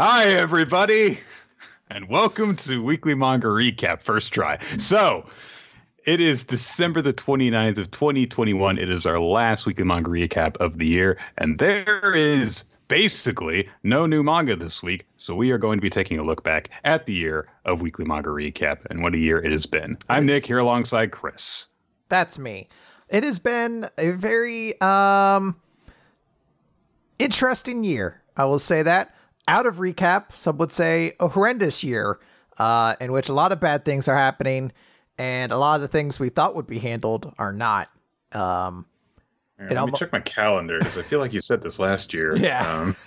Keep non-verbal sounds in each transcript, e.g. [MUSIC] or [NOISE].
Hi, everybody, and welcome to Weekly Manga Recap First Try. So, it is December the 29th of 2021. It is our last Weekly Manga Recap of the year, and there is basically no new manga this week. So, we are going to be taking a look back at the year of Weekly Manga Recap and what a year it has been. I'm Nick here alongside Chris. That's me. It has been a very um interesting year. I will say that. Out of recap, some would say a horrendous year, uh, in which a lot of bad things are happening, and a lot of the things we thought would be handled are not. Um, Let me check my calendar because I feel like you said this last year. [LAUGHS] Yeah. Um, [LAUGHS]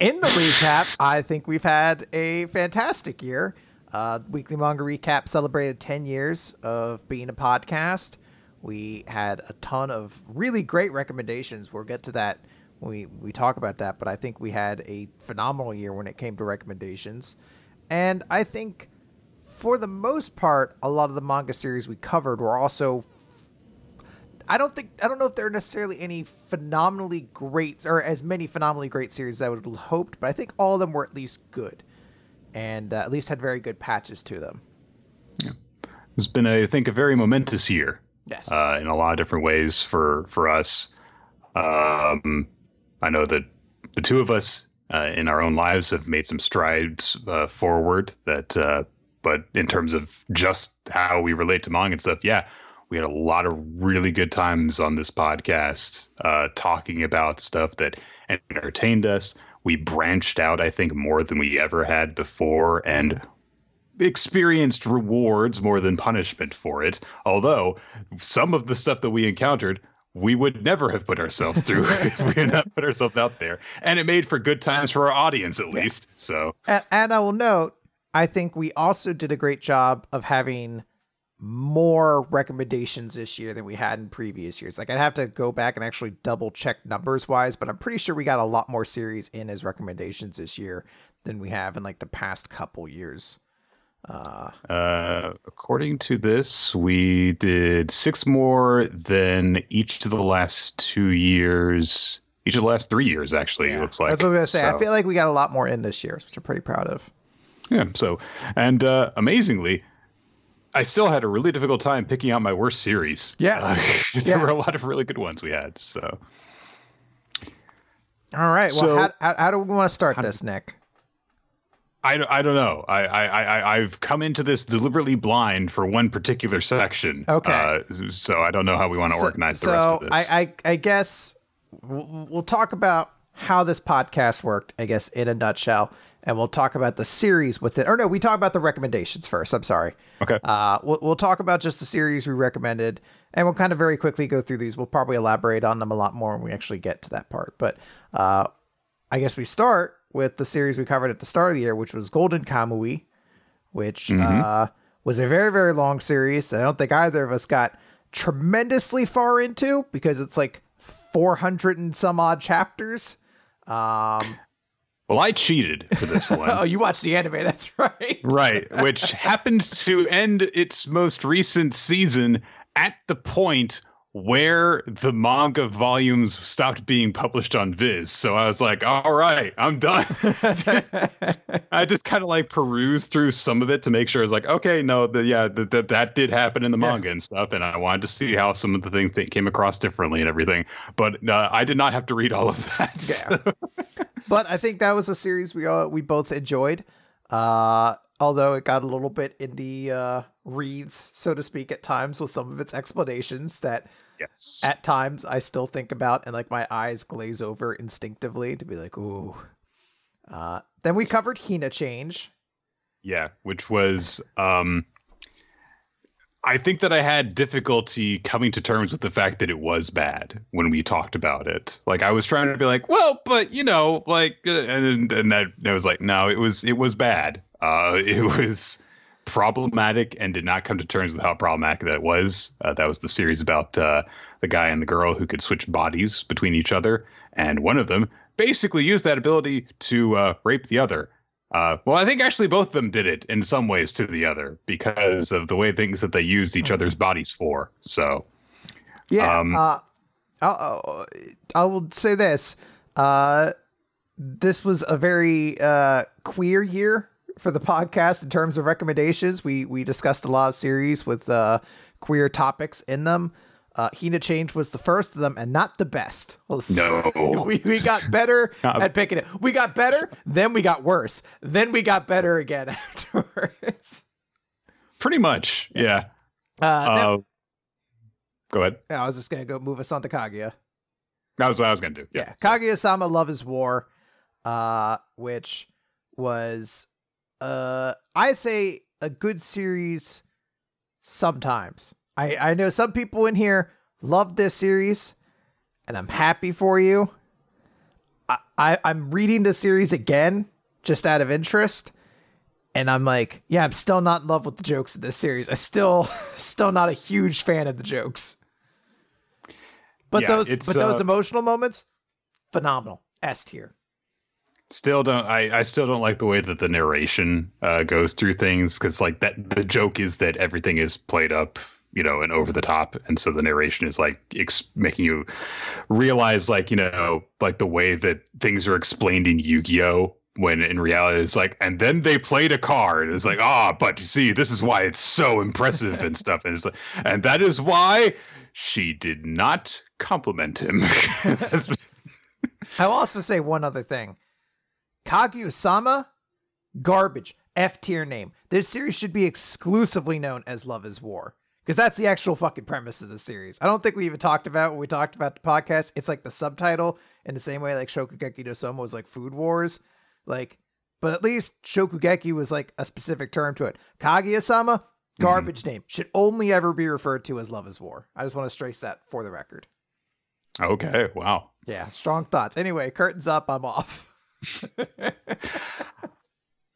in the recap, I think we've had a fantastic year. Uh, Weekly Manga Recap celebrated 10 years of being a podcast. We had a ton of really great recommendations. We'll get to that we, we talk about that, but I think we had a phenomenal year when it came to recommendations. And I think for the most part, a lot of the manga series we covered were also I don't think I don't know if there are necessarily any phenomenally great or as many phenomenally great series as I would have hoped, but I think all of them were at least good, and uh, at least had very good patches to them. Yeah, it's been, I think, a very momentous year. Yes. uh, in a lot of different ways for for us. Um, I know that the two of us uh, in our own lives have made some strides uh, forward. That, uh, but in terms of just how we relate to manga and stuff, yeah, we had a lot of really good times on this podcast uh, talking about stuff that entertained us. We branched out, I think, more than we ever had before, and experienced rewards more than punishment for it. Although some of the stuff that we encountered, we would never have put ourselves through [LAUGHS] if we had not put ourselves out there. And it made for good times for our audience, at least. So, and, and I will note, I think we also did a great job of having more recommendations this year than we had in previous years. Like I'd have to go back and actually double check numbers wise, but I'm pretty sure we got a lot more series in as recommendations this year than we have in like the past couple years. Uh, uh, according to this, we did six more than each of the last two years. Each of the last three years, actually, it looks like. That's what I was gonna say. I feel like we got a lot more in this year, which I'm pretty proud of. Yeah. So, and uh, amazingly, I still had a really difficult time picking out my worst series. Yeah. Uh, [LAUGHS] there Yeah. were a lot of really good ones we had. So, All right. Well, So- how, how, how do we want to start this, Nick? I, I don't know. I, I, I, I've come into this deliberately blind for one particular section. Okay. Uh, so I don't know how we want to organize the so rest of this. I, I, I guess we'll, we'll talk about how this podcast worked, I guess, in a nutshell. And we'll talk about the series with it. Or no, we talk about the recommendations first. I'm sorry. okay. Uh, we'll, we'll talk about just the series we recommended, and we'll kind of very quickly go through these. We'll probably elaborate on them a lot more when we actually get to that part. But uh, I guess we start with the series we covered at the start of the year, which was Golden Kamui, which uh, was a very, very long series that I don't think either of us got tremendously far into because it's like 400 and some odd chapters. Um, well, I cheated for this [LAUGHS] one. oh, you watched the anime, that's [LAUGHS] right. right, which happened to end its most recent season at the point where the manga volumes stopped being published on Viz. So I was like, all right, I'm done. [LAUGHS] I just kind of like perused through some of it to make sure I was like, okay, no, the, yeah, that that that did happen in the Yeah. manga and stuff, and I wanted to see how some of the things that came across differently and everything. But uh, I did not have to read all of that. Yeah. [LAUGHS] but I think that was a series we all, we both enjoyed. Uh, although it got a little bit in the uh, reads, so to speak, at times with some of its explanations that yes. at times I still think about and like my eyes glaze over instinctively to be like, ooh. Uh, then we covered Hina Change. Yeah, which was um I think that I had difficulty coming to terms with the fact that it was bad when we talked about it. Like I was trying to be like, well, but you know, like uh, and and that I was like, no, it was it was bad. Uh [LAUGHS] it was problematic and did not come to terms with how problematic that was. Uh, that was the series about uh the guy and the girl who could switch bodies between each other and one of them basically used that ability to uh, rape the other uh, well, I think actually both of them did it in some ways to the other because of the way things that they used each other's bodies for. So, Yeah. Um, uh, I'll, I'll- say this. Uh, this was a very uh, queer year for the podcast in terms of recommendations. We we discussed a lot of series with uh, queer topics in them. Uh, Hina Change was the first of them and not the best. Well, no. [LAUGHS] we, we got better [LAUGHS] at picking it. We got better, then we got worse. Then we got better again [LAUGHS] afterwards. Pretty much, yeah. Uh, uh, go ahead. I was just going to go move us on to Kaguya. That was what I was going to do. Yeah. yeah. Kaguya Sama Love is War, uh, which was, uh, I say, a good series sometimes. I, I know some people in here love this series, and I'm happy for you. I, I I'm reading the series again just out of interest, and I'm like, yeah, I'm still not in love with the jokes of this series. I still [LAUGHS] still not a huge fan of the jokes. But yeah, those but those uh, emotional moments, phenomenal. S tier. Still don't I, I still don't like the way that the narration uh, goes through things because like that the joke is that everything is played up you know, and over the top. And so the narration is like ex- making you realize, like, you know, like the way that things are explained in Yu Gi Oh! When in reality, it's like, and then they played a card. It's like, ah, oh, but you see, this is why it's so impressive and stuff. And it's like, and that is why she did not compliment him. [LAUGHS] I'll also say one other thing Kaguya Sama, garbage. F tier name. This series should be exclusively known as Love is War because that's the actual fucking premise of the series. I don't think we even talked about when we talked about the podcast. It's like the subtitle in the same way like Shokugeki no Soma was like Food Wars, like, but at least Shokugeki was like a specific term to it. Kaguya-sama, mm-hmm. garbage mm-hmm. name, should only ever be referred to as Love is War. I just want to stress that for the record. Okay, wow. Yeah, strong thoughts. Anyway, curtains up, I'm off. [LAUGHS]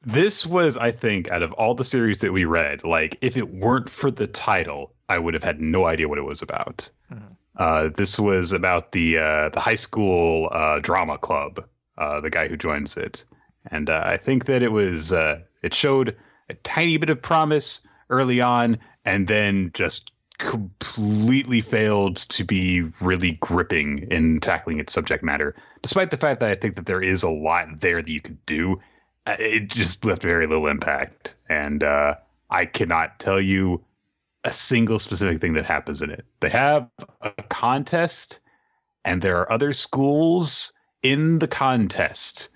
This was, I think, out of all the series that we read, like if it weren't for the title, I would have had no idea what it was about. Mm-hmm. Uh, this was about the uh, the high school uh, drama club, uh, the guy who joins it, and uh, I think that it was uh, it showed a tiny bit of promise early on, and then just completely failed to be really gripping in tackling its subject matter. Despite the fact that I think that there is a lot there that you could do, uh, it just left very little impact. And uh, I cannot tell you a single specific thing that happens in it. They have a contest, and there are other schools in the contest.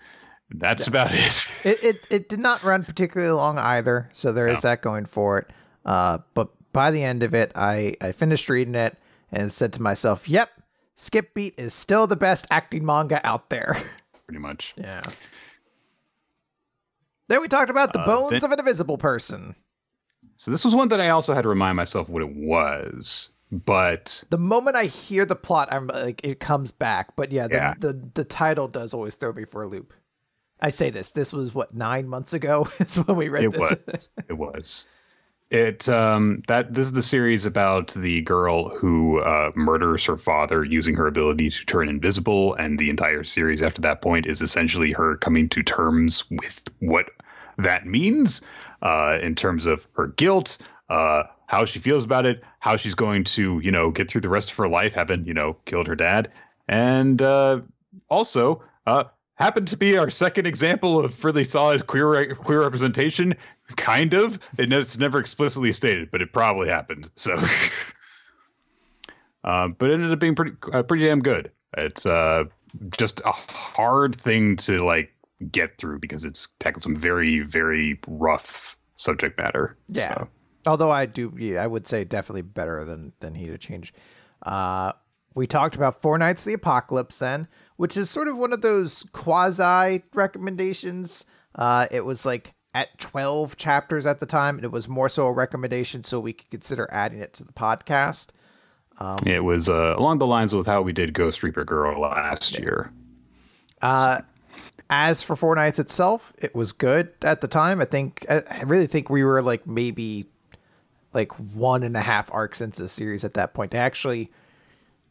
That's about it. it. It it did not run particularly long either, so there no. is that going for it. Uh, but by the end of it, I I finished reading it and said to myself, "Yep, Skip Beat is still the best acting manga out there." [LAUGHS] Pretty much. Yeah. Then we talked about the uh, bones then, of an invisible person. So this was one that I also had to remind myself what it was. But the moment I hear the plot, I'm like, it comes back. But yeah, the, yeah. the, the, the title does always throw me for a loop. I say this. This was what nine months ago [LAUGHS] is when we read it this. Was. [LAUGHS] it was. It um that this is the series about the girl who uh, murders her father using her ability to turn invisible, and the entire series after that point is essentially her coming to terms with what that means uh, in terms of her guilt, uh, how she feels about it, how she's going to you know get through the rest of her life having you know killed her dad, and uh, also uh, happened to be our second example of really solid queer queer representation. Kind of. It's never explicitly stated, but it probably happened. So, [LAUGHS] uh, but it ended up being pretty uh, pretty damn good. It's uh, just a hard thing to like get through because it's tackled some very very rough subject matter. Yeah. So. Although I do, yeah, I would say definitely better than than Hina Change. Uh, we talked about Four Knights of the Apocalypse then, which is sort of one of those quasi recommendations. Uh, it was like at 12 chapters at the time. It was more so a recommendation so we could consider adding it to the podcast. Um, it was uh, along the lines with how we did Ghost Reaper Girl last yeah. year. Uh, as for Four Knights itself, it was good at the time. I think I really think we were like maybe like one and a half arcs into the series at that point. actually,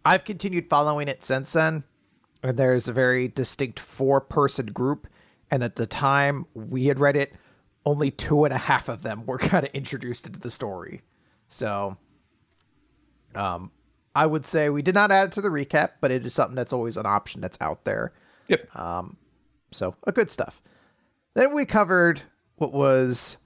I've continued following it since then, and there's a very distinct four person group. And at the time we had read it, only two and a half of them were [LAUGHS] kind of introduced into the story. So, um, I would say we did not add it to the recap, but it is something that's always an option that's out there. Yep. Um, So, a good stuff. Then we covered what was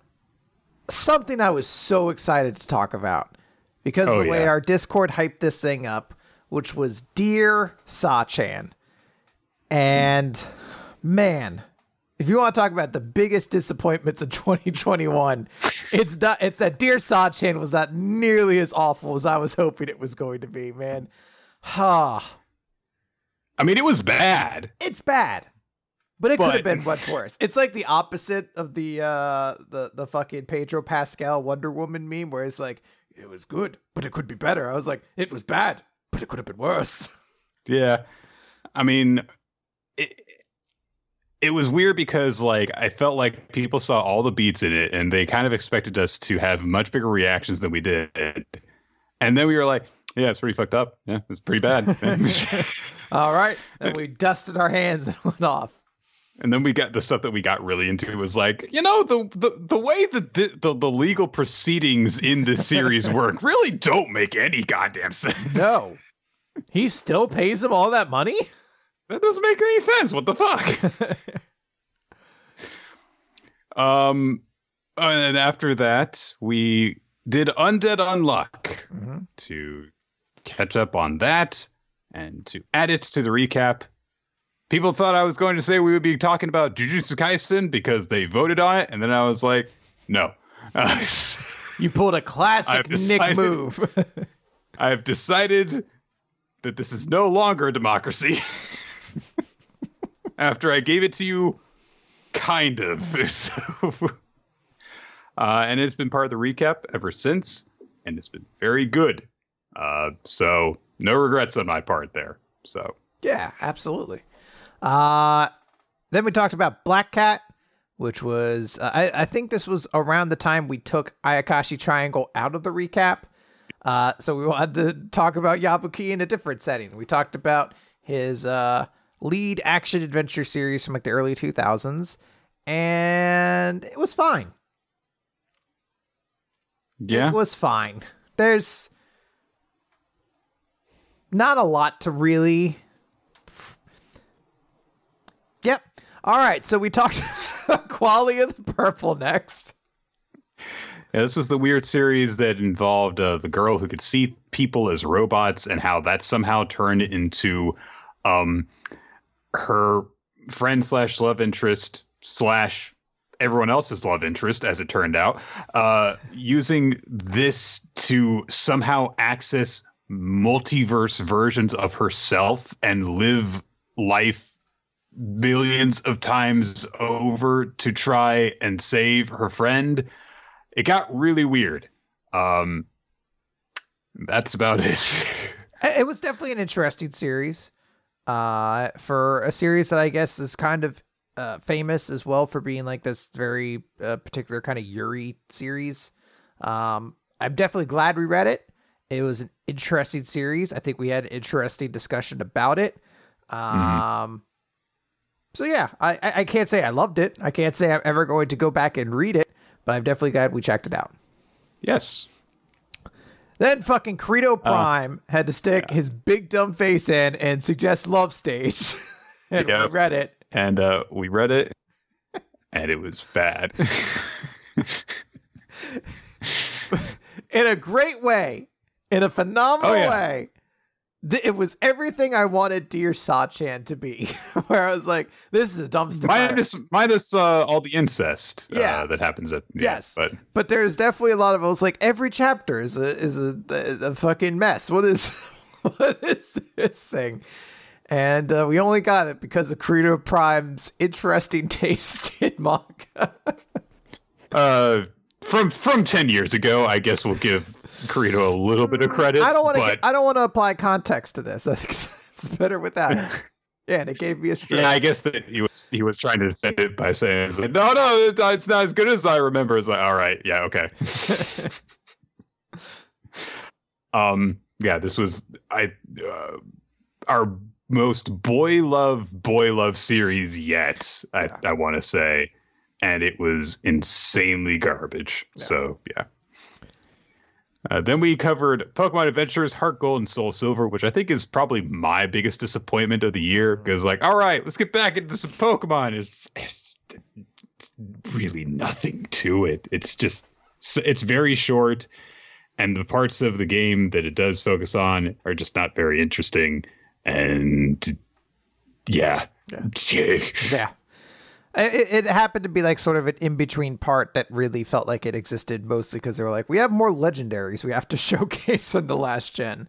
something I was so excited to talk about because Oh, of the way yeah. our Discord hyped this thing up, which was Dear Sachan. And man, if you want to talk about the biggest disappointments of 2021, it's that it's that Dear Sachan was not nearly as awful as I was hoping it was going to be, man. Ha. I mean, it was bad. it's bad. But it could have been much worse. It's like the opposite of the uh the the fucking Pedro Pascal Wonder Woman meme where it's like it was good, but it could be better. I was like, it was bad, but it could have been worse. Yeah. I mean, it, it was weird because like I felt like people saw all the beats in it and they kind of expected us to have much bigger reactions than we did. And then we were like, yeah, it's pretty fucked up. Yeah, it's pretty bad. [LAUGHS] [LAUGHS] All right, and we dusted our hands and [LAUGHS] went off. and then we got the stuff that we got really into It was like, you know, the the, the way that the, the the legal proceedings in this series work really don't make any goddamn sense. No, he still pays him all that money. That doesn't make any sense. What the fuck? [LAUGHS] Um, and after that, we did Undead Unluck Mhm. to catch up on that and to add it to the recap. People thought I was going to say we would be talking about Jujutsu Kaisen because they voted on it, and then I was like, no. Uh, [LAUGHS] You pulled a classic I've Nick move. [LAUGHS] I have decided that this is no longer a democracy. After I gave it to you, kind of. [LAUGHS] Uh, and it's been part of the recap ever since, and it's been very good. Uh, so no regrets on my part there. So Yeah, absolutely. Uh, then we talked about Black Cat, which was uh, I, I think this was around the time we took Ayakashi Triangle out of the recap. Uh, so we wanted to talk about Yabuki in a different setting. We talked about his uh, lead action adventure series from like the early 2000s, and it was fine. yeah, It was fine. There's not a lot to really. Yep. All right. So we talked [LAUGHS] Qualia of the Purple next. Yeah, this was the weird series that involved uh, the girl who could see people as robots and how that somehow turned into um, her friend slash love interest slash everyone else's love interest, as it turned out, uh, using this to somehow access multiverse versions of herself and live life billions of times over to try and save her friend it got really weird. Um, that's about it. [LAUGHS] It was definitely an interesting series. Uh, for a series that I guess is kind of uh, famous as well for being like this very uh, particular kind of Yuri series. Um, I'm definitely glad we read it. It was an interesting series. I think we had an interesting discussion about it. Um, so yeah, I, I I can't say I loved it. I can't say I'm ever going to go back and read it, but I'm definitely glad we checked it out. yes. Then fucking Credo Prime had to stick his big dumb face in and suggest Love Stage. [LAUGHS] and Yep. we read it. And uh, we read it, and it was bad. [LAUGHS] in a great way, in a phenomenal Oh, yeah. way. Th- It was everything I wanted Dear Sachan to be. [LAUGHS] Where I was like, this is a dumpster fire. minus minus uh, all the incest Yeah. uh, that happens at yeah, Yes. but But there's definitely a lot of it. was like every chapter is a is a, a, fucking mess. What is [LAUGHS] what is this thing? And uh, we only got it because of Credo Prime's interesting [LAUGHS] taste in manga. uh, from from ten years ago, I guess we'll give Carito a little bit of credit. I don't want but to. I don't want to apply context to this. [LAUGHS] I think it's better without it. [LAUGHS] Yeah, and it gave me a. Yeah, I guess that he was he was trying to defend it by saying, like, "No, no, it's not as good as I remember." It's like, all right, yeah, okay. [LAUGHS] um, yeah, this was I uh, our most boy love boy love series yet. I Yeah. I want to say, and it was insanely garbage. Yeah. So yeah. Uh, then we covered Pokemon Adventures, Heart Gold, and Soul Silver, which I think is probably my biggest disappointment of the year. Because, like, all right, let's get back into some Pokemon. It's, it's, it's really nothing to it. It's just, it's very short, and the parts of the game that it does focus on are just not very interesting. And yeah, yeah. [LAUGHS] yeah. It, it, happened to be like sort of an in between part that really felt like it existed mostly because they were like, we have more legendaries we have to [LAUGHS] showcase from the last gen.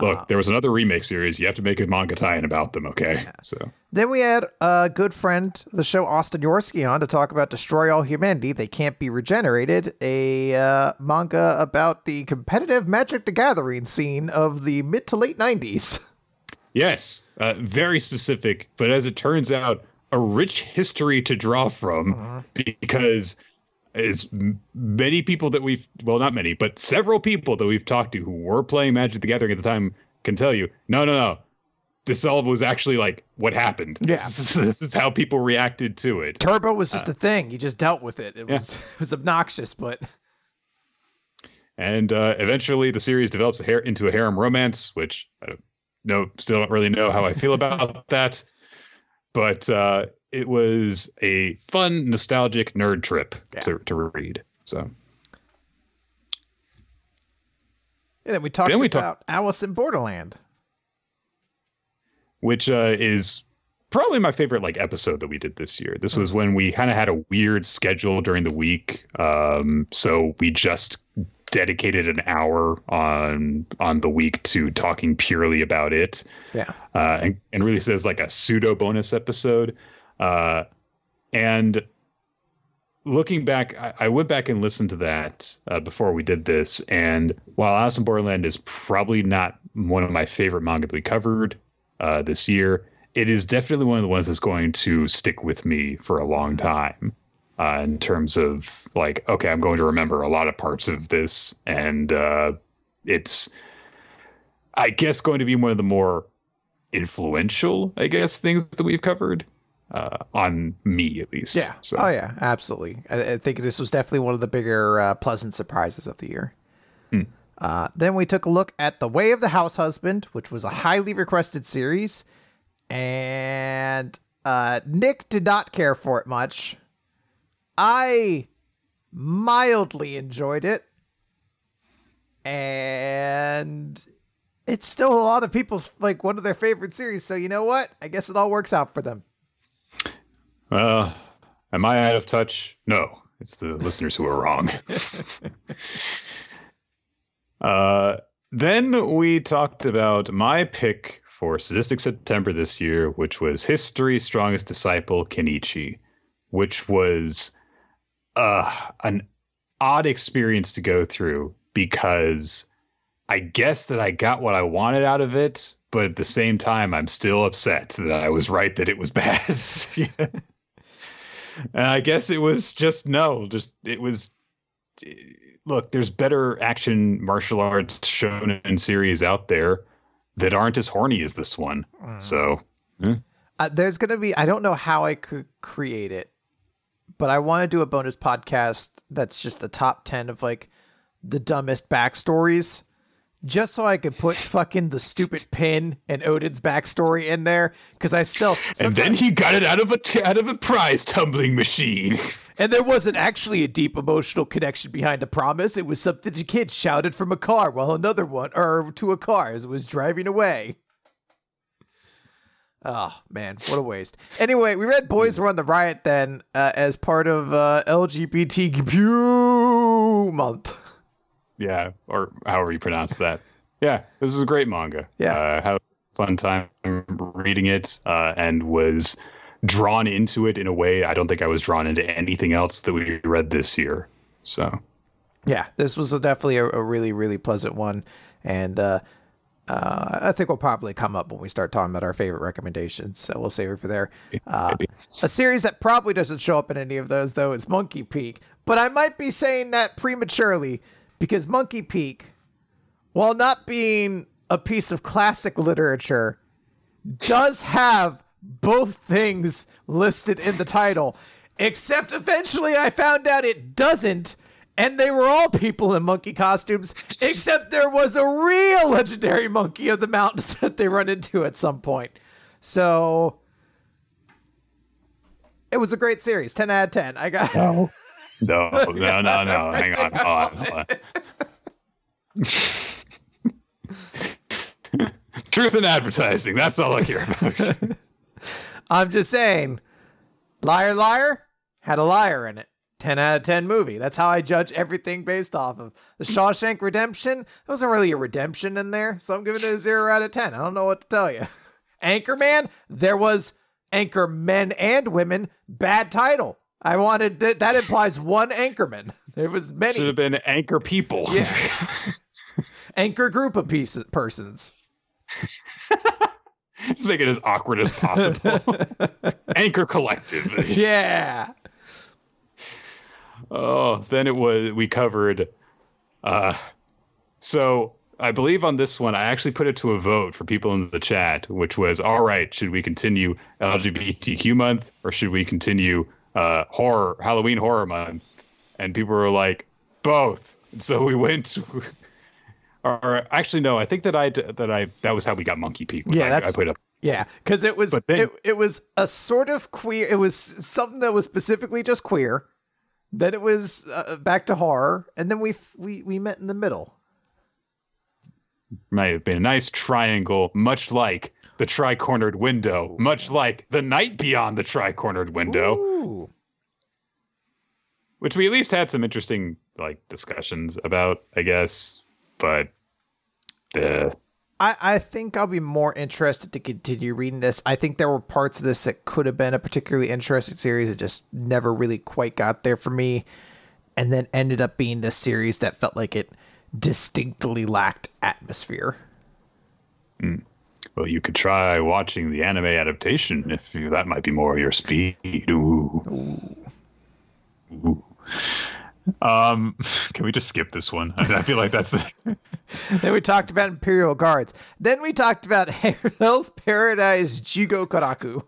Look, uh, there was another remake series. You have to make a manga tie-in about them, okay? Yeah. So then we had a good friend, the show Austin Yorsky, on to talk about Destroy All Humanity. They can't be regenerated, a uh, manga about the competitive Magic the Gathering scene of the mid to late '90s. Yes, uh, very specific. But as it turns out, a rich history to draw from uh-huh. because as many people that we've well not many but several people that we've talked to who were playing magic the gathering at the time can tell you no no no this all was actually like what happened. Yeah. This, this is how people reacted to it. Turbo was just uh, a thing. You just dealt with it. It was it was obnoxious but and uh, eventually the series develops a hair into a harem romance which i don't know still don't really know how i feel about that but uh, it was a fun, nostalgic nerd trip yeah. to, to read. So. And then we talked then we about talk- Alice in Borderland, which uh, is probably my favorite like episode that we did this year. This was when we kind of had a weird schedule during the week, um, so we just dedicated an hour on on the week to talking purely about it. Yeah, uh, and, and really says like a pseudo bonus episode. Uh, and looking back, I, I, went back and listened to that uh, before we did this. And while Alice in Borderland is probably not one of my favorite manga that we covered uh, this year, it is definitely one of the ones that's going to stick with me for a long time uh, in terms of like, okay, I'm going to remember a lot of parts of this, and uh, it's, I guess, going to be one of the more influential, I guess, things that we've covered uh, on me at least. Yeah. So. Oh yeah, absolutely. I, I, think this was definitely one of the bigger uh, pleasant surprises of the year. Hmm. Uh, then we took a look at The Way of the House Husband, which was a highly requested series, and uh, Nick did not care for it much. I mildly enjoyed it. And it's still a lot of people's like one of their favorite series. So you know what? I guess it all works out for them. Uh, am I out of touch? No, it's the listeners who are wrong. [LAUGHS] uh, then we talked about my pick for Sadistic September this year, which was History's Strongest Disciple, Kenichi, which was uh, an odd experience to go through because I guess that I got what I wanted out of it, but at the same time, I'm still upset that I was right that it was [LAUGHS] bad. and I guess it was just no, just it was. Look, there's better action martial arts shonen series out there that aren't as horny as this one. Mm. So, eh. uh, there's gonna be. I don't know how I could create it but I want to do a bonus podcast that's just the top 10 of like the dumbest backstories just so I could put fucking the stupid pin and Odin's backstory in there because I still. And then he got it out of a out of a prize tumbling machine. And there wasn't actually a deep emotional connection behind the promise. It was something the kid shouted from a car while another one, or to a car as it was driving away. Oh man, what a waste. Anyway, we read "Boys Run the Riot" then uh, as part of uh, LGBTQ month. Yeah, or however you pronounce that. Yeah, this is a great manga. Yeah, uh, had a fun time reading it, uh, and was drawn into it in a way I don't think I was drawn into anything else that we read this year. So, yeah, this was a, definitely a, a, really really pleasant one, and uh, uh, I think we'll probably come up when we start talking about our favorite recommendations, so we'll save it for there. Uh, a series that probably doesn't show up in any of those, though, is Monkey Peak. But I might be saying that prematurely because Monkey Peak, while not being a piece of classic literature, does have both things listed in the title. Except eventually I found out it doesn't and they were all people in monkey costumes, except there was a real legendary monkey of the mountains [LAUGHS] that they run into at some point. So it was a great series. 10 out of 10. I got. No, no, no, no. Hang on. Hold on, hold on. [LAUGHS] Truth in advertising. That's all I care about. [LAUGHS] I'm just saying, Liar Liar had a liar in it. 10 out of 10 movie. That's how I judge everything based off of. The Shawshank Redemption, there wasn't really a redemption in there, so I'm giving it a 0 out of 10. I don't know what to tell you. [LAUGHS] Anchorman, there was anchor men and women. Bad title. I wanted that, that implies one anchorman. [LAUGHS] There was many. Should have been anchor people. Yeah. [LAUGHS] anchor group of pieces, persons. [LAUGHS] Just make it as awkward as possible. anchor collective. Yeah. Oh, then it was we covered. Uh, so I believe on this one, I actually put it to a vote for people in the chat, which was all right. Should we continue LGBTQ month or should we continue uh, horror Halloween horror month? And people were like, both. So we went. [LAUGHS] Or actually, no. I think that I that I that was how we got Monkey Peak. Yeah, I, that's I put up. Yeah, because it was then- it, it was a sort of queer. It was something that was specifically just queer. Then it was uh, back to horror, and then we we we met in the middle. Might have been a nice triangle, much like the tri-cornered window, much like the night beyond the tri-cornered window. Ooh. which we at least had some interesting like discussions about, I guess. But uh, I, I think I'll be more interested to continue reading this. I think there were parts of this that could have been a particularly interesting series that just never really quite got there for me. And then ended up being this series that felt like it distinctly lacked atmosphere. Well, you could try watching the anime adaptation if you, that might be more of your speed. Ooh. Ooh. Um, [LAUGHS] can we just skip this one? I, I feel like that's [LAUGHS] then we talked about Imperial Guards. Then we talked about [LAUGHS] Hell's Paradise Jigokuraku.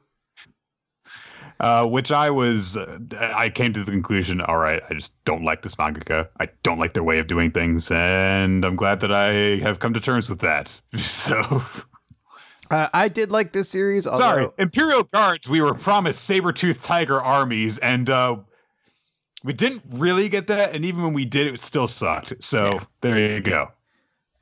uh, which I was. Uh, I came to the conclusion. All right, I just don't like this mangaka. I don't like their way of doing things, and I'm glad that I have come to terms with that. So. Uh, I did like this series. Although, Sorry, Imperial Guards. We were promised saber-toothed tiger armies, and uh, we didn't really get that. And even when we did, it still sucked. So Yeah. there you go.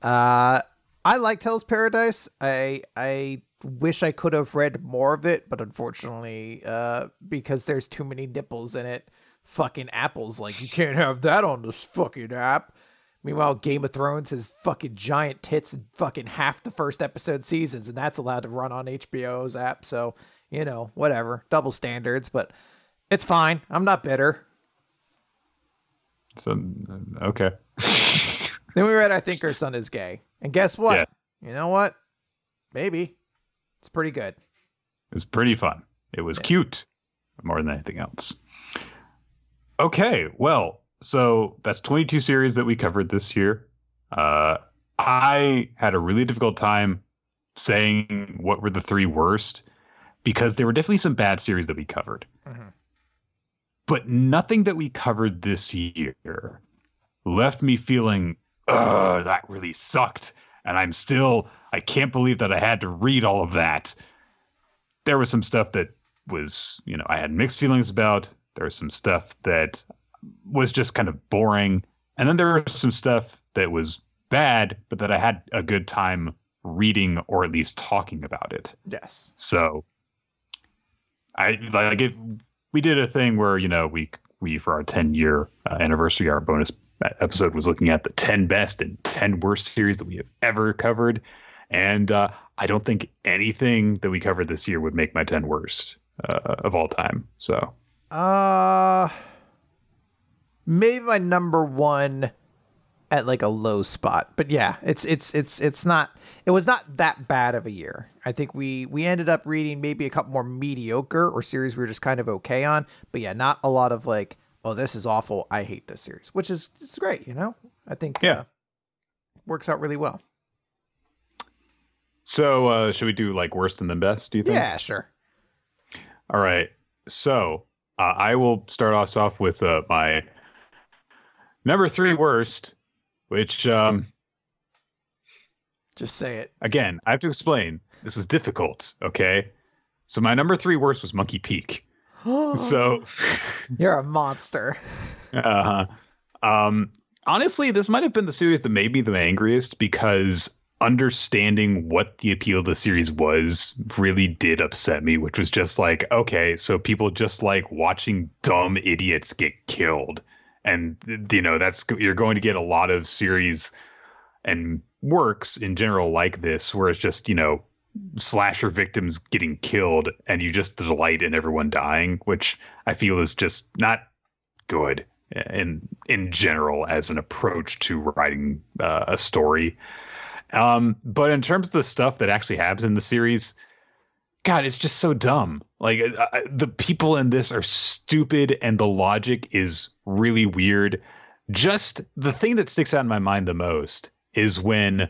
Uh, I liked Hell's Paradise. I I wish I could have read more of it, but unfortunately, uh, because there's too many nipples in it, fucking Apple's like you can't have that on this fucking app. Meanwhile, Game of Thrones has fucking giant tits in fucking half the first episode seasons, and that's allowed to run on HBO's app. So you know, whatever, double standards, but it's fine. I'm not bitter. So okay. [LAUGHS] Then we read I Think Her Son is Gay. And guess what? Yes. You know what? Maybe. It's pretty good. It was pretty fun. It was cute more than anything else. Okay, well, so that's 22 series that we covered this year. Uh, I had a really difficult time saying what were the three worst because there were definitely some bad series that we covered. Mhm. But nothing that we covered this year left me feeling, ugh, that really sucked. And I'm still, I can't believe that I had to read all of that there was some stuff that was, you know, I had mixed feelings about. There was some stuff that was just kind of boring. And then there was some stuff that was bad, but that I had a good time reading or at least talking about it. Yes. So I like it. We did a thing where, you know, we, we, for our 10 year uh, anniversary, our bonus episode was looking at the 10 best and 10 worst series that we have ever covered. And uh, I don't think anything that we covered this year would make my 10 worst uh, of all time. So, Uh maybe my number one at like a low spot. But yeah, it's it's it's it's not it was not that bad of a year. I think we we ended up reading maybe a couple more mediocre or series we were just kind of okay on. But yeah, not a lot of like, oh, this is awful. I hate this series, which is it's great, you know? I think Yeah. uh, works out really well. so uh, should we do like worst and then best? Do you think? Yeah, sure. All right. So uh, I will start us off with uh, my Number three worst, which um, just say it again. I have to explain. This is difficult. Okay, so my number three worst was Monkey Peak. [GASPS] so [LAUGHS] you're a monster. Uh huh. Um, honestly, this might have been the series that made me the angriest because understanding what the appeal of the series was really did upset me, which was just like, okay, so people just like watching dumb idiots get killed. And, you know, that's, you're going to get a lot of series and works in general like this, where it's just, you know, slasher victims getting killed and you just delight in everyone dying, which I feel is just not good in in general as an approach to writing uh, a story. Um, but in terms of the stuff that actually happens in the series, God, it's just so dumb. Like uh, the people in this are stupid, and the logic is really weird. Just the thing that sticks out in my mind the most is when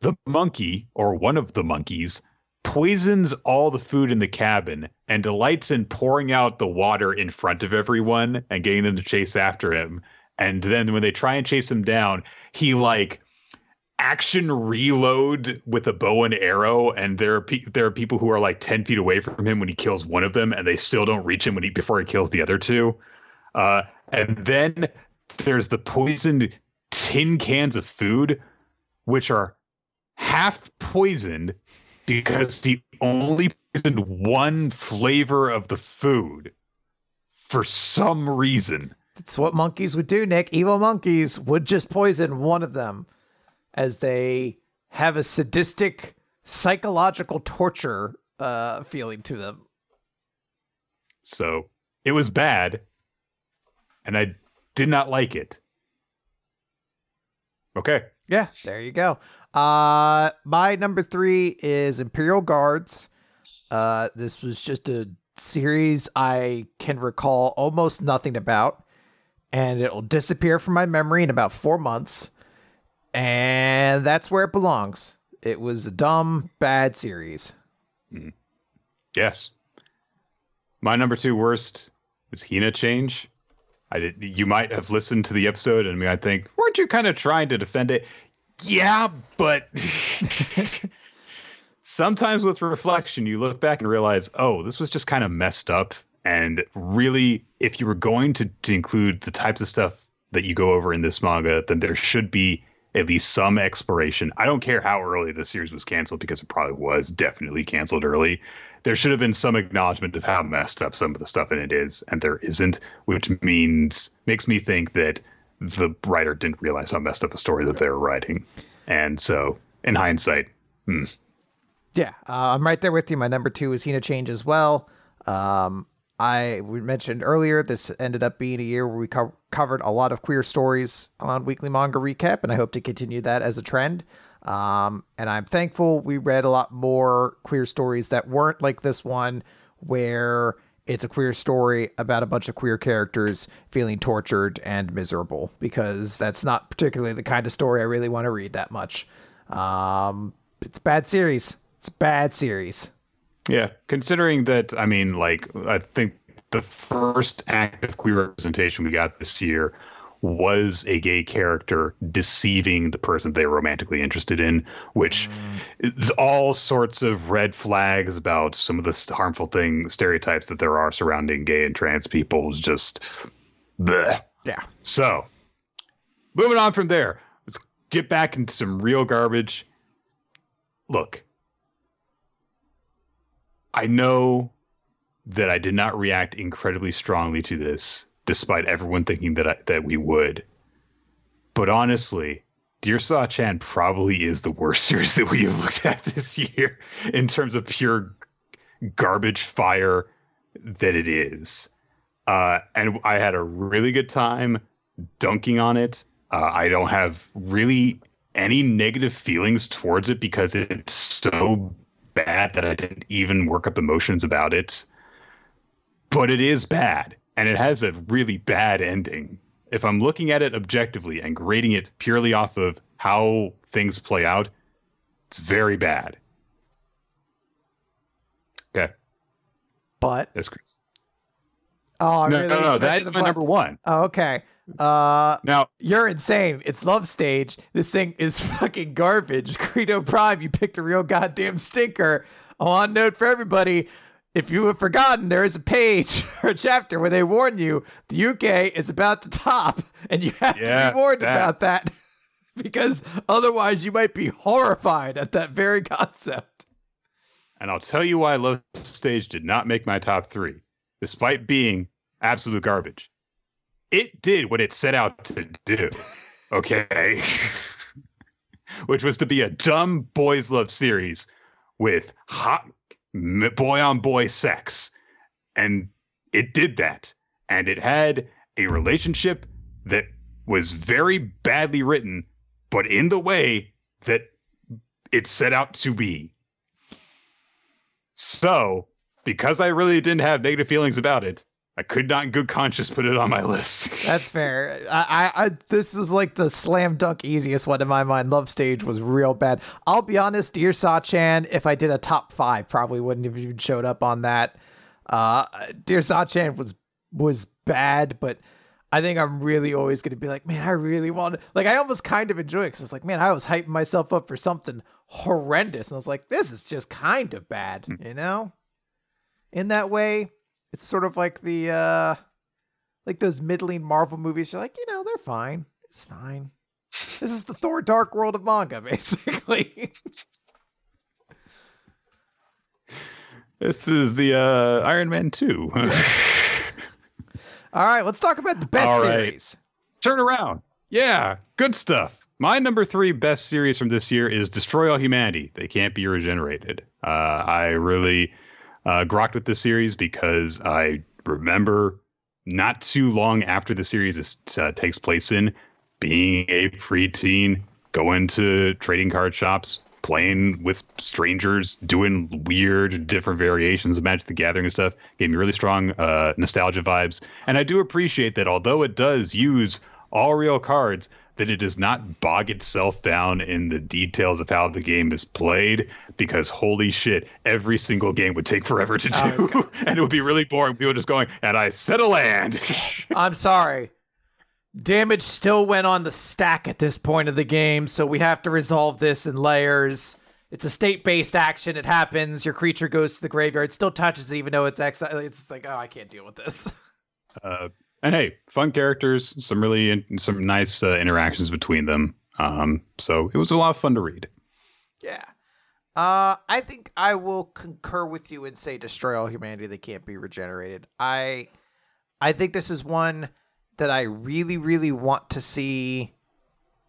the monkey or one of the monkeys poisons all the food in the cabin and delights in pouring out the water in front of everyone and getting them to chase after him. And then when they try and chase him down, he like action reload with a bow and arrow, and there are pe- there are people who are like ten feet away from him when he kills one of them, and they still don't reach him when he before he kills the other two. Uh, and then there's the poisoned tin cans of food, which are half poisoned because he only poisoned one flavor of the food for some reason. That's what monkeys would do, Nick. Evil monkeys would just poison one of them as they have a sadistic psychological torture uh, feeling to them. So it was bad, and I did not like it. Okay. Yeah, there you go. Uh, my number three is Imperial Guards. Uh, this was just a series I can recall almost nothing about, and it'll disappear from my memory in about four months and that's where it belongs. It was a dumb, bad series. Mm. Yes. My number two worst is Hina Change. I did, you might have listened to the episode and I think, weren't you kind of trying to defend it? Yeah, but [LAUGHS] sometimes with reflection, you look back and realize, oh, this was just kind of messed up. And really, if you were going to, to include the types of stuff that you go over in this manga, then there should be at least some exploration. I don't care how early the series was canceled because it probably was definitely canceled early. There should have been some acknowledgement of how messed up some of the stuff in it is, and there isn't, which means makes me think that the writer didn't realize how messed up a story that they were writing. And so, in hindsight, hmm. yeah, uh, I'm right there with you. My number two is Hina Change as well. Um, I we mentioned earlier this ended up being a year where we co- covered a lot of queer stories on Weekly Manga Recap, and I hope to continue that as a trend. Um, and I'm thankful we read a lot more queer stories that weren't like this one, where it's a queer story about a bunch of queer characters feeling tortured and miserable, because that's not particularly the kind of story I really want to read that much. Um, it's a bad series. It's a bad series. Yeah, considering that, I mean, like, I think the first active queer representation we got this year was a gay character deceiving the person they were romantically interested in, which mm. is all sorts of red flags about some of the harmful thing stereotypes that there are surrounding gay and trans people. Is just, bleh. yeah. So, moving on from there, let's get back into some real garbage. Look, I know that I did not react incredibly strongly to this, despite everyone thinking that I, that we would. But honestly, Dear Sachan probably is the worst [LAUGHS] series that we have looked at this year in terms of pure garbage fire that it is. Uh, and I had a really good time dunking on it. Uh, I don't have really any negative feelings towards it because it's so bad that I didn't even work up emotions about it. But it is bad, and it has a really bad ending. If I'm looking at it objectively and grading it purely off of how things play out, it's very bad. Okay. But that's Chris. Oh, no, really no, no, that is my number one. Oh, okay. Uh, Now, you're insane. It's love stage. This thing is [LAUGHS] fucking garbage. Credo Prime, you picked a real goddamn stinker. On note for everybody, if you have forgotten, there is a page [LAUGHS] or a chapter where they warn you the uke is about to top, and you have to be warned that. about that [LAUGHS] because otherwise you might be horrified at that very concept. and I'll tell you why Love Stage did not make my top three, despite being absolute garbage. It did what it set out to do. Okay. [LAUGHS] Which was to be a dumb boys love series with hot boy on boy sex. And it did that. And it had a relationship that was very badly written, but in the way that it set out to be. So, because I really didn't have negative feelings about it, I could not in good conscience put it on my list. [LAUGHS] That's fair. I, I, I, this was like the slam dunk easiest one in my mind. Love stage was real bad. I'll be honest, Dear Sachan, if I did a top five, probably wouldn't have even showed up on that. Uh, Dear Sachan was was bad, but I think I'm really always going to be like, man, I really want to. Like, I almost kind of enjoy it because it's like, man, I was hyping myself up for something horrendous, and I was like, this is just kind of bad, you know. In that way, it's sort of like the uh like those middling Marvel movies. You're like, you know, they're fine. It's fine. This is the Thor Dark World of manga, [LAUGHS] basically. This is the uh, Iron Man 2. [LAUGHS] All right, let's talk about the best All right. series. Turn around. Yeah, good stuff. My number three best series from this year is Destroy All Humanity. They can't be regenerated. Uh, I really uh, grokked with this series because I remember not too long after the series is, uh, takes place in being a preteen, going to trading card shops, playing with strangers, doing weird different variations of Magic the Gathering and stuff. Gave me really strong uh, nostalgia vibes. And I do appreciate that although it does use all real cards, that it does not bog itself down in the details of how the game is played because holy shit, every single game would take forever to do. Oh, [LAUGHS] and it would be really boring. People just going, and I set a land. [LAUGHS] I'm sorry. Damage still went on the stack at this point of the game, so we have to resolve this in layers. It's a state-based action. It happens. Your creature goes to the graveyard. It Still touches, it, even though it's exile. It's like, oh, I can't deal with this. [LAUGHS] uh, and hey, fun characters, some really some nice uh, interactions between them. Um, so it was a lot of fun to read. Yeah. Uh, I think I will concur with you and say destroy all humanity that can't be regenerated. I I think this is one that I really, really want to see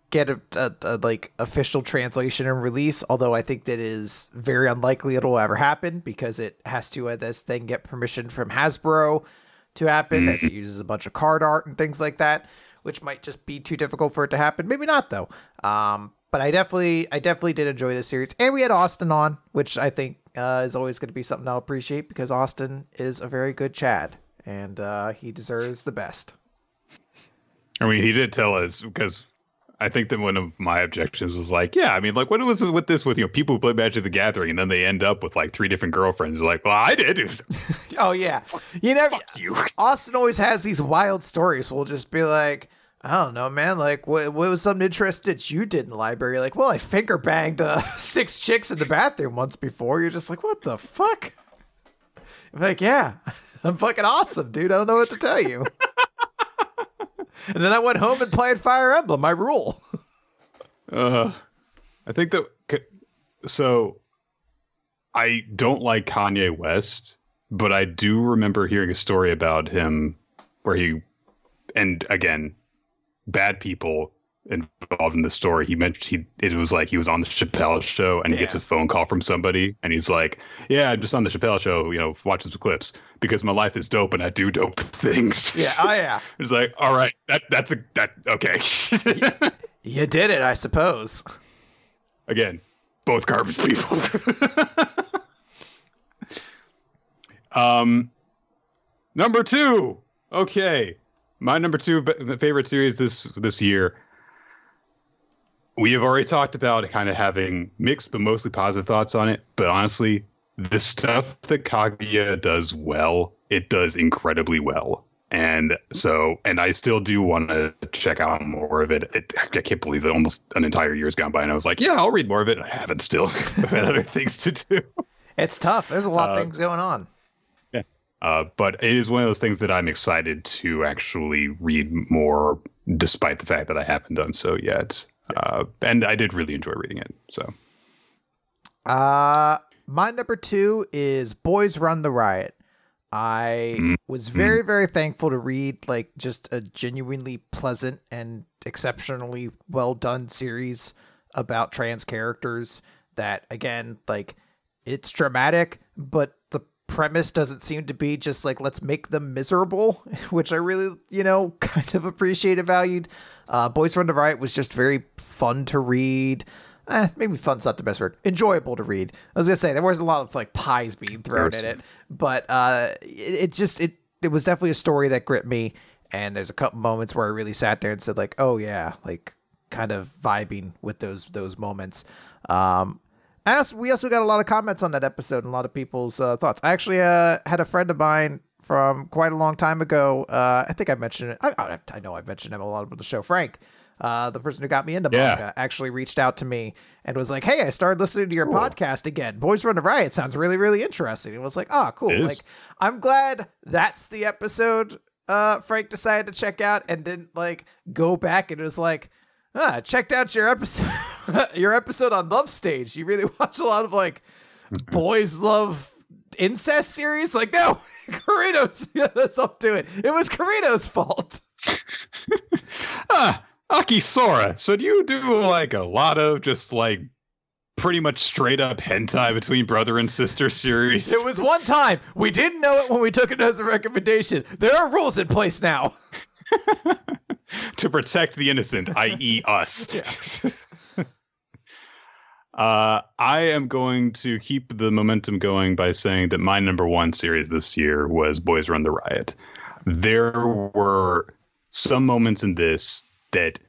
get a, a, a like official translation and release. Although I think that is very unlikely it'll ever happen because it has to uh, this thing get permission from Hasbro to happen as it uses a bunch of card art and things like that, which might just be too difficult for it to happen. Maybe not though. Um, but I definitely, I definitely did enjoy this series, and we had Austin on, which I think uh, is always going to be something I'll appreciate because Austin is a very good Chad, and uh, he deserves the best. I mean, he did tell us because I think that one of my objections was like, yeah, I mean, like, what was with this with you know people who play Magic the Gathering and then they end up with like three different girlfriends? Like, well, I did. [LAUGHS] Was, [LAUGHS] Oh yeah, you know, fuck you. [LAUGHS] Austin always has these wild stories. We'll just be like, I don't know, man. Like, what, what was something interesting that you did in the library? Like, well, I finger banged uh, six chicks in the bathroom once before. You're just like, what the fuck? I'm like, yeah, I'm fucking awesome, dude. I don't know what to tell you. And then I went home and played Fire Emblem. My rule. Uh, I think that so. I don't like Kanye West, but I do remember hearing a story about him where he, and again, bad people involved in the story. He mentioned he it was like he was on the Chappelle show and he gets a phone call from somebody and he's like, "Yeah, I'm just on the Chappelle show. You know, watch some clips because my life is dope and I do dope [LAUGHS] things." Yeah. Oh yeah. [LAUGHS] it's like, all right, that that's a that okay. [LAUGHS] You did it, I suppose. Again, both garbage people. um, number two. Okay, my number two favorite series this this year. We have already talked about kind of having mixed but mostly positive thoughts on it. But honestly, the stuff that Kaguya does well, it does incredibly well. And so, and I still do want to check out more of it. it. I can't believe that almost an entire year's gone by, and I was like, "Yeah, I'll read more of it." I haven't still. I've [LAUGHS] had other things to do. It's tough. There's a lot of uh, things going on. Yeah, uh, but it is one of those things that I'm excited to actually read more, despite the fact that I haven't done so yet. Uh, and I did really enjoy reading it. So, uh, my number two is Boys Run the Riot. I mm-hmm. was very, very thankful to read like just a genuinely pleasant and exceptionally well done series about trans characters that again, like it's dramatic, but the premise doesn't seem to be just like let's make them miserable, [LAUGHS] which I really, you know, [LAUGHS] kind of appreciated valued. Uh Boys Run the Riot was just very fun to read eh, maybe fun's not the best word. Enjoyable to read. I was gonna say there was a lot of like pies being thrown in it, but uh, it, it just it it was definitely a story that gripped me. And there's a couple moments where I really sat there and said like, oh yeah, like kind of vibing with those those moments. Um, as we also got a lot of comments on that episode and a lot of people's uh, thoughts. I actually uh, had a friend of mine from quite a long time ago. Uh, I think I mentioned it. I, I, I know I've mentioned him a lot of the show. Frank, uh, the person who got me into yeah. manga, actually reached out to me and was like, "Hey, I started listening to your cool. podcast again. Boys Run the Riot sounds really, really interesting." And was like, "Oh, cool! Like, I'm glad that's the episode uh, Frank decided to check out and didn't like go back and was like." Ah, checked out your episode, [LAUGHS] your episode on Love Stage. You really [LAUGHS] watch a lot of like boys love incest series. Like, no, Carino's us up to it. It was Carino's fault. [LAUGHS] ah, Aki Sora, so do you do like a lot of just like pretty much straight up hentai between brother and sister series? It was one time. We didn't know it when we took it as a recommendation. There are rules in place now. [LAUGHS] to protect the innocent, i.e., us. [LAUGHS] Uh, I am going to keep the momentum going by saying that my number one series this year was Boys Run the Riot. There were some moments in this that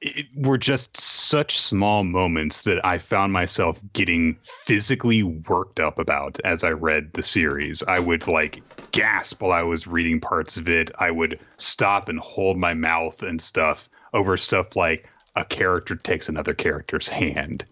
it were just such small moments that I found myself getting physically worked up about as I read the series. I would like gasp while I was reading parts of it. I would stop and hold my mouth and stuff over stuff like a character takes another character's hand.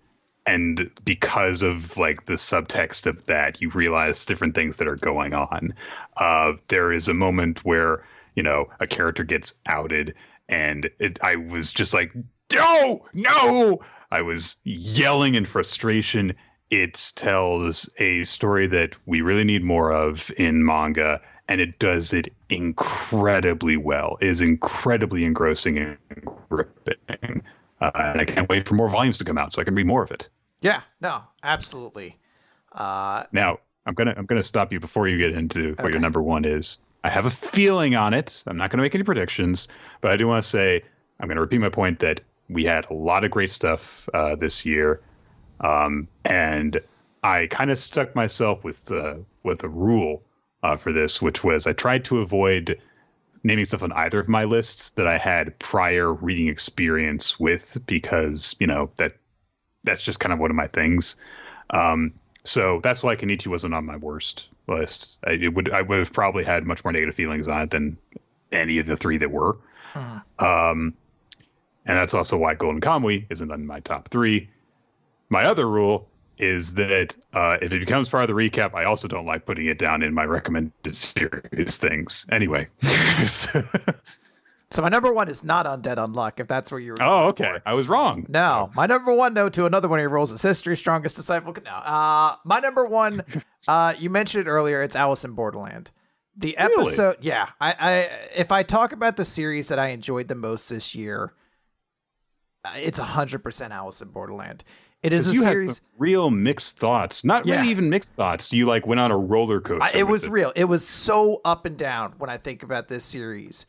And because of like the subtext of that, you realize different things that are going on. Uh, there is a moment where, you know, a character gets outed and it, I was just like, no, no. I was yelling in frustration. It tells a story that we really need more of in manga, and it does it incredibly well. It is incredibly engrossing and gripping. Uh, and I can't wait for more volumes to come out so I can read more of it. Yeah, no, absolutely. Uh, now I'm gonna I'm gonna stop you before you get into what okay. your number one is. I have a feeling on it. I'm not going to make any predictions, but I do want to say I'm going to repeat my point that we had a lot of great stuff uh, this year, um, and I kind of stuck myself with uh, with a rule uh, for this, which was I tried to avoid naming stuff on either of my lists that I had prior reading experience with because you know that that's just kind of one of my things. Um, so that's why Kenichi wasn't on my worst list. I, it would I would have probably had much more negative feelings on it than any of the three that were. Uh-huh. Um, and that's also why Golden Kamuy isn't on my top three. My other rule is that uh, if it becomes part of the recap, I also don't like putting it down in my recommended series things. Anyway. [LAUGHS] So my number one is not Undead Unluck, if that's where you were. Oh, okay. For. I was wrong. No, my number one, no, to another one of your rules is history, strongest disciple. No, uh, my number one, [LAUGHS] uh, you mentioned it earlier. It's Alice in Borderland. The episode, really? yeah. I, I, if I talk about the series that I enjoyed the most this year, uh, it's hundred percent Alice in Borderland. It is a you series. Had real mixed thoughts. Not yeah. really even mixed thoughts. You like went on a roller coaster. it was it. real. It was so up and down when I think about this series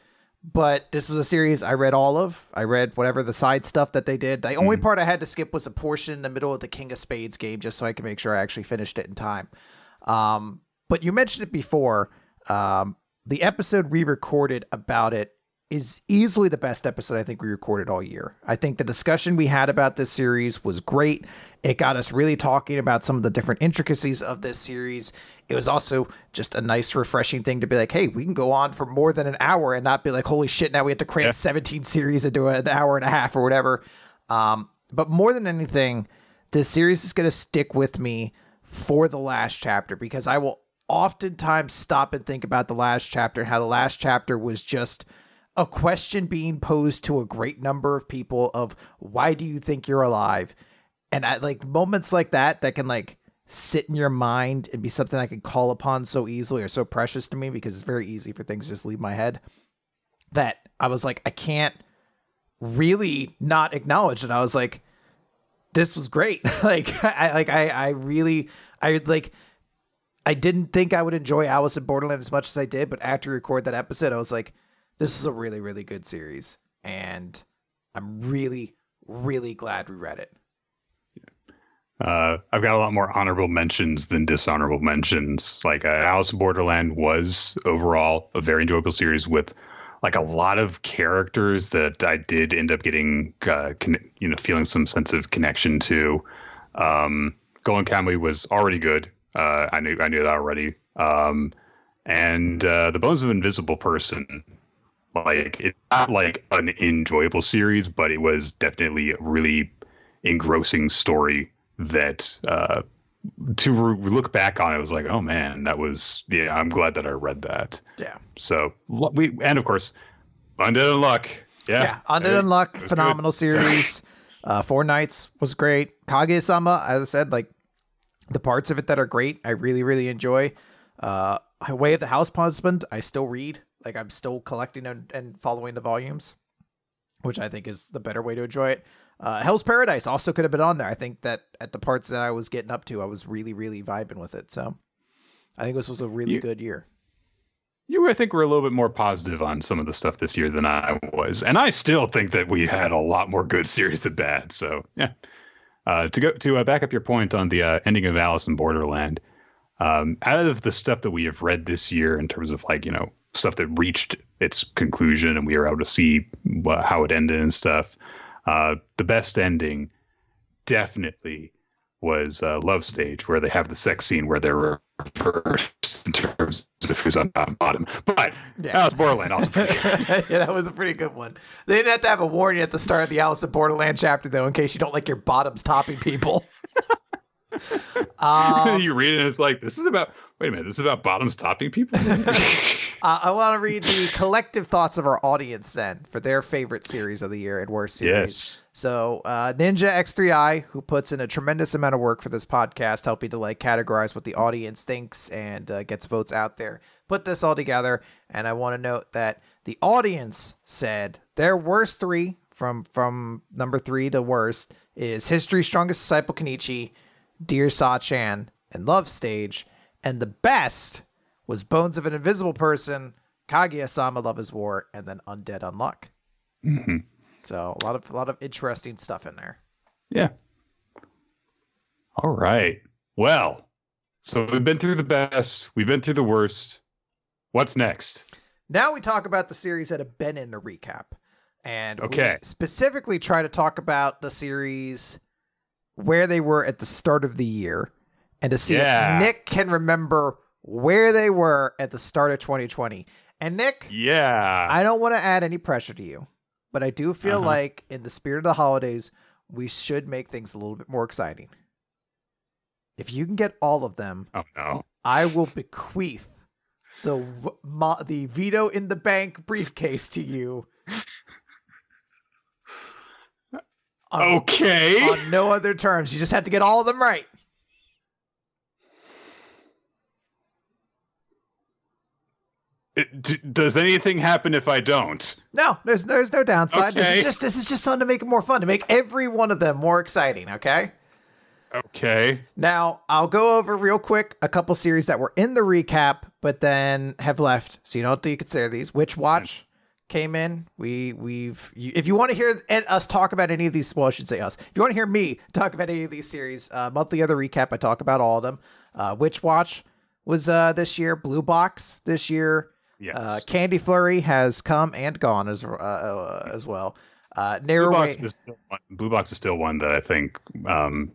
but this was a series I read all of. I read whatever the side stuff that they did. The mm. only part I had to skip was a portion in the middle of the King of Spades game, just so I could make sure I actually finished it in time. Um, but you mentioned it before. Um, the episode we recorded about it is easily the best episode I think we recorded all year. I think the discussion we had about this series was great. It got us really talking about some of the different intricacies of this series. It was also just a nice, refreshing thing to be like, hey, we can go on for more than an hour and not be like, holy shit, now we have to cram yeah. 17 series into an hour and a half or whatever. Um, but more than anything, this series is going to stick with me for the last chapter because I will oftentimes stop and think about the last chapter and how the last chapter was just – a question being posed to a great number of people of why do you think you're alive? And at like moments like that that can like sit in your mind and be something i can call upon so easily or so precious to me because it's very easy for things to just leave my head that i was like i can't really not acknowledge it. I was like this was great. [LAUGHS] Like i like i i really i like i didn't think i would enjoy alice in borderland as much as i did but after you record that episode i was like this is a really, really good series. And I'm really, really glad we read it. Uh, I've got a lot more honorable mentions than dishonorable mentions. Like uh, Alice in Borderland was overall a very enjoyable series with like a lot of characters that I did end up getting, uh, con- you know, feeling some sense of connection to. Um, Golden Kamuy was already good. Uh, I knew I knew that already. Um, and uh, the Bones of Invisible Person like it's not like an enjoyable series, but it was definitely a really engrossing story that uh, to re- look back on it was like, oh man, that was yeah. I'm glad that I read that. Yeah. So we and of course, Undead Unluck. Yeah. Yeah. Undead Unluck, phenomenal good. series. [LAUGHS] uh, Four Knights was great. Kaguya Sama, as I said, like the parts of it that are great, I really really enjoy. Uh, Way of the House Husband, I still read. Like I'm still collecting and, and following the volumes, which I think is the better way to enjoy it. Uh, Hell's Paradise also could have been on there. I think that at the parts that I was getting up to, I was really, really vibing with it. So I think this was a really you, good year. You, I think, were a little bit more positive on some of the stuff this year than I was, and I still think that we had a lot more good [LAUGHS] series than bad. So yeah. Uh, to go to uh, back up your point on the uh, ending of Alice in Borderland, um, out of the stuff that we have read this year in terms of like you know stuff that reached its conclusion and we were able to see how it ended and stuff uh, the best ending definitely was uh, love stage where they have the sex scene where they're first in terms of who's on bottom but yeah. alice borderland also pretty good. [LAUGHS] yeah that was a pretty good one they didn't have to have a warning at the start of the alice in borderland chapter though in case you don't like your bottoms topping people [LAUGHS] um, [LAUGHS] you read it and it's like, this is about, wait a minute, this is about bottoms topping people? [LAUGHS] uh, I want to read the collective thoughts of our audience then for their favorite series of the year and worst series. Yes. So, uh, Ninja X3i, who puts in a tremendous amount of work for this podcast, helping to like categorize what the audience thinks and uh, gets votes out there, put this all together. And I want to note that the audience said their worst three from from number three to worst is History's Strongest Disciple Kenichi, Dear Sa-chan, and Love Stage. And the best was Bones of an Invisible Person, Kaguya-sama Love is War, and then Undead Unluck. Mm-hmm. So a lot of a lot of interesting stuff in there. Yeah. All right. Well, so we've been through the best, we've been through the worst. What's next? Now we talk about the series that have been in the recap. And okay. specifically try to talk about the series where they were at the start of the year and to see yeah. if Nick can remember where they were at the start of 2020. And Nick, yeah, I don't want to add any pressure to you, but I do feel uh-huh. like in the spirit of the holidays, we should make things a little bit more exciting. If you can get all of them, oh no, I will bequeath the the veto in the bank briefcase to you On, okay. On no other terms. You just have to get all of them right. It, d- does anything happen if I don't? No, there's there's no downside. Okay. This is just this is just something to make it more fun, to make every one of them more exciting. Okay. Okay. Now I'll go over real quick a couple series that were in the recap, but then have left, so you don't have to consider these. Witchwatch, came in. We we've you, if you want to hear us talk about any of these, well, I should say us. If you want to hear me talk about any of these series, uh, monthly other recap, I talk about all of them. Uh, Witch Watch was uh, this year. Blue Box this year. Yes. Uh, Candy Flurry has come and gone as uh, uh, as well. Uh, narrow Blue way. Box is still one, Blue Box is still one that I think. Um,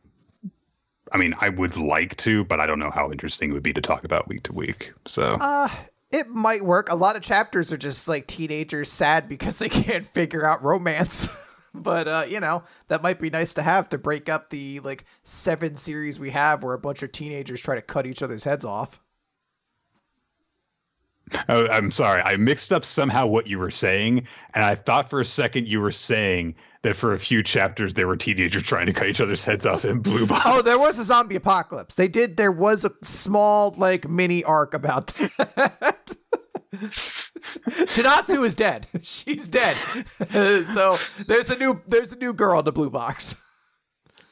I mean, I would like to, but I don't know how interesting it would be to talk about week to week. So Uh, it might work. A lot of chapters are just like teenagers sad because they [LAUGHS] can't figure out romance. [LAUGHS] but uh, you know, that might be nice to have to break up the like seven series we have where a bunch of teenagers try to cut each other's heads off. oh, I'm sorry, I mixed up somehow what you were saying, and I thought for a second you were saying that for a few chapters there were teenagers trying to cut each other's heads off in Blue Box. Oh, there was a zombie apocalypse. They did. There was a small like mini arc about that. [LAUGHS] Shinatsu is dead. [LAUGHS] She's dead. [LAUGHS] so there's a new there's a new girl in the blue box.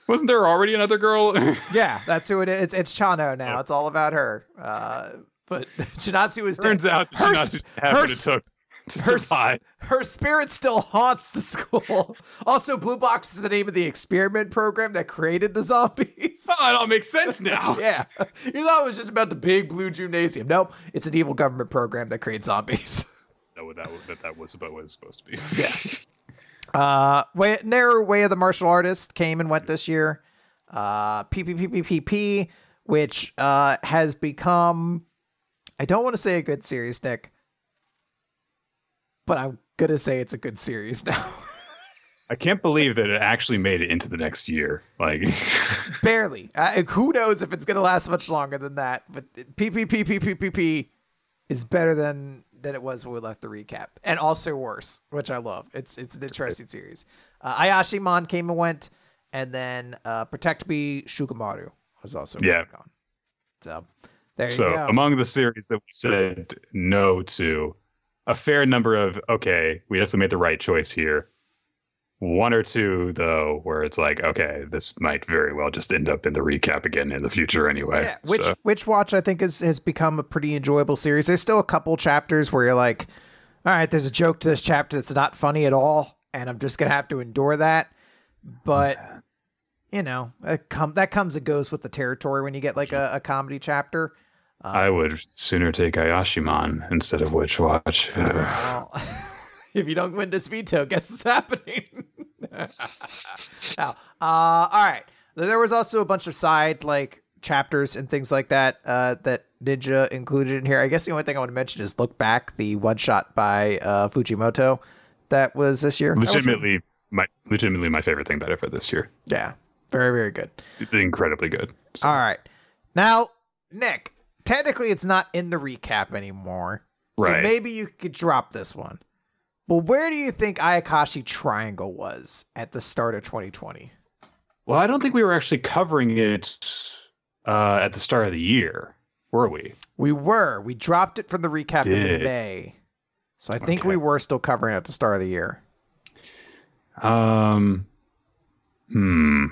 Wasn't there already another girl? Yeah, that's who it is. It's, it's Chano now. It's all about her. Uh, but Shinatsu is Turns dead. out that Her she not have her what it took to her survive. Her spirit still haunts the school. [LAUGHS] Also, Blue Box is the name of the experiment program that created the zombies. Oh, it all makes sense [LAUGHS] now. yeah. You thought it was just about the big blue gymnasium. Nope. It's an evil government program that creates zombies. What [LAUGHS] that, that that was about what it was supposed to be. Yeah. Uh, way, narrow way of the martial artist came and went this year. Uh, PPPPPP, which uh has become, I don't want to say a good series, Nick, but I'm gonna say it's a good series now. I can't believe that it actually made it into the next year. Like, [LAUGHS] Barely. Uh, who knows if it's gonna last much longer than that? But PPPPPPP is better than than it was when we left the recap, and also worse, which I love. It's it's an interesting series. Uh, Ayashimon came and went, and then uh, Protect Me Shugomaru was also Yeah. gone. So there you go. so among the series that we said no to, a fair number of okay, we have to make the right choice here. One or two though, where it's like, okay, this might very well just end up in the recap again in the future anyway. Yeah, which So, Witch Watch I think is has become a pretty enjoyable series. There's still a couple chapters where you're like, all right, there's a joke to this chapter that's not funny at all, and I'm just gonna have to endure that. But you know, that come that comes and goes with the territory when you get like a, a comedy chapter. Um, I would sooner take Ayashimon instead of Witch Watch. well, [LAUGHS] [LAUGHS] if you don't win this veto, guess what's happening? [LAUGHS] Now, uh, all right. There was also a bunch of side like chapters and things like that uh, that Ninja included in here. I guess the only thing I want to mention is look back the one shot by uh, Fujimoto that was this year. That was- legitimately, my legitimately my favorite thing that I've read this year. yeah, very very good. It's incredibly good. So, All right, now Nick. Technically, it's not in the recap anymore. So Right. maybe you could drop this one. But where do you think Ayakashi Triangle was at the start of 2020? well, I don't think we were actually covering it uh, at the start of the year, were we? We were. We dropped it from the recap in May. So I think Okay. we were still covering it at the start of the year. Um, hmm.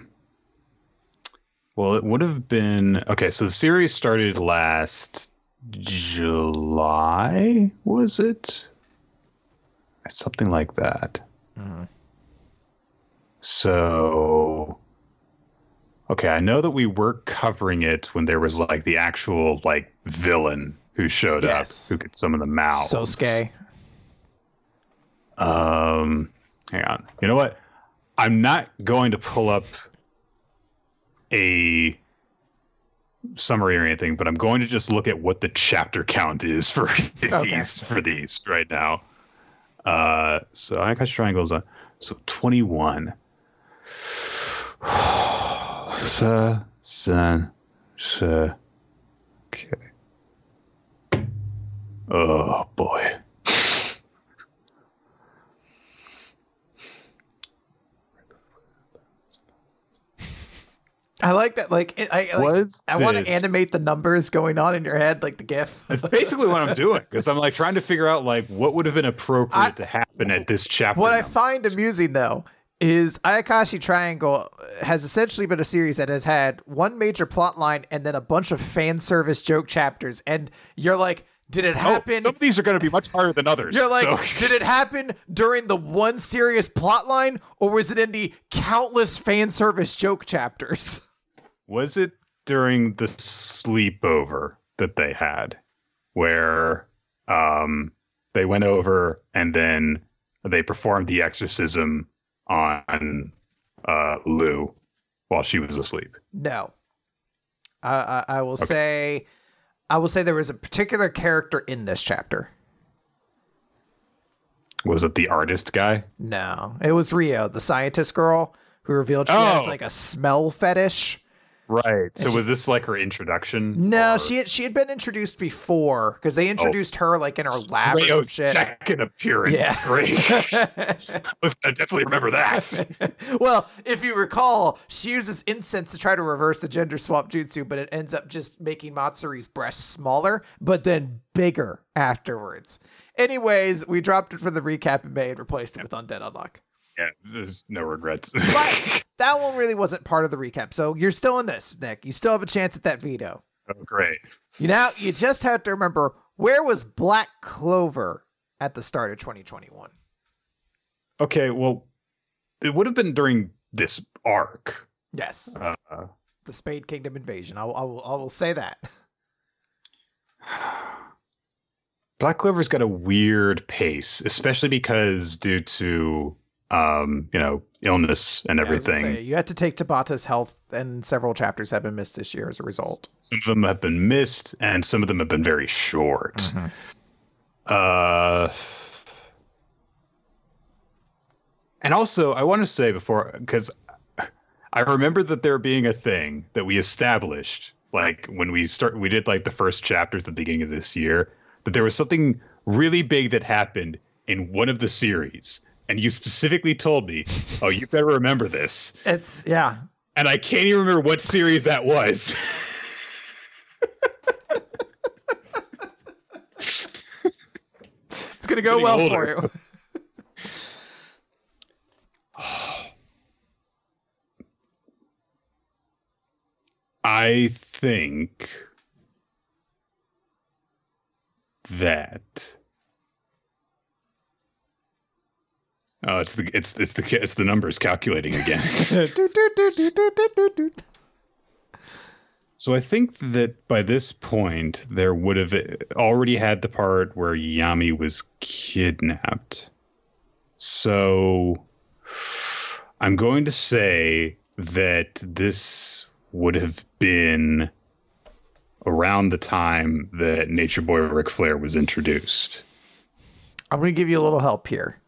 Well, it would have been okay. So the series started last July, was it? Something like that. Mhm. So, okay, I know that we were covering it when there was like the actual like villain who showed Yes. up, who could summon the mouths. Sosuke. Um, hang on. You know what? I'm not going to pull up a summary or anything, but I'm going to just look at what the chapter count is for [LAUGHS] these for these right now. Uh, so Ayakashi triangles on so 21. [SIGHS] Sa, san, sa. Okay. Oh boy. I like that. Like, it, I, like, I want to animate the numbers going on in your head, like the GIF. That's basically what I'm doing because I'm like trying to figure out like what would have been appropriate I- to happen at this chapter. What I find amusing though is Ayakashi Triangle has essentially been a series that has had one major plot line and then a bunch of fan service joke chapters, and you're like, did it Oh, happen? some of these are going to be much harder than others. You're like, so- did it happen during the one serious plot line, or was it in the countless fan service joke chapters? Was it during the sleepover that they had where um, they went over and then they performed the exorcism on uh, Lou while she was asleep. No. I, I, I will okay. say, I will say there was a particular character in this chapter. Was it the artist guy? No, it was Rio, the scientist girl, who revealed she oh. has like a smell fetish. Right. So she, was this like her introduction? No, or? she had, she had been introduced before because they oh. introduced oh. her like in her lab or second appearance. Yeah. Great. [LAUGHS] [LAUGHS] I definitely remember that. [LAUGHS] well, if you recall, she uses incense to try to reverse the gender swap jutsu, but it ends up just making Matsuri's breasts smaller, but then bigger afterwards. Anyways, we dropped it for the recap and replaced it with Undead Unluck yeah, there's no regrets. but [LAUGHS] that one really wasn't part of the recap. So you're still in this, Nick. You still have a chance at that veto. Oh, great. You now you just have to remember where was Black Clover at the start of 2021. Okay, well, it would have been during this arc. Yes. Uh, the Spade Kingdom invasion. I, I, will, I will say that. [SIGHS] Black Clover's got a weird pace, especially because due to um, you know, illness and yeah, everything. Say, you had to take Tabata's health, and several chapters have been missed this year as a result. Some of them have been missed, and some of them have been very short. Mm-hmm. Uh, and also, I want to say before, because I remember that there being a thing that we established, like when we start, we did like the first chapters at the beginning of this year, that there was something really big that happened in one of the series and you specifically told me, "Oh, you better remember this." It's yeah. And I can't even remember what series that was. [LAUGHS] it's gonna go well older. for you. [SIGHS] I think that Oh, it's the it's it's the it's the numbers calculating again. so I think that by this point there would have already had the part where Yami was kidnapped. So I'm going to say that this would have been around the time that Nature Boy Ric Flair was introduced. I'm going to give you a little help here.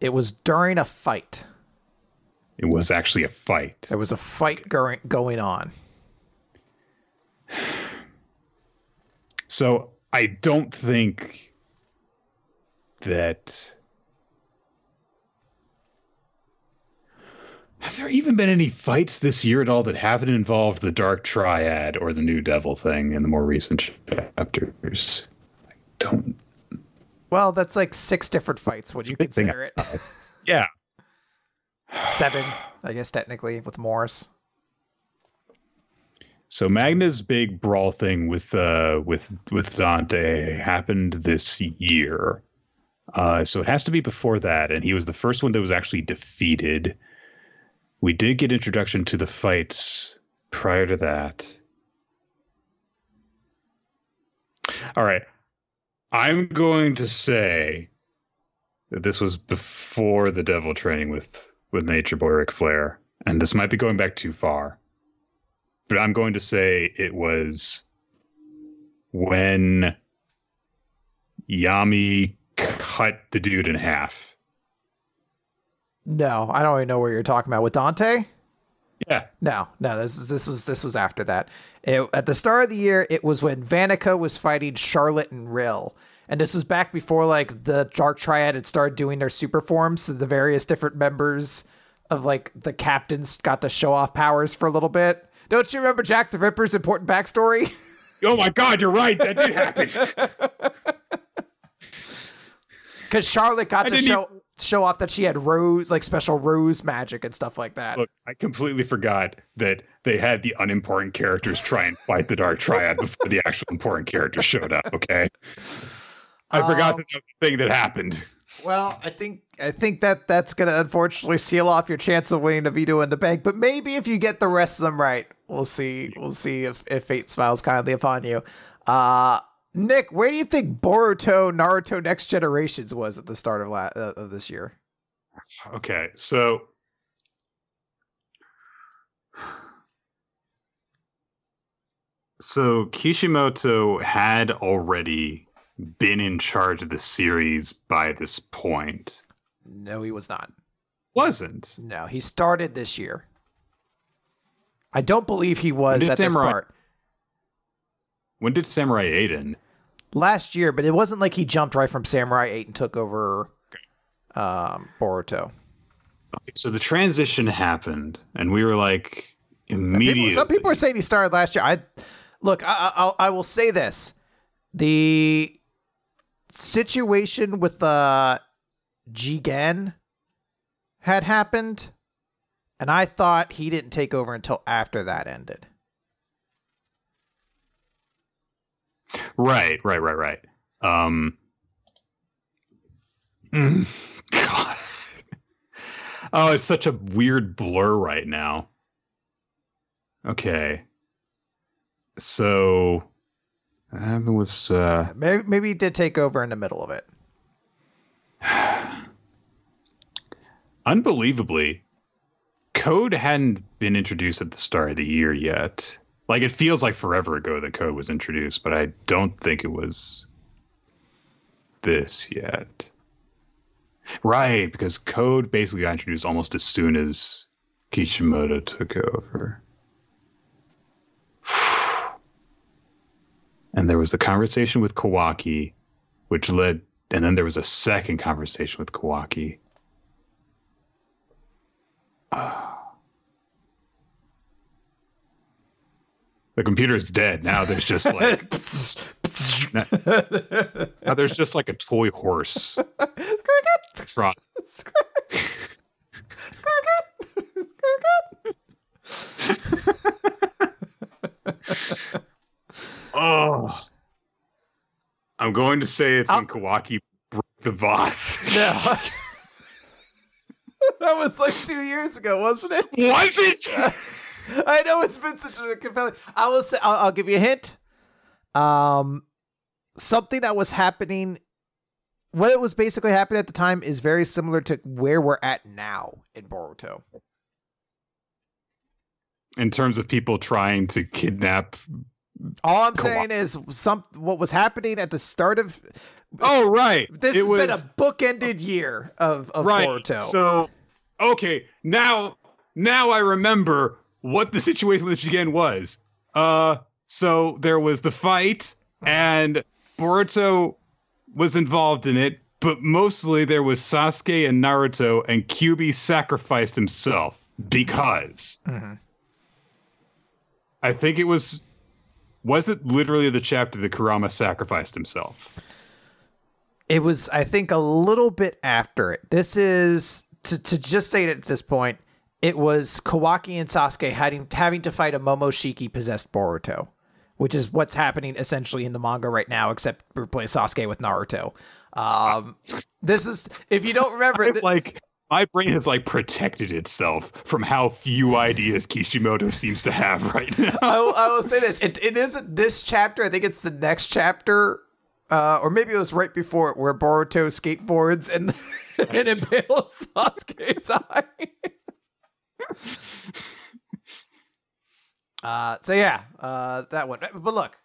It was during a fight. It was actually a fight. There was a fight going going on. So I don't think that have there even been any fights this year at all that haven't involved the Dark Triad or the New Devil thing in the more recent chapters? I don't well, that's like six different fights when you consider it. [LAUGHS] yeah. Seven, I guess technically with Morris. So Magna's big brawl thing with uh with with Dante happened this year. Uh, so it has to be before that, and he was the first one that was actually defeated. We did get introduction to the fights prior to that. All right, I'm going to say that this was before the devil training with with Nature Boy Ric Flair, and this might be going back too far, but I'm going to say it was when Yami cut the dude in half. No, I don't even know where you're talking about with Dante. Yeah. No, no. This is, this was this was after that. It, at the start of the year, it was when Vanica was fighting Charlotte and Rill, and this was back before like the Dark Triad had started doing their super forms. So the various different members of like the captains got to show off powers for a little bit. Don't you remember Jack the Ripper's important backstory? [LAUGHS] Oh my God, you're right. That did happen. [LAUGHS] Because Charlotte got I to show. Even show off that she had rose like special rose magic and stuff like that. Look, I completely forgot that they had the unimportant characters try and fight the Dark Triad before the actual important characters showed up. Okay, I um, forgot that, that was the thing that happened. Well, I think I think that that's gonna unfortunately seal off your chance of winning the veto in the bank. But maybe if you get the rest of them right, we'll see. We'll see if if fate smiles kindly upon you. Uh Nick, where do you think Boruto Naruto Next Generations was at the start of la- uh, of this year? Okay, so so Kishimoto had already been in charge of the series by this point. No, he was not. Wasn't. No, he started this year. I don't believe he was at Samurai- this part When did Samurai 8 end? last year, but it wasn't like he jumped right from Samurai 8 and took over um, Boruto. So the transition happened, and we were like immediately. People, some people are saying he started last year. I look. I, I, I will say this: the situation with the Jigen had happened, and I thought he didn't take over until after that ended. Right, right, right, right. Um. mm, [LAUGHS] God. Oh, it's such a weird blur right now. Okay. So, I was uh, Maybe, maybe he did take over in the middle of it. [SIGHS] unbelievably, Code hadn't been introduced at the start of the year yet. Like it feels like forever ago that Code was introduced, but I don't think it was this yet. Right, because Code basically got introduced almost as soon as Kishimoto took over. [SIGHS] And there was a conversation with Kawaki, which led, and then there was a second conversation with Kawaki. Ah. The computer is dead. Now there's just like [LAUGHS] now there's just like a toy horse. Trot. Oh. I'm going to say it's when Kawaki broke the vase. No. [LAUGHS] that was like two years ago, wasn't it? Was it? [LAUGHS] [LAUGHS] I know it's been such a compelling. I will say. I'll, I'll give you a hint. Um, something that was happening. What it was basically happening at the time is very similar to where we're at now in Boruto. In terms of people trying to kidnap. All I'm saying is some what was happening at the start of Oh, right. this it has was been a bookended year of of right. Boruto. So, okay, now now I remember what the situation with Jigen was. Uh, so there was the fight, and Boruto was involved in it, but mostly there was Sasuke and Naruto, and Kyubi sacrificed himself because Mhm. I think it was. Was it literally the chapter that Kurama sacrificed himself? It was, I think, a little bit after it. This is to to just say it at this point. It was Kawaki and Sasuke having having to fight a Momoshiki possessed Boruto, which is what's happening essentially in the manga right now, except replace Sasuke with Naruto. Um, this is if you don't remember, th- like my brain has like protected itself from how few ideas Kishimoto seems to have [LAUGHS] right now. I will, I will say this: it, it isn't this chapter. I think it's the next chapter, uh, or maybe it was right before it, where Boruto skateboards and [LAUGHS] and impales [LAUGHS] Sasuke's eye. [LAUGHS] uh, so yeah, uh, that one. But look,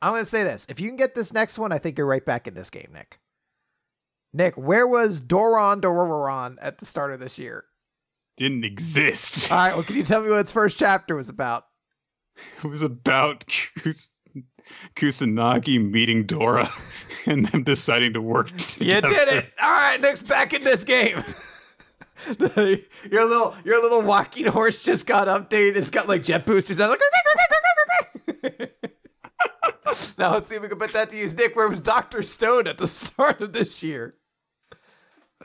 I'm gonna say this: if you can get this next one, I think you're right back in this game, Nick. Nick, where was Doron Dororon at the start of this year? Didn't exist. All right, well, can you tell me what its first chapter was about? It was about Kus- Kusanagi meeting Dora [LAUGHS] and them deciding to work together. You did it! All right, Nick's back in this game. [LAUGHS] The- [LAUGHS] your little your little walking horse just got updated. It's got like jet boosters. I was like, [LAUGHS] now let's see if we can put that to use. Nick, where was Doctor Stone at the [LAUGHS] start of this year?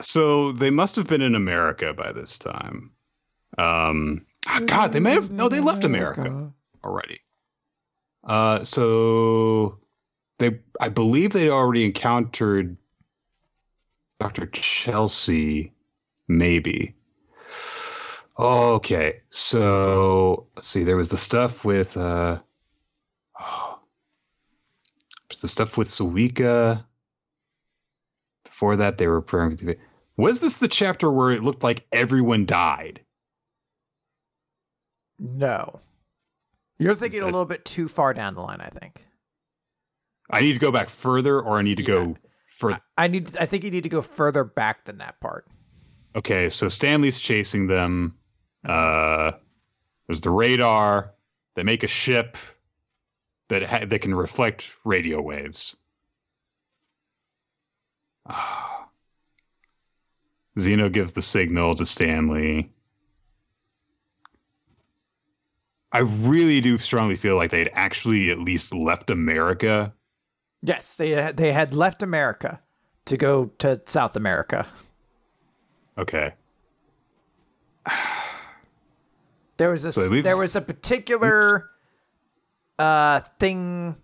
So they must have been in America by this time. Um, ah, God, they may have. No, they left America already. Uh, so they, I believe they'd already encountered Dr. Chelsea, maybe. Okay, so let's see. There was the stuff with uh, There's the stuff with Suika. Before that, they were preparing to be. Was this the chapter where it looked like everyone died? No. You're thinking Is a little bit too far down the line, I think. I need to go back further, or I need to Yeah. go further. I need I think you need to go further back than that part. Okay, so Stanley's chasing them. Uh, there's the radar. They make a ship that ha- that can reflect radio waves. Ah. Zeno gives the signal to Stanley. I really do strongly feel like they'd actually at least left America. Yes, they they had left America to go to South America. Okay. [SIGHS] There was a So there was a particular uh thing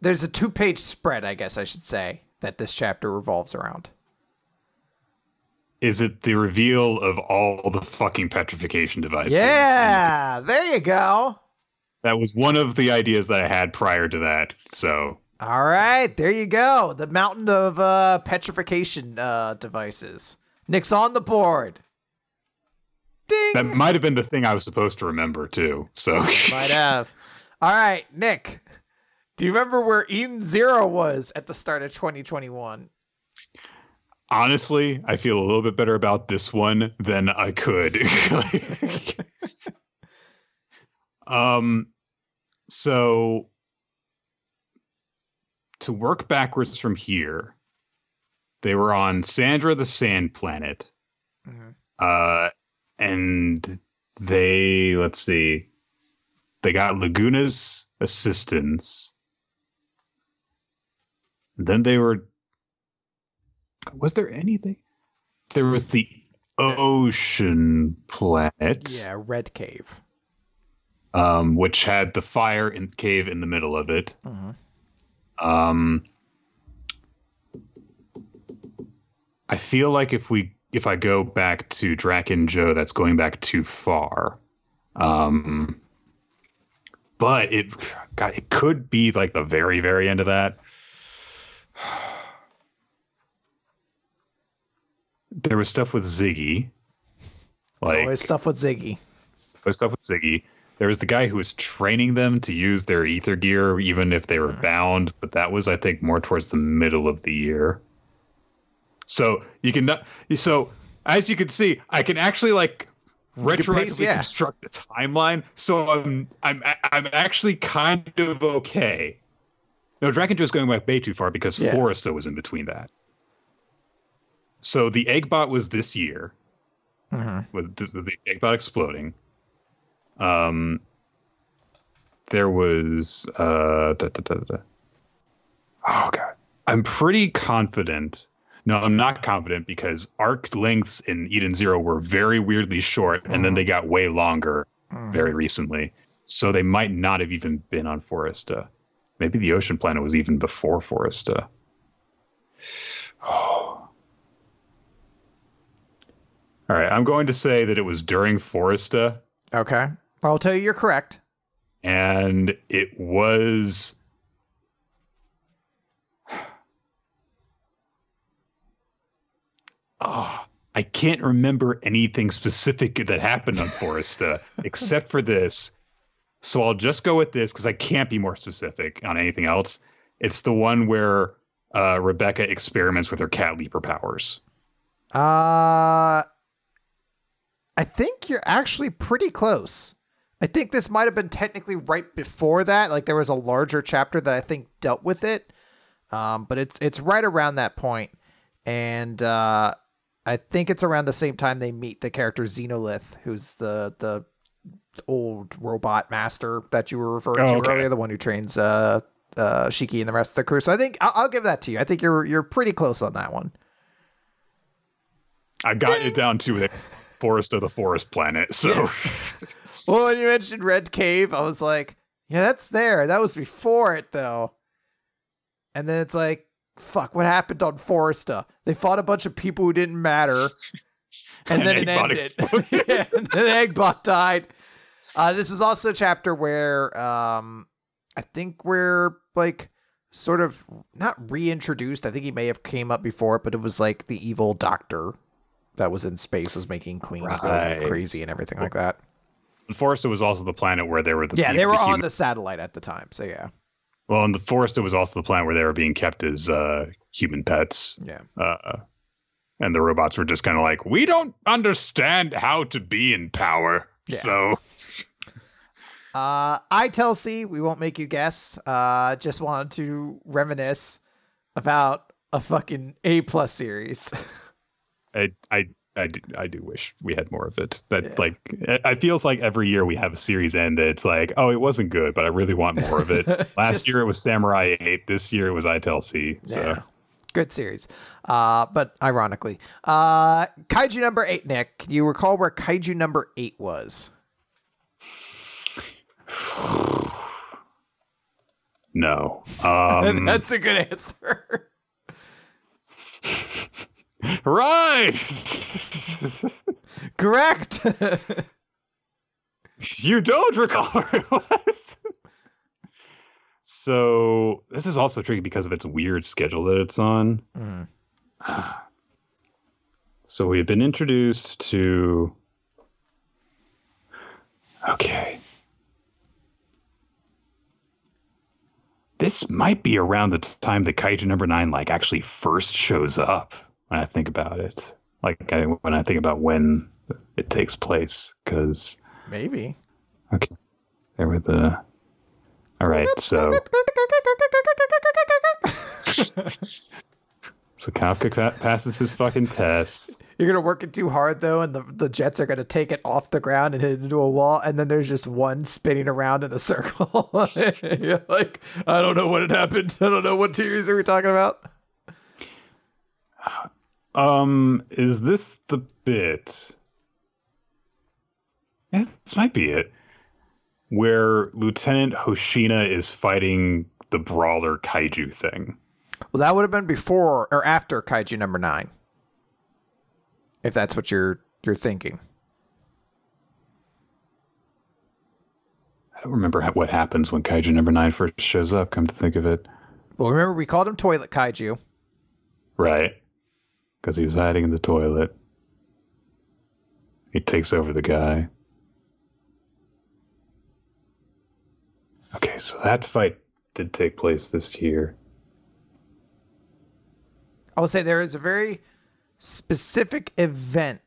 there's a two-page spread, I guess I should say, that this chapter revolves around. Is it the reveal of all the fucking petrification devices? Yeah, there you go. That was one of the ideas that I had prior to that. So All right, there you go. The mountain of uh, petrification uh, devices. Nick's on the board. Ding. that might have been the thing I was supposed to remember too. So [LAUGHS] Might have. All right, Nick. Do you remember where Eden Zero was at the start of 2021? honestly, I feel a little bit better about this one than I could. [LAUGHS] [LAUGHS] um, so to work backwards from here, they were on Sandra the Sand Planet. Mhm. Uh, and they let's see, they got Laguna's assistance. Then they were. Was there anything? There was the ocean planet, Yeah, Red Cave. um, which had the fire in cave in the middle of it. Mhm. Um, I feel like if we if I go back to Drakken Joe, that's going back too far. Um, but it, God, it could be like the very very end of that. [SIGHS] There was stuff with Ziggy, There's like always stuff with Ziggy. was stuff with Ziggy. There was the guy who was training them to use their ether gear, even if they were bound. But that was, I think, more towards the middle of the year. So you can, so as you can see, I can actually like retroactively pace, yeah. construct the timeline. So I'm, I'm, I'm actually kind of okay. No, Drakken Joe's going back way too far because Yeah. Foresta was in between that. So the Eggbot was this year Mhm. with the, with the eggbot exploding. Um, there was uh, da, da, da, oh god, I'm pretty confident. No, I'm not confident because arc lengths in Eden Zero were very weirdly short, and then they got way longer Mhm. very recently. So they might not have even been on Foresta. Maybe the ocean planet was even before Foresta. [SIGHS] All right, I'm going to say that it was during Foresta, Okay. I'll tell you you're correct. and it was. Oh, I can't remember anything specific that happened on Foresta [LAUGHS] except for this. So I'll just go with this because I can't be more specific on anything else. It's the one where uh, Rebecca experiments with her cat leaper powers. Uh I think you're actually pretty close. I think this might have been technically right before that. Like there was a larger chapter that I think dealt with it. Um, but it's it's right around that. And uh I think it's around the same time they meet the character Xenolith, who's the the old robot master that you were referring Oh, to okay. earlier, the one who trains uh uh Shiki and the rest of the crew. So I think I'll, I'll give that to you. I think you're you're pretty close on that one. I got it down to the forest of the forest planet. So [LAUGHS] [LAUGHS] Well, when you mentioned Red Cave, I was like, yeah, that's there. That was before it, though. And then it's like, fuck, what happened on Foresta? They fought a bunch of people who didn't matter. [LAUGHS] And, And then it Eggbot ended. [LAUGHS] yeah, and then Eggbot died. Uh, this is also a chapter where um, I think we're like sort of not reintroduced. I think he may have came up before, but it was like the evil doctor that was in space was making Queen Right. crazy and everything like that. And Foresta was also the planet where they were the Yeah, the- they were the on human- the satellite at the time. So yeah, well, and the Foresta was also the planet where they were being kept as uh, human pets. yeah. Uh, and the robots were just kind of like, we don't understand how to be in power. Yeah. So [LAUGHS] Uh, I tell C, we won't make you guess. Uh, just wanted to reminisce about a fucking A plus series. [LAUGHS] I, I, I do, I do wish we had more of it. That Yeah. like, it, it feels like every year we have a series end that it's like, oh, it wasn't good, but I really want more of it. [LAUGHS] Last Just- year it was Samurai 8. This year it was I Tell C. So Yeah. Good series. Uh, but ironically, uh, Kaiju number eight, Nick, can you recall where Kaiju number eight was? [SIGHS] no. [LAUGHS] Um, That's a good answer. [LAUGHS] right. [LAUGHS] Correct. [LAUGHS] you don't recall where it was. So this is also tricky because of its weird schedule that it's on. Mm. [SIGHS] So we've been introduced to. Okay. This might be around the time that Kaiju number nine like actually first shows up. When I think about it, like I, when I think about when it takes place, because Maybe. okay, there were the. All right, so [LAUGHS] so Kafka pa- passes his fucking test. You're gonna work it too hard though, and the, the jets are gonna take it off the ground and hit it into a wall, and then there's just one spinning around in a circle. [LAUGHS] You're like, I don't know what had happened. I don't know what series are we talking about. Uh, Um, is this the bit? Yeah, this might be it. Where Lieutenant Hoshina is fighting the brawler kaiju thing. Well, that would have been before or after Kaiju number nine, if that's what you're you're thinking. I don't remember what happens when kaiju number nine first shows up. Come to think of it, Well, remember we called him Toilet Kaiju. right? Because he was hiding in the toilet. He takes over the guy. Okay, so that fight did take place this year. I will say there is a very specific event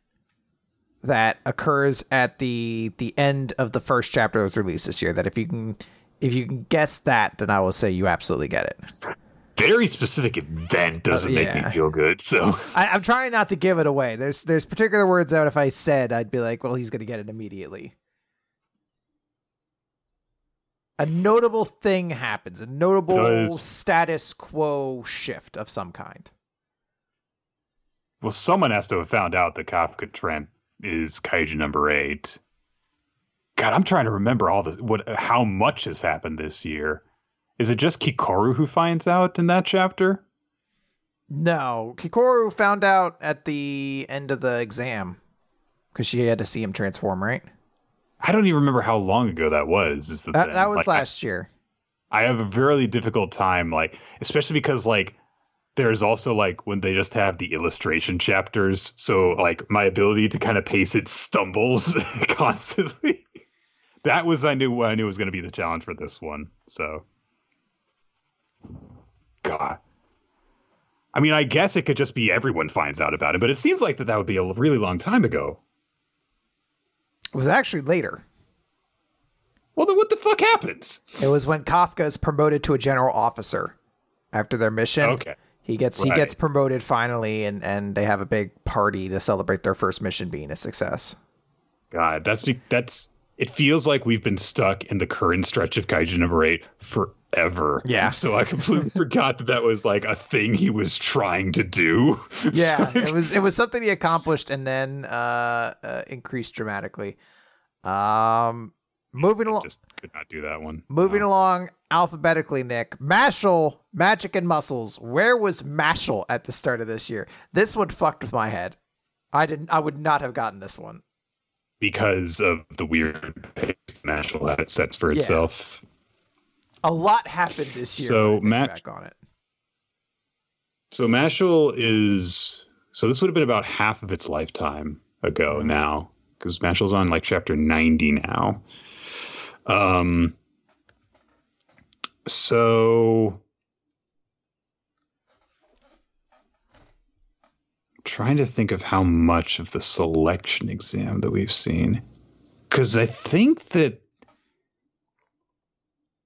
that occurs at the the end of the first chapter that was released this year. That if you can if you can guess that, then I will say you absolutely get it. Very specific event oh, doesn't make me feel good. So I, I'm trying not to give it away. There's there's particular words out. if I said, I'd be like, well, he's gonna get it immediately. A notable thing happens. A notable Does- status quo shift of some kind. well, someone has to have found out that Kafka Trent is Kaiju number eight. God, I'm trying to remember all this. What? How much has happened this year? Is it just Kikoru who finds out in that chapter? No, Kikoru found out at the end of the exam because she had to see him transform. Right? I don't even remember how long ago that was. Is the That that was Like, I- last year. I have a very difficult time, like, especially because, like, there's also, like, when they just have the illustration chapters. So, like, my ability to kind of pace it stumbles [LAUGHS] constantly. That was, I knew, what I knew was going to be the challenge for this one. So, God. I mean, I guess it could just be everyone finds out about it, but it seems like that that would be a really long time ago. It was actually later. Well, then what the fuck happens? It was when Kafka is promoted to a general officer after their mission. Okay. He gets he gets promoted finally, and and they have a big party to celebrate their first mission being a success. God, that's be- that's. It feels like we've been stuck in the current stretch of Kaiju number eight forever. Yeah. So I completely [LAUGHS] forgot that that was like a thing he was trying to do. Yeah, [LAUGHS] it was it was something he accomplished and then uh, uh increased dramatically. Um, moving along. Just could not do that one. Moving No. along alphabetically, Nick. Mashle, Magic and Muscles. Where was Mashle at the start of this year? This one fucked with my head. I didn't. I would not have gotten this one. Because of the weird pace the national hat sets for Yeah. itself. A lot happened this year. So Matt, on it. So Mashle is so this would have been about half of its lifetime ago Mm-hmm. now because Mashle's on like chapter 90 now. Um so trying to think of how much of the selection exam that we've seen cuz I think that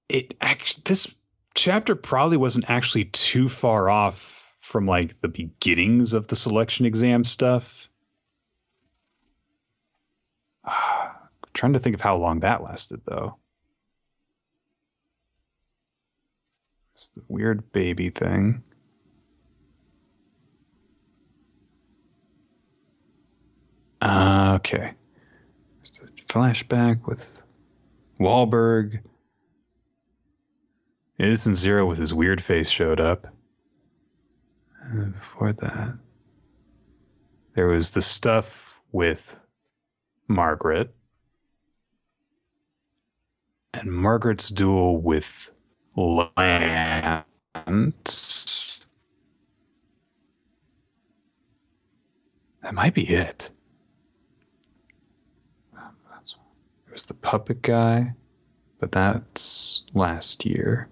it actually this chapter probably wasn't actually too far off from like the beginnings of the selection exam stuff. [SIGHS] trying to think of how long that lasted though. It's the weird baby thing. Uh, okay. A flashback with Wahlberg. Innocent Zero with his weird face showed up. And before that, there was the stuff with Margaret. And Margaret's duel with Lance. That might be it. There's the puppet guy, but that's last year.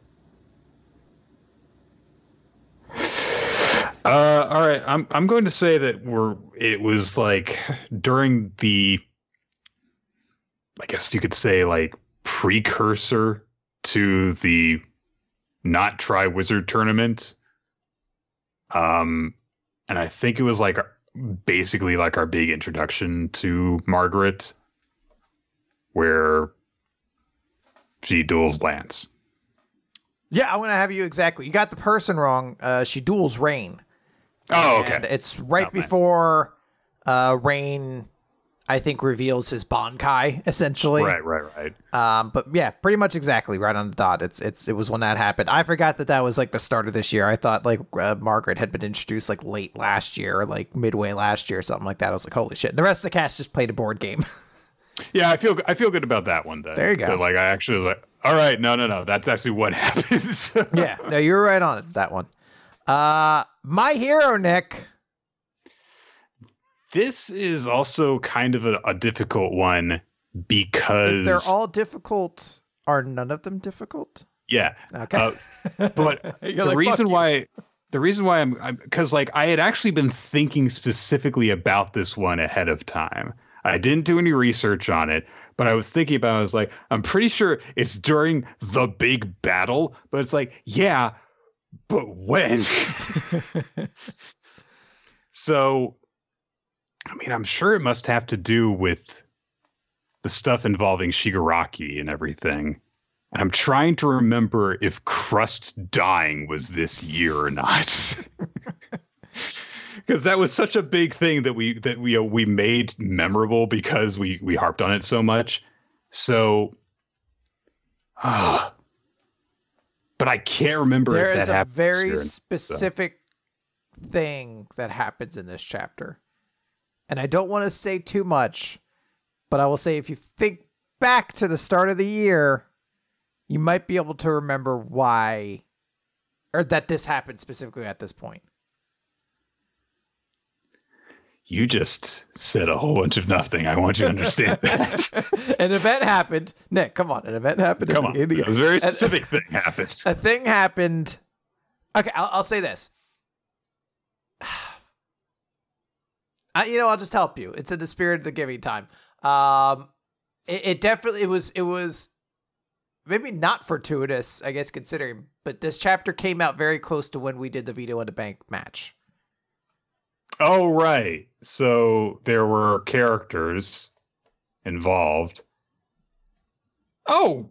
Uh, all right, I'm I'm going to say that we're it was like during the I guess you could say like precursor to the not Triwizard tournament. Um and I think it was like basically like our big introduction to Margaret where she duels Lance. Yeah, I'm gonna have you exactly. You got the person wrong. Uh, she duels Rain. Oh, okay. And it's right nice. before uh, Rain, I think, reveals his Bankai essentially. Right, right, right. Um, but yeah, pretty much exactly right on the dot. It's it's it was when that happened. I forgot that that was like the start of this year. I thought like uh, Margaret had been introduced like late last year, or like midway last year, or something like that. I was like, holy shit! And the rest of the cast just played a board game. [LAUGHS] Yeah, I feel I feel good about that one. Then There you go. That, like I actually was like, all right, no, no, no, that's actually what [LAUGHS] happens. yeah, no, you're right on it. That one. Uh, my hero, Nick. this is also kind of a, a difficult one because they're all difficult. Are none of them difficult? yeah. Okay. Uh, but [LAUGHS] the like, reason why the reason why I'm because like I had actually been thinking specifically about this one ahead of time. I didn't do any research on it, but I was thinking about. It, I was like, I'm pretty sure it's during the big battle, but it's like, yeah, but when? [LAUGHS] so, I mean, I'm sure it must have to do with the stuff involving Shigaraki and everything. And I'm trying to remember if Crust dying was this year or not. [LAUGHS] Because that was such a big thing that we that we uh, we made memorable because we we harped on it so much. So, ah, but I can't remember There if is a very specific thing that happens in this chapter. And I don't want to say too much, but I will say if you think back to the start of the year, you might be able to remember why or that this happened specifically at this point. You just said a whole bunch of nothing. I want you to understand [LAUGHS] that. an event happened. Nick, come on. An event happened. Come on, a of the year. very specific thing [LAUGHS] happened. a thing happened. Okay, I'll, I'll say this. [SIGHS] I, you know, I'll just help you. It's in the spirit of the giving time. Um, it, it definitely it was it was maybe not fortuitous, I guess, considering. But this chapter came out very close to when we did the Vito and the Bank match. Oh, right. So there were characters involved. Oh,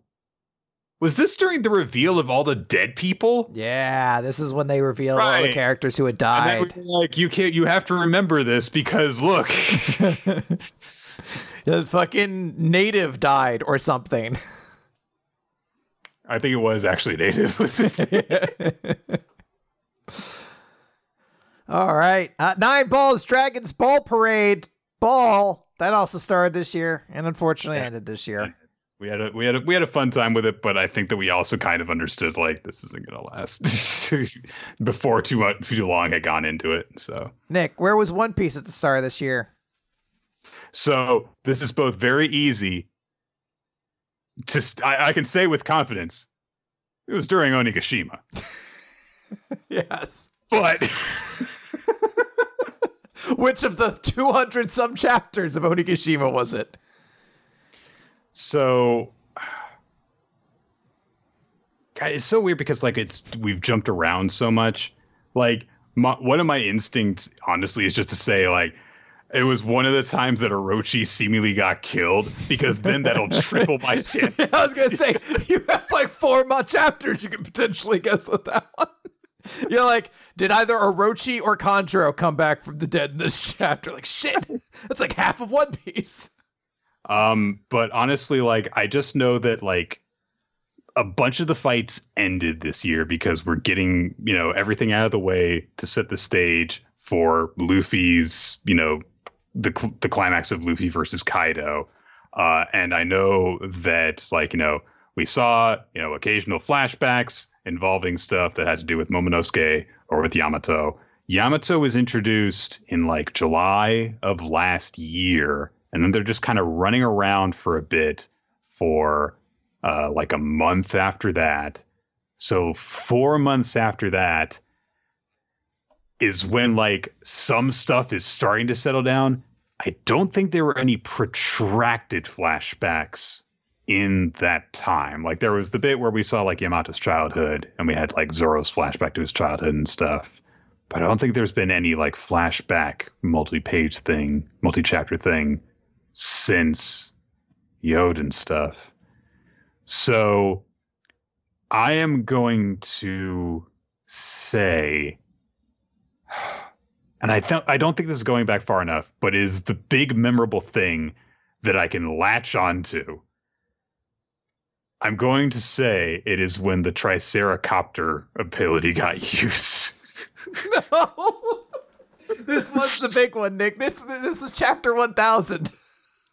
was this during the reveal of all the dead people? Yeah, this is when they revealed all the characters who had died. we were like, you can't. You have to remember this because look. [LAUGHS] [LAUGHS] the fucking native died or something. I think it was actually native. [LAUGHS] All right. Uh, Nine Balls Dragons Ball Parade Ball. That also started this year and unfortunately Yeah. ended this year. we had a we had a we had a fun time with it, but I think that we also kind of understood like this isn't gonna last [LAUGHS] before too much too long had gone into it. So Nick, where was One Piece at the start of this year? So this is both very easy. To I, I can say with confidence, it was during Onigashima. [LAUGHS] yes, but [LAUGHS] which of the two hundred some chapters of Onigashima was it? So [SIGHS] it's so weird because like it's we've jumped around so much. Like my, one of my instincts, honestly, is just to say like it was one of the times that Orochi seemingly got killed because then that'll [LAUGHS] triple my [LAUGHS] chance. I was gonna say you have like four more chapters you can potentially guess with that one. You're like, did either Orochi or Kanjuro come back from the dead in this [LAUGHS] chapter? Like shit, that's like half of One Piece. Um, but honestly, like I just know that like a bunch of the fights ended this year because we're getting, you know, everything out of the way to set the stage for Luffy's, you know, the the climax of Luffy versus Kaido. Uh, and I know that like, you know, we saw, you know, occasional flashbacks involving stuff that had to do with Momonosuke or with Yamato. Yamato was introduced in like July of last year and then they're just kind of running around for a bit for uh, like a month after that. So four months after that is when like some stuff is starting to settle down. I don't think there were any protracted flashbacks in that time. Like there was the bit where we saw like Yamato's childhood and we had like Zoro's flashback to his childhood and stuff. But I don't think there's been any like flashback multi-page thing, multi-chapter thing since Oden stuff. So I am going to say, [SIGHS] and I th- I don't think this is going back far enough, but is the big memorable thing that I can latch onto. I'm going to say it is when the Triceracopter ability got used. no, [LAUGHS] this was the big one, Nick. This this is chapter one thousand.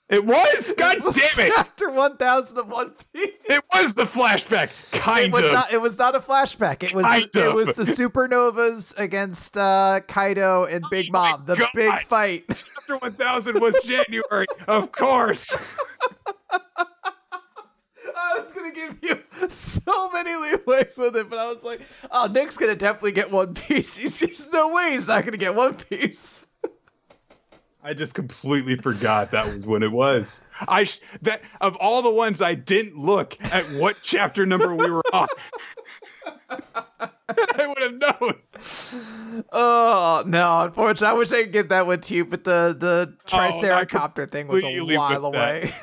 It was. God was damn it! Chapter one thousand of One Piece. It was the flashback. Kind it was of. Not, it was not a flashback. It was. Kind it of. was the supernovas against uh, Kaido and Big Oh my Mom. The God. big fight. Chapter 1000 was January, of course. [LAUGHS] I was gonna give you [LAUGHS] so many leeways with it, but I was like, "Oh, Nick's gonna definitely get One Piece. [LAUGHS] He's, there's no way he's not gonna get One Piece." I just completely forgot that was when it was. I sh- that of all the ones I didn't look at what chapter number we were on. [LAUGHS] I would have known. Oh no! Unfortunately, I wish I could give that one to you, but the the Oh, thing was a while missed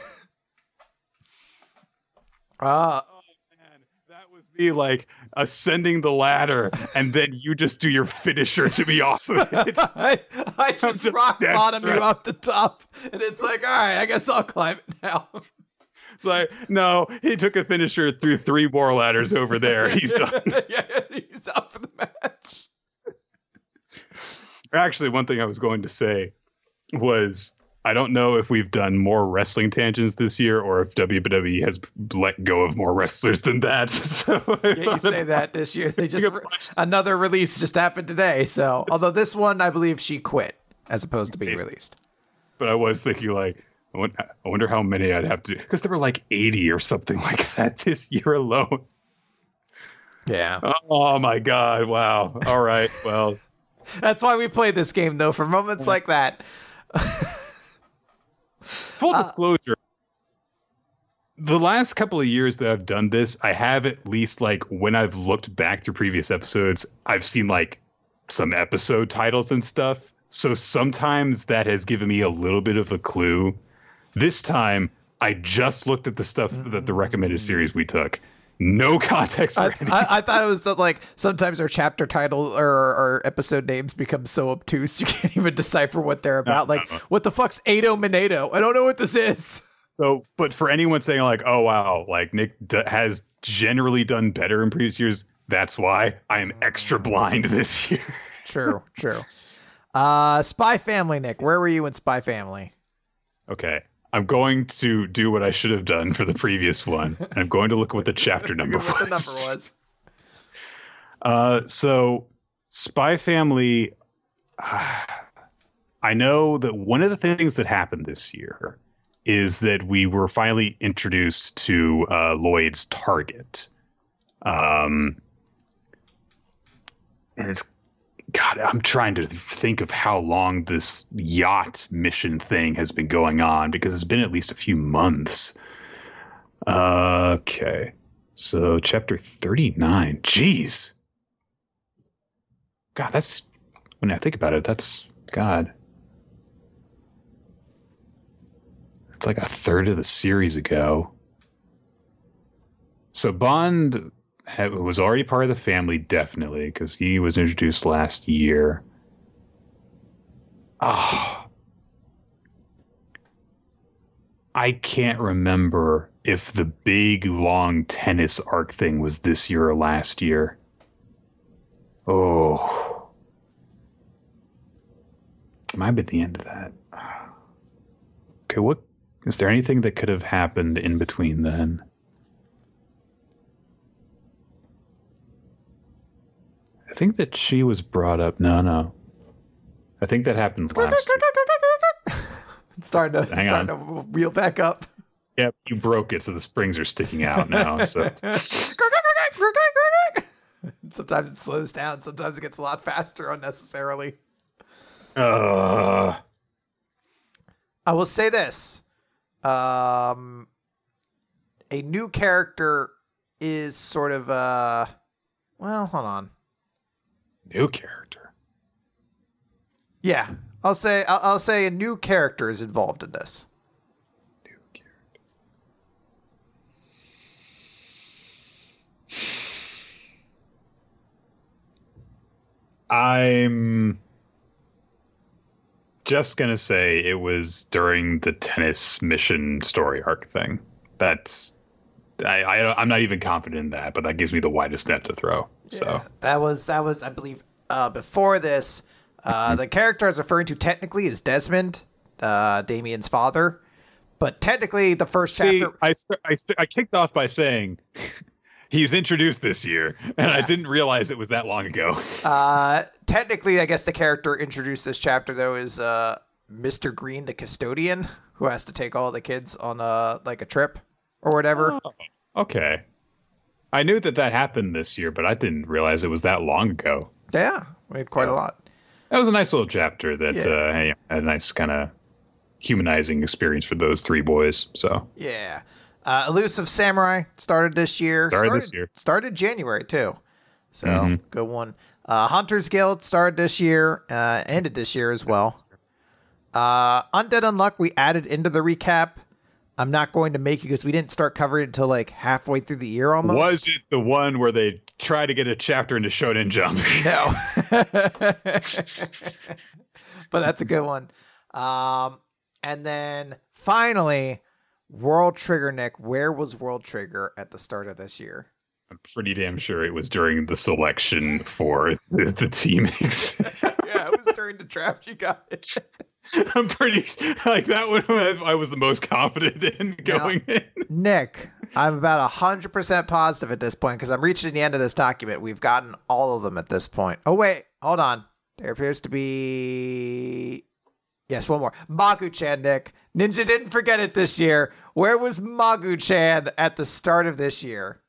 away. Uh, man, that was me like ascending the ladder, and then you just do your finisher to me off of it. [LAUGHS] I, I just just rock bottom you off the top, and it's like, all right, I guess I'll climb it now. It's [LAUGHS] like, no, he took a finisher through three more ladders over [LAUGHS] there. He's done. yeah, he's out for the match. Actually, one thing I was going to say was I don't know if we've done more wrestling tangents this year or if WWE has let go of more wrestlers than that. [LAUGHS] So Yeah, you say about- that this year. They just another release just happened today. So, [LAUGHS] although this one, I believe she quit as opposed to being released. But I was thinking like, I wonder how many I'd have to because there were like 80 or something [LAUGHS] like that this year alone. Yeah, Oh my god! Wow. All right. Well, that's why we play this game, though. For moments like that. Full uh, disclosure. The last couple of years that I've done this, I have at least like when I've looked back through previous episodes, I've seen like some episode titles and stuff. So sometimes that has given me a little bit of a clue. This time, I just looked at the stuff that the recommended mm. series we took. No context for I, anything. I, I thought it was that like sometimes our chapter title or, or episode names become so obtuse you can't even decipher what they're about. like, no. what the fuck's Ado Minedo? I don't know what this is. So, but for anyone saying like, "Oh wow," like Nick d- has generally done better in previous years, that's why I am extra blind this [LAUGHS] year. True, true. Uh, Spy Family, Nick. Where were you in Spy Family? okay, I'm going to do what I should have done for the previous one. And I'm going to look at what the chapter [LAUGHS] number what was. the number was. [LAUGHS] Uh, so Spy Family. [SIGHS] I know that one of the things that happened this year is that we were finally introduced to uh, Lloyd's target. Um, and it's God, I'm trying to think of how long this yacht mission thing has been going on because it's been at least a few months. Okay. So, chapter 39. Jeez. God, that's when I think about it, that's God. It's like a third of the series ago. So Bond was already part of the family, definitely, because he was introduced last year. Ah. I can't remember if the big long tennis arc thing was this year or last year. Oh. Might be the end of that. Okay, what is there anything that could have happened in between then? I think that she was brought up. No, no. I think that happened last [LAUGHS] it's starting to, Hang starting to wheel back up. Yep, you broke it, so the springs are sticking out now. So [LAUGHS] sometimes it slows down. Sometimes it gets a lot faster unnecessarily. uh, I will say this. Um, a new character is sort of uh well, hold on. New character. Yeah, I'll say I'll, I'll say a new character is involved in this. New character. I'm just gonna say it was during the tennis mission story arc thing. That's I, I I'm not even confident in that, but that gives me the widest net to throw. So Yeah, that was that was I believe uh, before this. Uh, the character I was referring to technically is Desmond, uh, Damian's father, but technically the first see, chapter. I st- I, st- I kicked off by saying [LAUGHS] he's introduced this year, and I didn't realize it was that long ago. Uh, technically, I guess the character introduced this chapter though is uh, Mr. Green, the custodian, who has to take all the kids on a like a trip or whatever. Oh, okay. I knew that that happened this year, but I didn't realize it was that long ago. Yeah, we had quite a lot. That was a nice little chapter that Yeah. uh, a nice kind of humanizing experience for those three boys. So Yeah. Uh, Elusive Samurai started this year. Started this year. Started January too. So Mhm. good one. Uh, Hunters Guild started this year. Uh, ended this year as well. Uh, Undead Unluck we added into the recap. I'm not going to make you because we didn't start covering it until like halfway through the year almost. was it the one where they try to get a chapter into Shonen Jump? [LAUGHS] No. [LAUGHS] but that's a good one. Um, and then finally, World Trigger Nick. Where was World Trigger at the start of this year? I'm pretty damn sure it was during the selection for the, the teammates. [LAUGHS] yeah, it was during the draft. You got it. [LAUGHS] I'm pretty like that one. I I was the most confident in going in. Nick, I'm about hundred percent positive at this point because I'm reaching the end of this document. We've gotten all of them at this point. Oh wait, hold on. There appears to be yes, one more. Magu-chan, Nick. Ninja didn't forget it this year. Where was Magu-chan at the start of this year?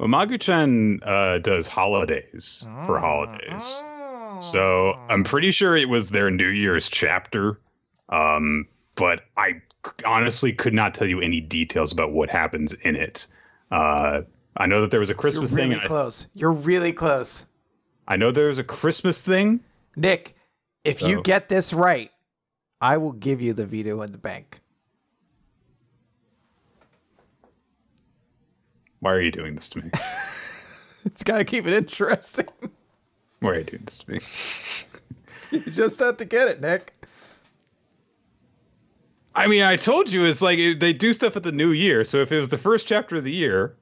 Well, Magu-chan uh, does holidays for holidays. So I'm pretty sure it was their New Year's chapter. Um, but I honestly could not tell you any details about what happens in it. Uh, I know that there was a Christmas You're really thing. I, close. You're really close. I know there was a Christmas thing. Nick, if you get this right, I will give you the veto in the bank. Why are you doing this to me? [LAUGHS] It's got to keep it interesting. Why are you doing this to me? [LAUGHS] you just have to get it, Nick. I mean, I told you it's like they do stuff at the new year. So if it was the first chapter of the year,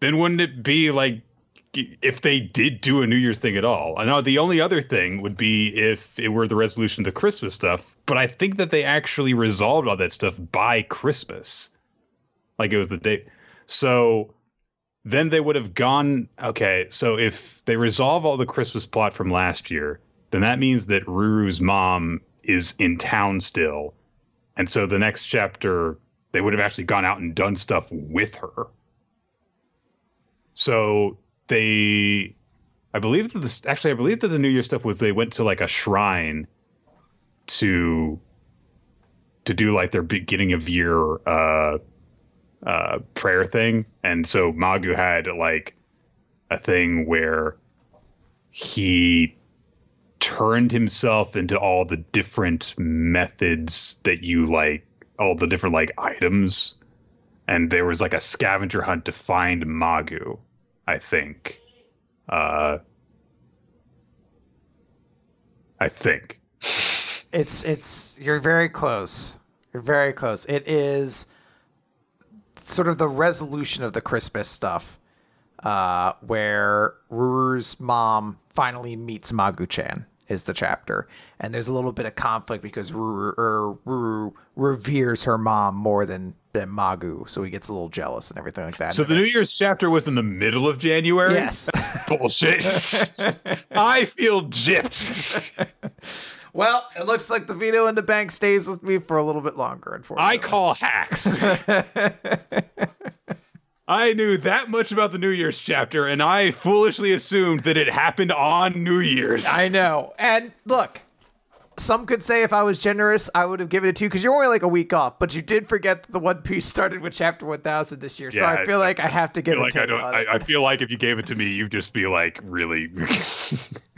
then wouldn't it be like if they did do a New Year's thing at all. I know the only other thing would be if it were the resolution of the Christmas stuff, but I think that they actually resolved all that stuff by Christmas. Like it was the day. So then they would have gone okay, so if they resolve all the Christmas plot from last year, then that means that Ruru's mom is in town still. And so the next chapter they would have actually gone out and done stuff with her. So they I believe that this actually I believe that the New Year stuff was they went to like a shrine to to do like their beginning of year uh uh prayer thing. And so Magu had like a thing where he turned himself into all the different methods that you like all the different like items and there was like a scavenger hunt to find Magu I think. Uh, I think. It's it's you're very close. You're very close. It is sort of the resolution of the Christmas stuff, uh, where Ruru's mom finally meets Magu-chan is the chapter, and there's a little bit of conflict because Ruru, er, Ruru reveres her mom more than than Magu, so he gets a little jealous and everything like that. So the New Year's chapter was in the middle of January. Yes. [LAUGHS] Bullshit. [LAUGHS] I feel gypped. [LAUGHS] well, it looks like the veto in the bank stays with me for a little bit longer. Unfortunately, I call hacks. [LAUGHS] I knew that much about the New Year's chapter, and I foolishly assumed that it happened on New Year's. I know. And look, some could say if I was generous, I would have given it to you because you're only like a week off. But you did forget that the One Piece started with Chapter 1000 this year, so I feel like I have to give it. Like I don't. I, I, feel like if you gave it to me, you'd just be like really. [LAUGHS]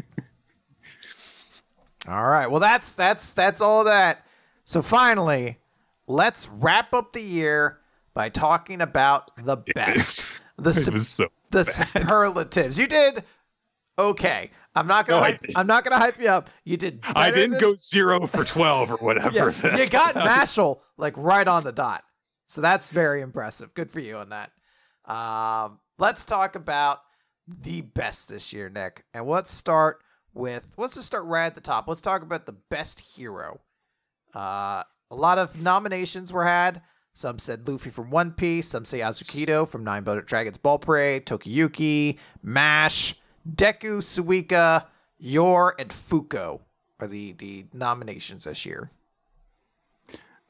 all right. Well, that's that's that's all that. So finally, let's wrap up the year by talking about the best. The, su- so the superlatives. You did okay. I'm not gonna. No, hype, I'm not gonna hype you up. You did. I didn't than... go zero for twelve or whatever. yeah, you got Mashle like right on the dot. So that's very impressive. Good for you on that. Um, let's talk about the best this year, Nick. And let's start with. Let's just start right at the top. Let's talk about the best hero. Uh, a lot of nominations were had. Some said Luffy from One Piece. Some say Azukido from Nine Dragons Ball Parade, Tokiyuki, MASH, Deku, Suika, Yor, and Fuko are the the nominations this year.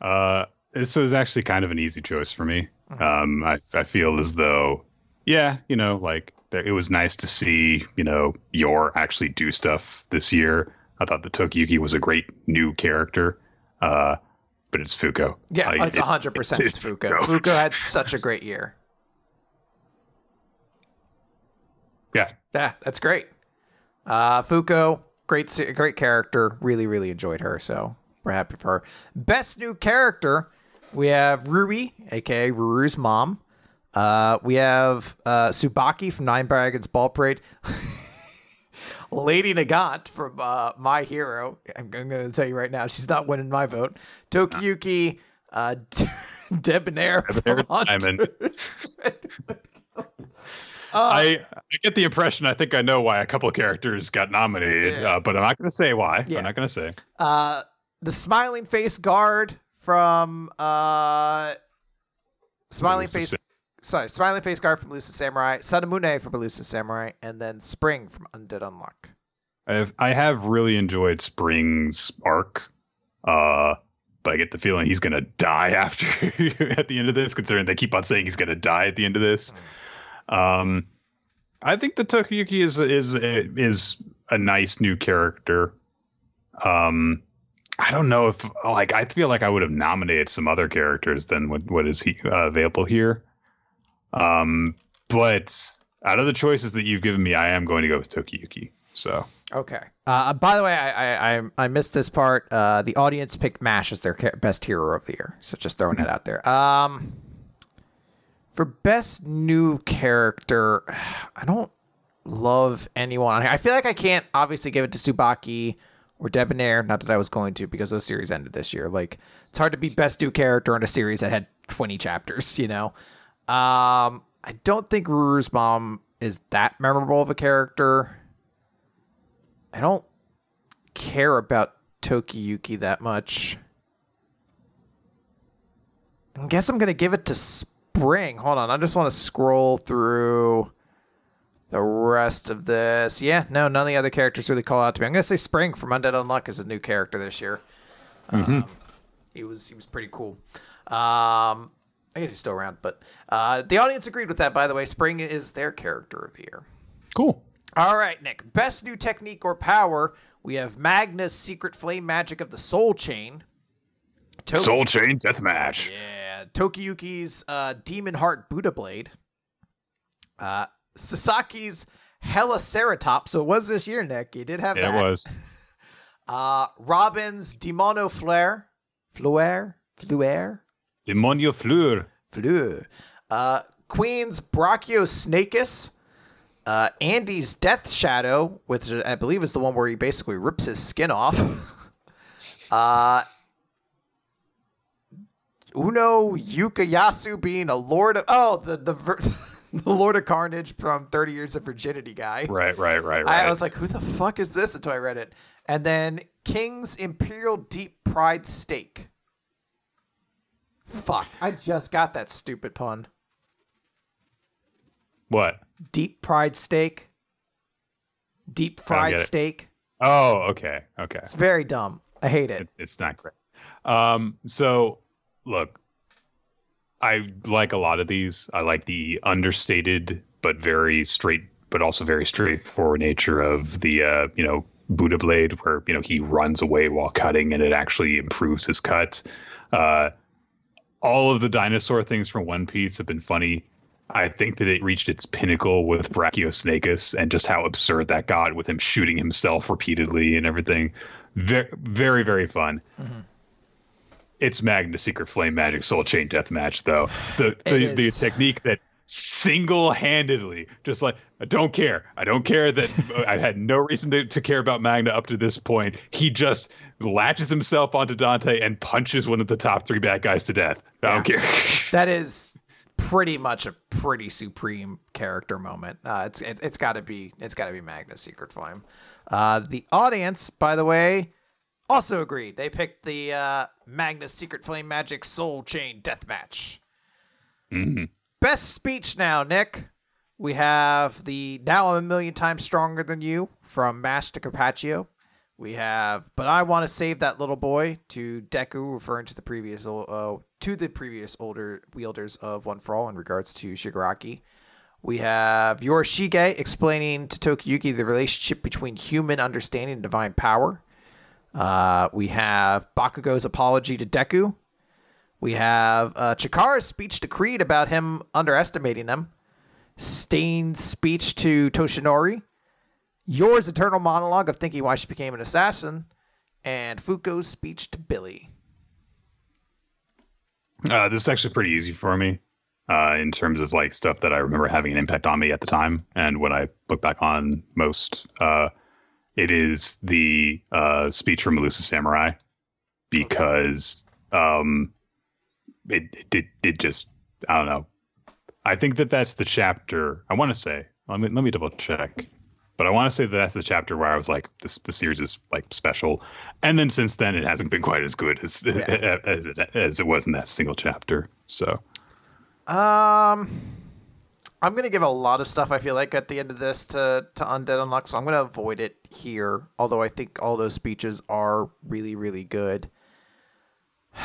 Uh, this was actually kind of an easy choice for me. Mm-hmm. Um, I I feel as though, yeah, you know, like it was nice to see you know Yor actually do stuff this year. I thought the Tokiyuki was a great new character. Uh, but it's Fuko. Yeah, like, it's hundred percent it's Fuko. Fuko had such a great year. Yeah, yeah, that's great. Uh, Fuko, great, great character. Really, really enjoyed her. So we're happy for her. Best new character, we have Ruby, aka Ruru's mom. Uh, we have uh, Tsubaki from Nine Dragons Ball Parade. [LAUGHS] Lady Nagant from uh, My Hero. I'm, going to tell you right now, she's not winning my vote. Tokiyuki, uh, [LAUGHS] Debonair from Diamond. [LAUGHS] Uh, I, I get the impression I think I know why a couple of characters got nominated, yeah. uh, but I'm not going to say why. Yeah. I'm not going to say. Uh, the smiling face guard from uh, smiling face sorry, Smiling Face Guard from Elusive Samurai, Sadamune from Elusive Samurai, and then Spring from Undead Unluck. I have I have really enjoyed Spring's arc. Uh but I get the feeling he's gonna die [LAUGHS] after at the end of this, considering they keep on saying he's gonna die at the end of this. Mm. Um I think the Tokiyuki is is is a nice new character. Um I don't know if like I feel like I would have nominated some other characters than what what is he uh, available here. Um, but out of the choices that you've given me, I am going to go with Tokiyuki. So okay. Uh, by the way, I, I I missed this part. Uh, the audience picked Mash as their best hero of the year. So just throwing it out there. Um, for best new character, I don't love anyone. Here. I feel like I can't obviously give it to Tsubaki or Debonair. Not that I was going to because those series ended this year. Like it's hard to be best new character in a series that had 20 chapters. You know. Um, I don't think Ruru's mom is that memorable of a character. I don't care about Tokiyuki that much. I guess I'm gonna give it to Spring. Hold on, I just want to scroll through the rest of this. Yeah, no, none of the other characters really call out to me. I'm gonna say Spring from Undead Unluck is a new character this year. Mm-hmm. Um, he was he was pretty cool. Um, I guess he's still around, but uh, the audience agreed with that. By the way, Spring is their character of the year. Cool. All right, Nick. Best new technique or power. We have Magna's secret flame magic of the Soul Chain. To- Soul Chain Deathmatch. Yeah. Tokiyuki's uh, Demon Heart Buddha Blade. Uh, Sasaki's Helicoceratops. So it was this year, Nick. You did have yeah, that. it was. [LAUGHS] Uh, Robin's Demonio Flare. Fleur? Fleur? Demonio Fleur. Fleur. Uh, Queen's Brachiosnakis. Uh, Andy's Death Shadow, which I believe is the one where he basically rips his skin off. [LAUGHS] uh, Uno Yukayasu being a Lord of oh the the [LAUGHS] the Lord of Carnage from Thirty Years of Virginity guy. Right, right, right, right. I was like, who the fuck is this? Until I read it, and then King's Imperial Deep Pride Steak. Fuck! I just got that stupid pun. What? Deep fried steak. Deep fried steak. Oh, okay, okay. It's very dumb. I hate it. it it's not great. Um, so look, I like a lot of these. I like the understated but very straight, but also very straightforward nature of the uh, you know Buddha blade, where you know he runs away while cutting, and it actually improves his cut. Uh, all of the dinosaur things from One Piece have been funny. I think that it reached its pinnacle with Brachiosnakis and just how absurd that got with him shooting himself repeatedly and everything. Very, very, very fun. Mm-hmm. It's Magna Secret Flame Magic Soul Chain Death Match, though. The the, the technique that single-handedly just like i don't care. I don't care that [LAUGHS] i had no reason to, to care about magna up to this point. He just latches himself onto dante and punches one of the top three bad guys to death. I yeah. don't care. [LAUGHS] That is pretty much a pretty supreme character moment. Uh, it's it, has got to be it's got to be magna's secret flame. Uh, the audience by the way also agreed. They picked the uh, magna's secret flame magic soul chain death match mm-hmm. Best speech now, Nick. We have the now I'm a million times stronger than you from Master Carpaccio. We have, but I want to save that little boy to Deku, referring to the previous uh, to the previous older wielders of One for All in regards to Shigaraki. We have Yorishige explaining to Tokiyuki the relationship between human understanding and divine power. Uh, we have Bakugo's apology to Deku. We have uh, Chikara's speech to Creed about him underestimating them. Stain's speech to Toshinori. Yor's eternal monologue of thinking why she became an assassin. And Fuko's speech to Billy. Uh, this is actually pretty easy for me uh, in terms of like stuff that I remember having an impact on me at the time. And when I look back on most, uh, it is the uh, speech from Elusive Samurai because um, it, it did it just I don't know. I think that that's the chapter. I want to say. Let me let me double check. But I want to say that that's the chapter where I was like, this the series is like special, and then since then it hasn't been quite as good as [LAUGHS] yeah. as, it, as it was in that single chapter. So, um, I'm gonna give a lot of stuff. I feel like at the end of this to to Undead Unluck, so I'm gonna avoid it here. Although I think all those speeches are really really good. [SIGHS]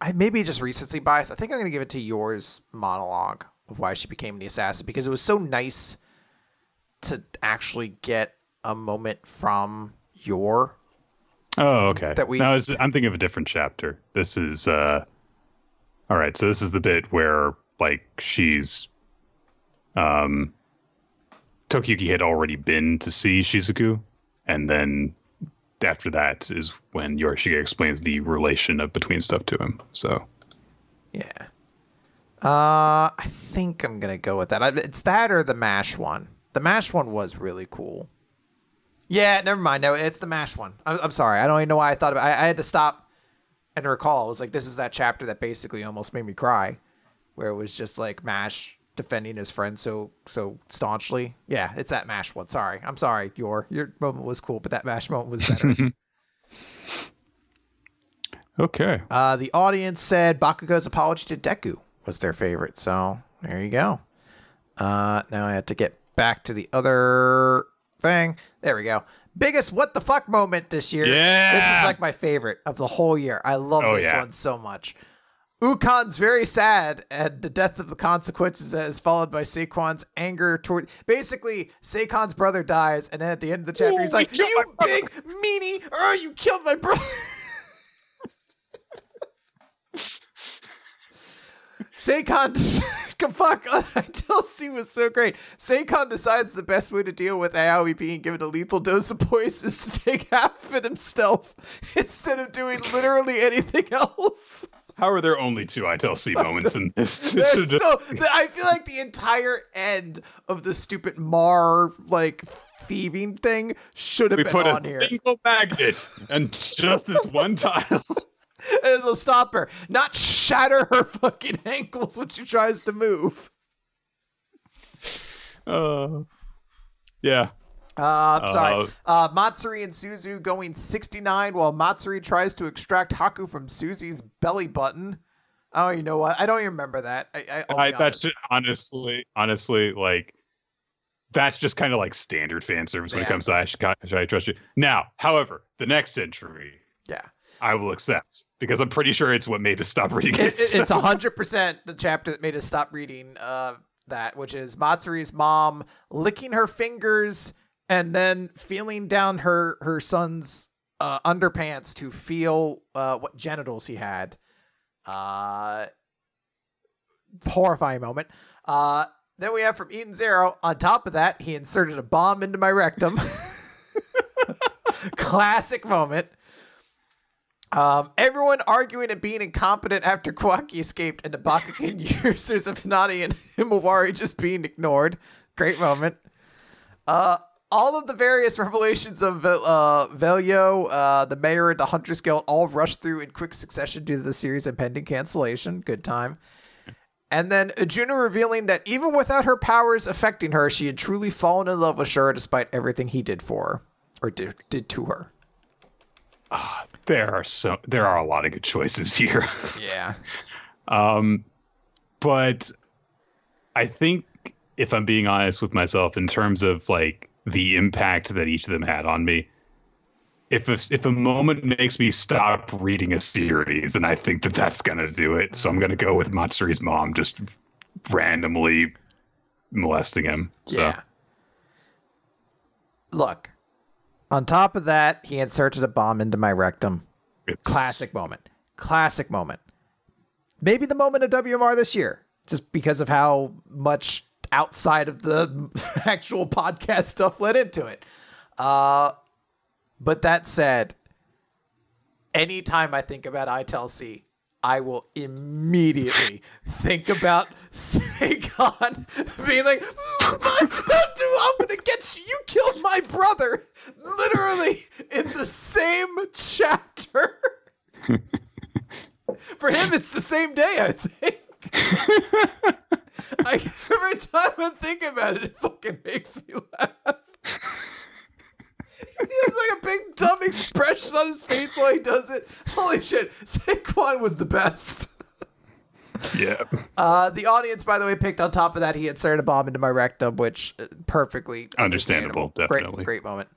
I maybe just recency bias. I think I'm gonna give it to Yor's monologue of why she became the assassin because it was so nice to actually get a moment from Yor. Oh, okay. That we. No, I'm thinking of a different chapter. This is uh. All right, so this is the bit where like she's, um, Tokiyuki had already been to see Shizuku, and then after that is when Yorishige explains the relation of between stuff to him. So, yeah. Uh, I think I'm gonna go with that. It's that or the Mash one. The Mash one was really cool. Yeah, never mind. No, it's the Mash one. I'm, I'm sorry. I don't even know why I thought about. I, I had to stop and recall. It was like this is that chapter that basically almost made me cry, where it was just like Mash defending his friend so so staunchly. Yeah, it's that Mash one. Sorry, I'm sorry. Your your moment was cool, but that Mash moment was better. [LAUGHS] okay. Uh, the audience said Bakugo's apology to Deku was their favorite. So there you go. Uh, now I have to get back to the other thing. There we go. Biggest what the fuck moment this year. Yeah. This is like my favorite of the whole year. I love Oh, this yeah. one so much. Ukon's very sad at the death of the consequences that is followed by Saquon's anger toward basically Saquon's brother dies and then at the end of the chapter he's like, You big meanie, oh you killed my brother. Saquon, [LAUGHS] fuck, [LAUGHS] TLC was so great. Saquon decides the best way to deal with Aoi being given a lethal dose of poison is to take half of it himself [LAUGHS] instead of doing literally anything else. How are there only two ITLC [LAUGHS] moments in this? It [LAUGHS] There's should've- so I feel like the entire end of the stupid Mar like thieving thing should have been on here. we been put a here. single magnet and just this one [LAUGHS] tile. And it'll stop her, not shatter her fucking ankles when she tries to move. Uh, yeah. Uh, I'm sorry. Uh, Matsuri and Suzu going 69 while Matsuri tries to extract Haku from Suzu's belly button. Oh, you know what? I don't even remember that. I, I, I, that's ju- honestly, honestly, like that's just kind of like standard fan service when Yeah. it comes to I should, should I trust you. Now, however, the next entry yeah. I will accept because I'm pretty sure it's what made us stop reading it. It, it- it's [LAUGHS] hundred percent the chapter that made us stop reading uh, that, which is Matsuri's mom licking her fingers and then feeling down her her son's uh, underpants to feel uh, what genitals he had. Uh, horrifying moment. Uh, then we have from Eden Zero. On top of that, he inserted a bomb into my rectum. [LAUGHS] Classic moment. Um, everyone arguing and being incompetent after Kawaki escaped, and the Byakugan [LAUGHS] users of Hinata and Himawari just being ignored. Great moment. Uh, all of the various [LAUGHS] revelations of uh, Velio, uh, the mayor, and the Hunters Guild all rushed through in quick succession due to the series' impending cancellation. Good time. And then Ajuna revealing that even without her powers affecting her, she had truly fallen in love with Shura despite everything he did for her, or did, did to her. there are so there are a lot of good choices here. [LAUGHS] Yeah. Um, but I think if I'm being honest with myself in terms of like the impact that each of them had on me, if a, if a moment makes me stop reading a series, then I think that that's gonna do it. So I'm gonna go with Matsuri's mom just randomly molesting him. So Yeah. Look, on top of that, he inserted a bomb into my rectum. it's Classic moment. Classic moment. Maybe the moment of WMR this year, just because of how much outside of the [LAUGHS] actual podcast stuff led into it. Uh, but that said, anytime I think about ITLC, I will immediately [LAUGHS] think about [LAUGHS] Sagan being like, "Mm, my, I'm gonna get you. You killed my brother, literally in the same chapter. For him, it's the same day, I think. I, [LAUGHS] every time I think about it, it fucking makes me laugh. He has like a big dumb expression on his face while he does it. Holy shit, Saquon was the best. yeah. Uh, the audience, by the way, picked on top of that. He inserted a bomb into my rectum, which uh, perfectly Understandable, definitely. Great, great moment.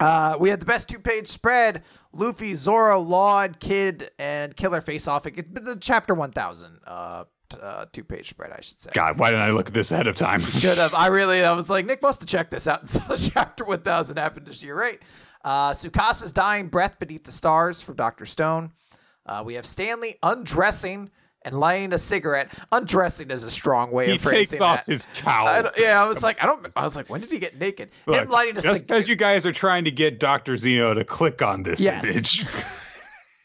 Uh, we had the best two-page spread: Luffy, Zoro, Law, Kid, and Killer face off. It, the chapter one thousand, uh, uh, two-page spread, I should say. God, why didn't I look at this ahead of time? Should have. I really. I was like, Nick must have checked this out. So [LAUGHS] the chapter one thousand happened this year, right? Uh, Tsukasa's dying breath beneath the stars from Doctor Stone. Uh, we have Stanley undressing and lighting a cigarette. Undressing is a strong way he of phrasing takes off that. his cowl. I yeah, I was like, I don't. I was like, when did he get naked? Him lighting a just cigarette. because you guys are trying to get Dr. Zeno to click on this Yes. image. [LAUGHS]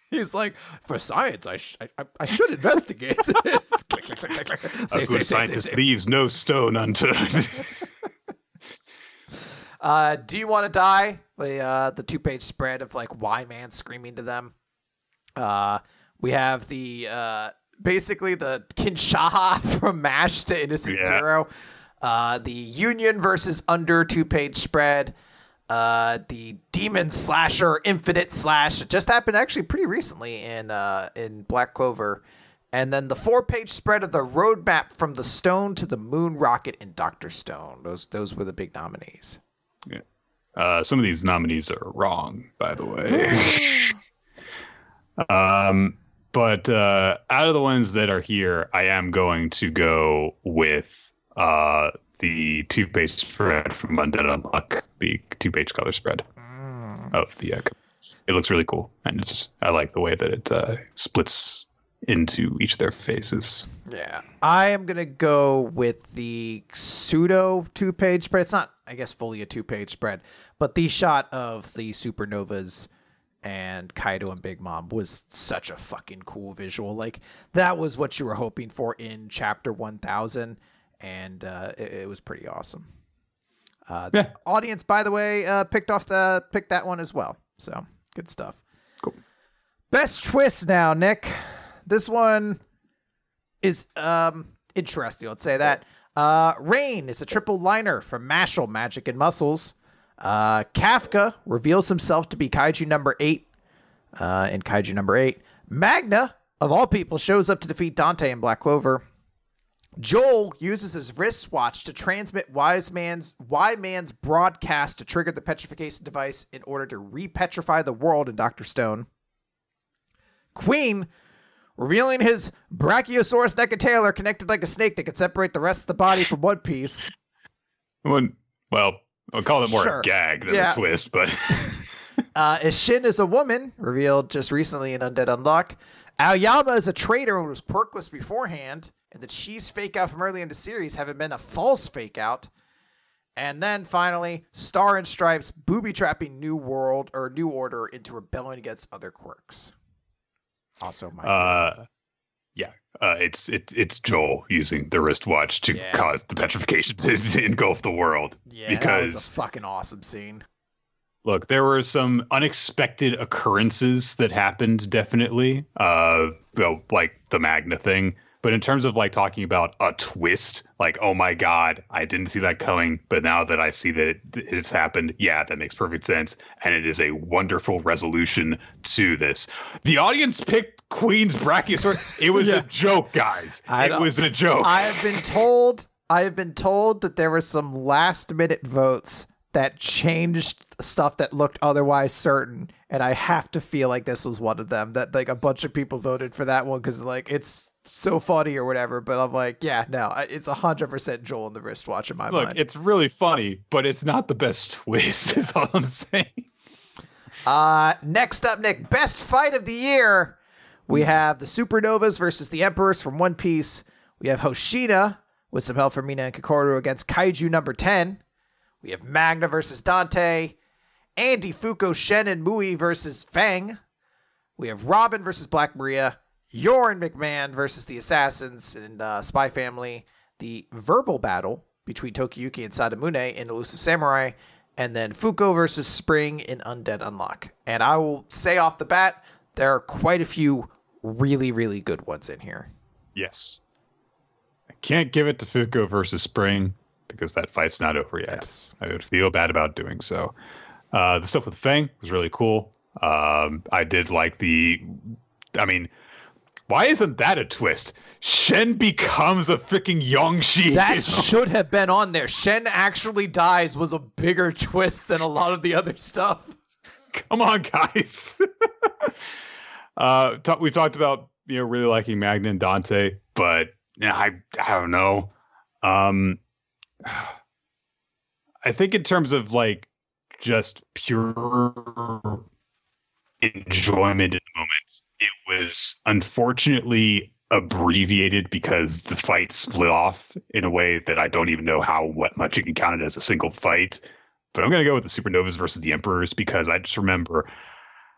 He's like, for science, I, sh- I, I should investigate [LAUGHS] this. [LAUGHS] click, click, click, click, click. A Save, good save, scientist save, leaves no stone unturned. [LAUGHS] Uh, do you want to die? The uh, the two page spread of like Y Man screaming to them. Uh, we have the uh, basically the Kinshasa from MASH to Innocent Yeah. Zero. Uh, the Union versus Under two page spread. Uh, the Demon Slasher Infinite Slash. It just happened actually pretty recently in uh, in Black Clover. And then the four page spread of the roadmap from the Stone to the Moon Rocket in Doctor Stone. Those those were the big nominees. yeah. Uh, some of these nominees are wrong, by the way. [LAUGHS] [LAUGHS] um, but uh, out of the ones that are here, I am going to go with uh, the two page spread from Undead Unluck, the two page color spread of the. Uh, it looks really cool, and it's just, I like the way that it uh, splits into each of their faces. Yeah. I am going to go with the pseudo two page spread. It's not, I guess, fully a two page spread, but the shot of the supernovas and Kaido and Big Mom was such a fucking cool visual. Like, that was what you were hoping for in chapter 1000, and uh, it, it was pretty awesome. Uh, the Yeah. audience, by the way, uh, picked off the picked that one as well. So good stuff. Cool. Best twist now, Nick. This one is um interesting. Let's say that. Uh, Rain is a triple liner from Mashle Magic and Muscles. Uh, Kafka reveals himself to be Kaiju number eight. Uh, in Kaiju number eight, Magna of all people shows up to defeat Dante in Black Clover. Joel uses his wristwatch to transmit Wise Man's Y Man's broadcast to trigger the petrification device in order to repetrify the world in Doctor Stone. Queen revealing his Brachiosaurus Necatailor connected like a snake that could separate the rest of the body from one piece. [LAUGHS] One, well, I'll call it more Sure. a gag than Yeah. a twist, but [LAUGHS] Uh, Ishin is a woman, revealed just recently in Undead Unluck. Aoyama is a traitor and was quirkless beforehand, and the cheese fake out from early in the series having been a false fake out. And then finally, Star and Stripes booby trapping New World or New Order into rebelling against other quirks. Also, my uh, yeah, uh, it's it's it's Joel using the wristwatch to Yeah. cause the petrification to, to [LAUGHS] engulf the world. yeah, that was because a fucking awesome scene. look, there were some unexpected occurrences that happened. Definitely, uh, well, like the Magna thing. But in terms of like talking about a twist, like oh my god, I didn't see that coming, but now that I see that it, it's happened, yeah, that makes perfect sense, and it is a wonderful resolution to this. The audience picked Queen's Brachiosaurus. It was [LAUGHS] Yeah. a joke, guys. I it was a joke. I have been told I have been told that there were some last minute votes that changed stuff that looked otherwise certain and I have to feel like this was one of them that like a bunch of people voted for that one cuz like it's so funny or whatever but I'm like yeah no it's 100% Joel in the wristwatch in my mind, Look, mind. it's really funny, but it's not the best [LAUGHS] twist. Is all I'm saying. Uh, next up, Nick, best fight of the year. We have the Supernovas versus the Emperors from One Piece. We have Hoshina with some help from Mina and Kokoro against Kaiju number 10. We have Magna versus Dante. Andy Fuko, Shen, and Mui versus Fang. We have Robin versus Black Maria. Yorin McMahon versus the Assassins and uh, Spy Family. The verbal battle between Tokiyuki and Sadamune in Elusive Samurai. And then Fuko versus Spring in Undead Unluck. And I will say off the bat, there are quite a few really, really good ones in here. Yes. I can't give it to Fuko versus Spring because that fight's not over yet. Yes. I would feel bad about doing so. Uh, the stuff with Fang was really cool. Um, I did like the. I mean, why isn't that a twist? Shen becomes a freaking Yongshi. That you [LAUGHS] know? should have been on there. Shen actually dies was a bigger twist than a lot of the other stuff. Come on, guys. [LAUGHS] uh, ta- we've talked about you know really liking Magna and Dante, but I I don't know. Um, [SIGHS] I think in terms of like just pure enjoyment in the moment, it was unfortunately abbreviated because the fight split off in a way that I don't even know how what much you can count it as a single fight. But I'm gonna go with the Supernovas versus the Emperors because I just remember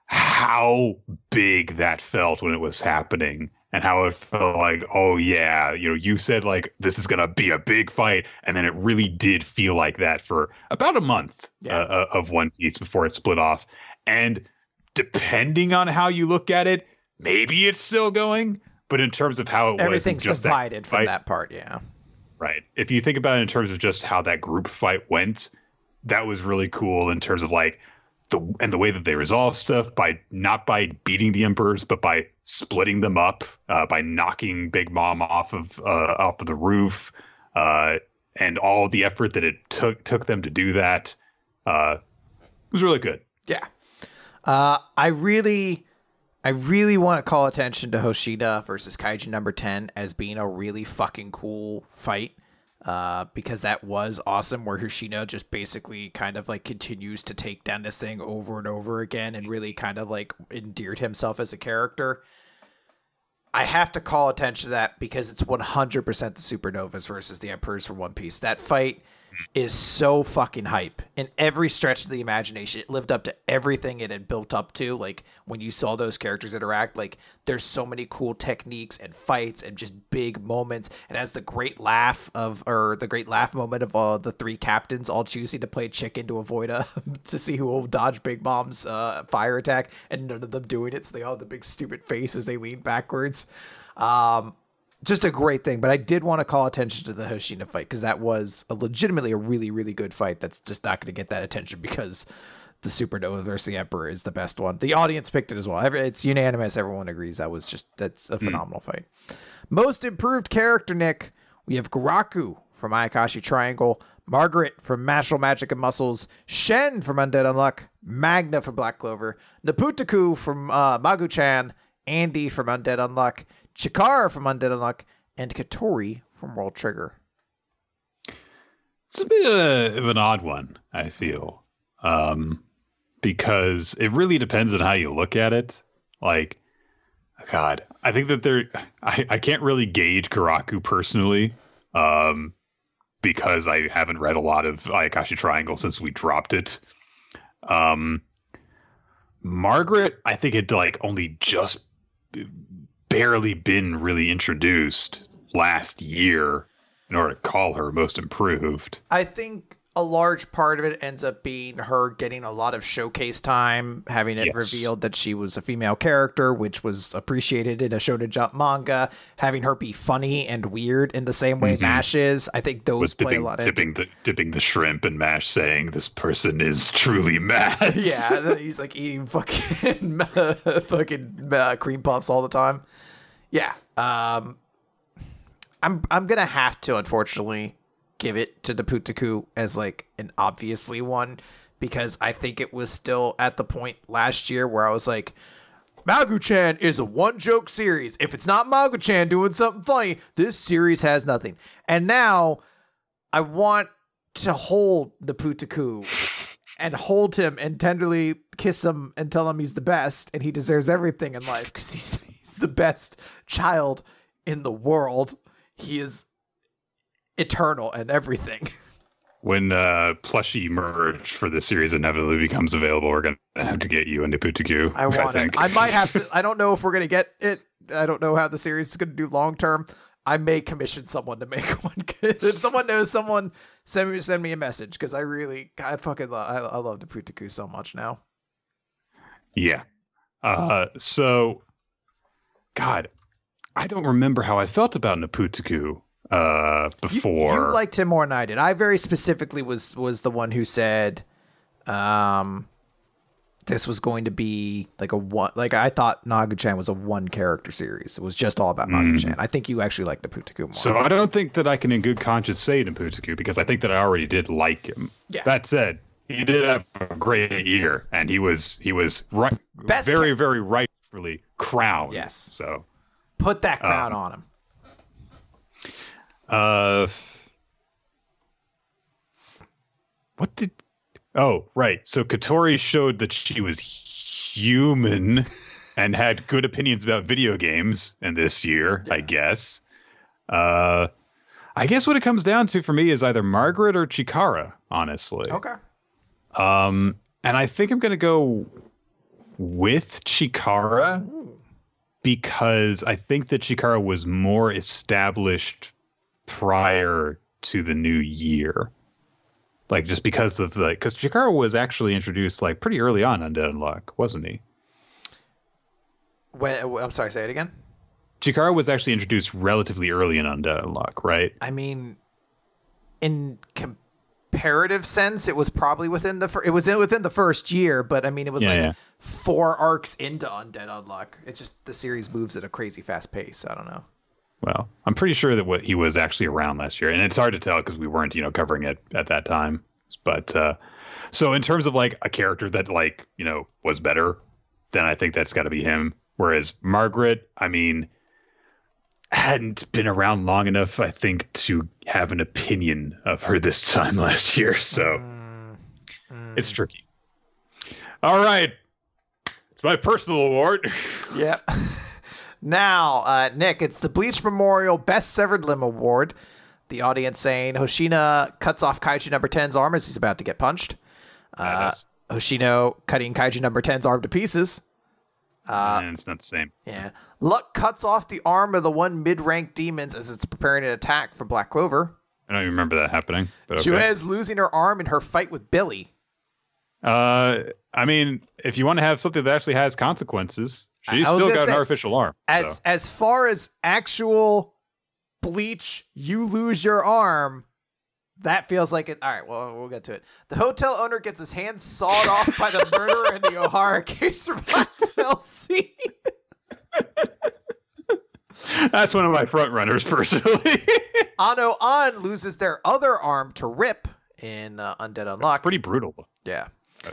how big that felt when it was happening and how it felt like, oh yeah, you know, you said like this is gonna be a big fight, and then it really did feel like that for about a month Yeah. uh, of One Piece before it split off. And depending on how you look at it, maybe it's still going, but in terms of how it Everything's was just divided that from fight, that part. Yeah. right? If you think about it in terms of just how that group fight went, that was really cool in terms of like the and the way that they resolve stuff by not by beating the emperors, but by splitting them up, uh, by knocking Big Mom off of uh, off of the roof, uh, and all the effort that it took took them to do that uh, was really good. Yeah. Uh, I really, I really want to call attention to Hoshina versus Kaiju number 10 as being a really fucking cool fight. Uh, because that was awesome where Hoshina just basically kind of like continues to take down this thing over and over again and really kind of like endeared himself as a character. I have to call attention to that because it's 100% the Supernovas versus the Emperors from One Piece. That fight is so fucking hype in every stretch of the imagination. It lived up to everything it had built up to. Like when you saw those characters interact, like there's so many cool techniques and fights and just big moments. It has the great laugh of, or the great laugh moment of uh, the three captains all choosing to play chicken to avoid a [LAUGHS] to see who will dodge Big Bomb's uh, fire attack, and none of them doing it. So they all have the big stupid face as they lean backwards. Um, just a great thing. But I did want to call attention to the Hoshina fight because that was a legitimately a really, really good fight. That's just not going to get that attention because the Supernova versus the Emperor is the best one. The audience picked it as well. It's unanimous. Everyone agrees that was just that's a phenomenal fight. Most improved character, Nick. We have Garaku from Ayakashi Triangle, Margaret from Mashle Magic and Muscles, Shen from Undead Unluck, Magna from Black Clover, Naputaku from uh, Magu-chan, Andy from Undead Unluck, Chikara from Undead Unluck, and Katori from World Trigger. It's a bit of an odd one, I feel, um, because it really depends on how you look at it. Like, God, I think that there, I, I can't really gauge Karaku personally, um, because I haven't read a lot of Ayakashi Triangle since we dropped it. Um, Margaret, I think had like only just barely been really introduced last year in order to call her most improved. I think a large part of it ends up being her getting a lot of showcase time, having it Yes. revealed that she was a female character, which was appreciated in a Shonen Jump manga. Having her be funny and weird in the same way Mhm. Mash is, I think those Was play dipping, a lot. dipping the dipping the shrimp and mash, saying this person is truly mad. [LAUGHS] yeah, he's like eating fucking [LAUGHS] fucking uh, cream puffs all the time. Yeah, um, I'm I'm gonna have to unfortunately give it to the Putaku as like an obviously one because I think it was still at the point last year where I was like. Magu-chan is a one-joke series. If it's not Magu-chan doing something funny, this series has nothing. And now, I want to hold the Putaku and hold him and tenderly kiss him and tell him he's the best and he deserves everything in life because he's, [LAUGHS] he's the best child in the world. He is eternal and everything. [LAUGHS] When uh, plushie merge for the series inevitably becomes available, we're gonna have to get you into Putaku. I want think. it. I might have to. I don't know if we're gonna get it. I don't know how the series is gonna do long term. I may commission someone to make [LAUGHS] one. if someone knows someone, send me send me a message because I really, I fucking, love, I, I love the Putaku so much now. Yeah. Uh, so, God, I don't remember how I felt about Naputaku uh, before. You, liked him more than I did. I very specifically was was the one who said, um, this was going to be like a one. Like I thought Naga-chan was a one character series. It was just all about Naga-chan. I think you actually liked the Putaku more. So I don't think that I can, in good conscience, say Naputaku because I think that I already did like him. Yeah. That said, he did have a great year, and he was he was right, Best very very rightfully crowned. Yes. So, Put that crown Um, on him. Uh, what did? Oh, right. So Katori showed that she was human and had good opinions about video games And this year, I guess. Uh, I guess what it comes down to for me is either Margaret or Chikara, honestly. Okay. Um, and I think I'm going to go with Chikara because I think that Chikara was more established prior to the new year. Like just because of the because Chikara was actually introduced like pretty early on on Dead Unluck, wasn't he? When, I'm sorry. Say it again. Chikara was actually introduced relatively early in Undead Unluck, right? I mean, in comparative sense, it was probably within the fir- it was in, within the first year, but I mean, it was Yeah, like yeah. four arcs into Undead Unluck. It's just the series moves at a crazy fast pace. I don't know. Well, I'm pretty sure that what he was actually around last year, and it's hard to tell because we weren't, you know, covering it at that time. But uh, so in terms of like a character that like you know was better, then I think that's got to be him. Whereas Margaret, I mean, hadn't been around long enough, I think, to have an opinion of her this time [LAUGHS] last year. So it's tricky. All right, it's my personal award. Yep. [LAUGHS] now, uh, Nick, it's the Bleach Memorial Best Severed Limb Award. The audience saying Hoshina cuts off Kaiju number 10's arm as he's about to get punched. Uh, Hoshina cutting Kaiju number 10's arm to pieces. and it's not the same. Yeah. Luck cuts off the arm of the one mid ranked demons as it's preparing an attack from Black Clover. I don't even remember that happening. But okay. Juiz losing her arm in her fight with Billy. Uh, I mean, if you want to have something that actually has consequences, she's I still got say, an artificial arm. As so. as far as actual bleach, you lose your arm. That feels like it. All right, well, we'll get to it. The hotel owner gets his hand sawed off by the murderer in the O'Hara case from LC. [LAUGHS] That's one of my front runners, personally. [LAUGHS] Ano An loses their other arm to Rip in uh, Undead Unluck. Pretty brutal, yeah.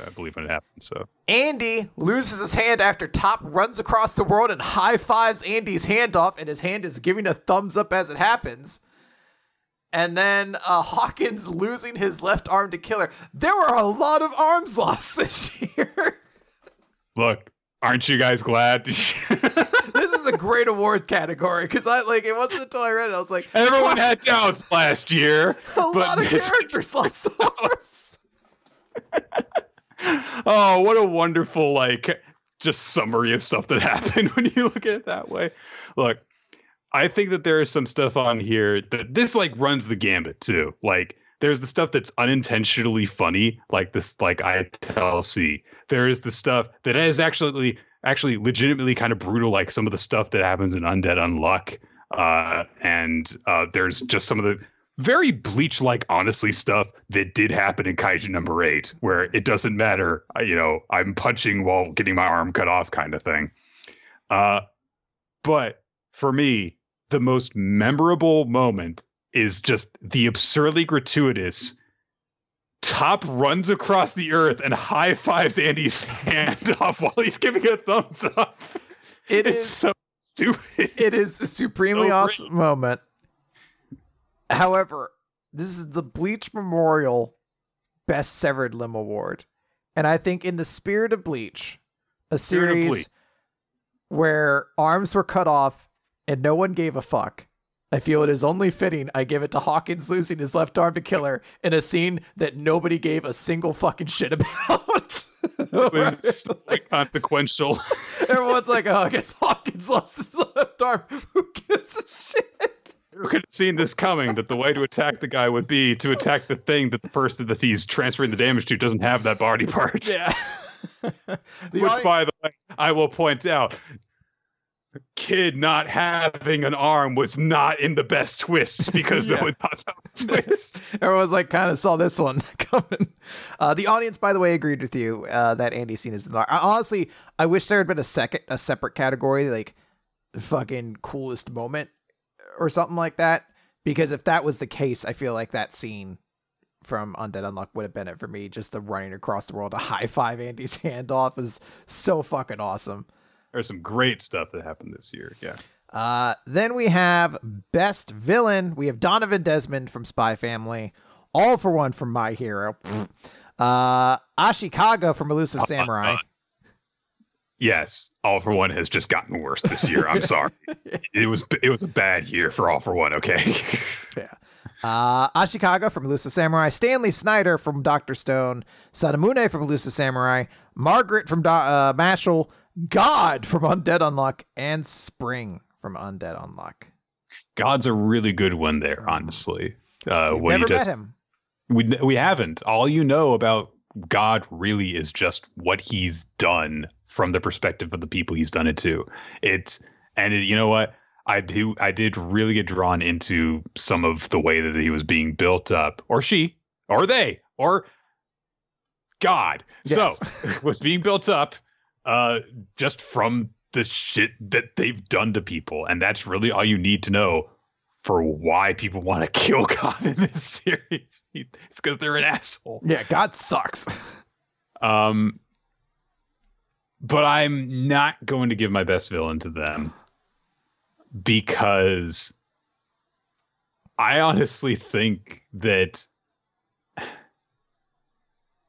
I believe, when it happened. So Andy loses his hand after Top runs across the world and high fives Andy's hand off, and his hand is giving a thumbs up as it happens. And then uh, Hawkins losing his left arm to Killer. There were a lot of arms [LAUGHS] lost this year. look, aren't you guys glad? [LAUGHS] this is a great award category because I like it wasn't until I read it I was like, Everyone had doubts last year, [LAUGHS] a but lot of characters lost arms. Oh, what a wonderful like just summary of stuff that [LAUGHS] happened when you look at it that way. Look, I think that there is some stuff on here that this like runs the gambit too. Like there's the stuff that's unintentionally funny, like this like ITLC. There is the stuff that is actually actually legitimately kind of brutal, like some of the stuff that happens in Undead Unluck. Uh, and uh, there's just some of the very bleach like honestly stuff that did happen in kaiju number eight where it doesn't matter uh, you know i'm punching while getting my arm cut off kind of thing. Uh but for me the most memorable moment is just the absurdly gratuitous top runs across the earth and high fives andy's hand [LAUGHS] off while he's giving a thumbs up. It it's is so stupid. it is a supremely [LAUGHS] So awesome moment. However, this is the Bleach Memorial Best Severed Limb Award. And I think in the spirit of Bleach, a series Bleach. where arms were cut off and no one gave a fuck. I feel it is only fitting I give it to Hawkins losing his left arm to Killer in a scene that nobody gave a single fucking shit about. it's [LAUGHS] like consequential Everyone's like, oh, I guess Hawkins lost his left arm. Who gives a shit? Who could have seen this coming? That the way to attack the guy would be to attack the thing that the person that he's transferring the damage to doesn't have that body part. Yeah. [LAUGHS] [LAUGHS] Which, audi- by the way, I will point out, kid not having an arm was not in the best twists because [LAUGHS] Yeah. no one thought that was twist. everyone's like, kind of saw this one coming. Uh, the audience, by the way, agreed with you uh, that Andy scene is the nar- honestly. I wish there had been a second, a separate category like fucking coolest moment or something like that. Because if that was the case, I feel like that scene from Undead Unluck would have been it for me. Just the running across the world to [LAUGHS] high five Andy's handoff is so fucking awesome. There's some great stuff that happened this year. Yeah. Uh, then we have Best Villain. We have Donovan Desmond from Spy Family. All for One from My Hero. [LAUGHS] Uh, Ashikaga from Elusive Samurai. Yes, All for One has just gotten worse this year. I'm [LAUGHS] sorry. It was it was a bad year for All for One. Okay. [LAUGHS] Yeah. Uh, Ashikaga from Elusive Samurai. Stanley Snyder from Doctor Stone. Sadamune from Elusive Samurai. Margaret from Do- uh, Mashle. God from Undead Unluck. And Spring from Undead Unluck. God's a really good one there, honestly. Uh, We've when never you just met him. we we haven't. All you know about God really is just what He's done from the perspective of the people He's done it to. It's and it, you know what I do I did really get drawn into some of the way that he was being built up, or she, or they, or God. Yes. So [LAUGHS] was being built up uh just from the shit that they've done to people. And that's really all you need to know for why people want to [LAUGHS] kill God in this [LAUGHS] series. It's because they're an asshole. Yeah, God sucks. Um but I'm not going to give my best villain to them because I honestly think that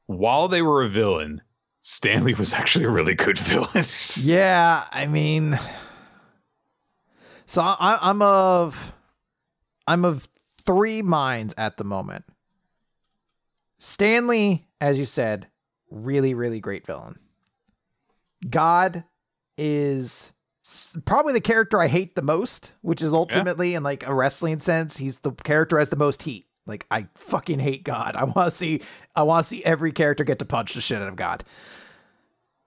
while they were a villain, Stanley was actually a really good villain. [LAUGHS] Yeah, I mean, so I, I'm of, I'm of three minds at the moment. Stanley, as you said, really, really great villain. God is probably the character I hate the most, which is ultimately in like a wrestling sense, he's the character has the most heat. Like I fucking hate God. I want to see I want to see every character get to punch the shit out of God.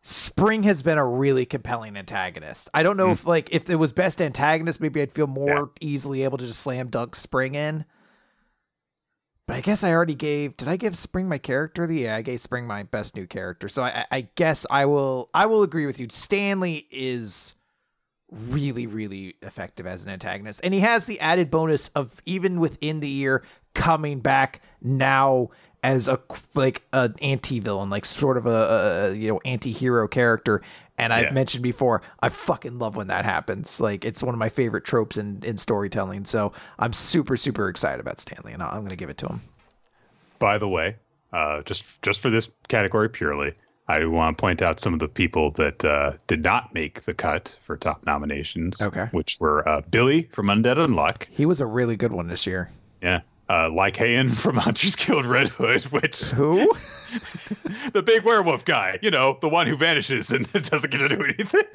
Spring has been a really compelling antagonist. I don't know hmm. if like if it was best antagonist, maybe I'd feel more easily able to just slam dunk Spring in. But I guess I already gave. Did I give Spring my character? The yeah, I gave Spring my best new character. So I, I- guess I will. I will agree with you. Stanley is really, really effective as an antagonist, and he has the added bonus of even within the year coming back now as a like an anti villain, like sort of a, a you know anti hero character. And I've Yeah. mentioned before, I fucking love when that happens. Like it's one of my favorite tropes in in storytelling. So I'm super super excited about Stanley, and I'm gonna give it to him. By the way, uh, just just for this category purely, I want to point out some of the people that uh, did not make the cut for top nominations. Okay. which were uh, Billy from Undead Unluck, He was a really good one this year. yeah, uh, Lycaon [LAUGHS] from Hunters Guild Red Hood, which Who? [LAUGHS] the big werewolf guy, you know, the one who vanishes and [LAUGHS] doesn't get to do anything.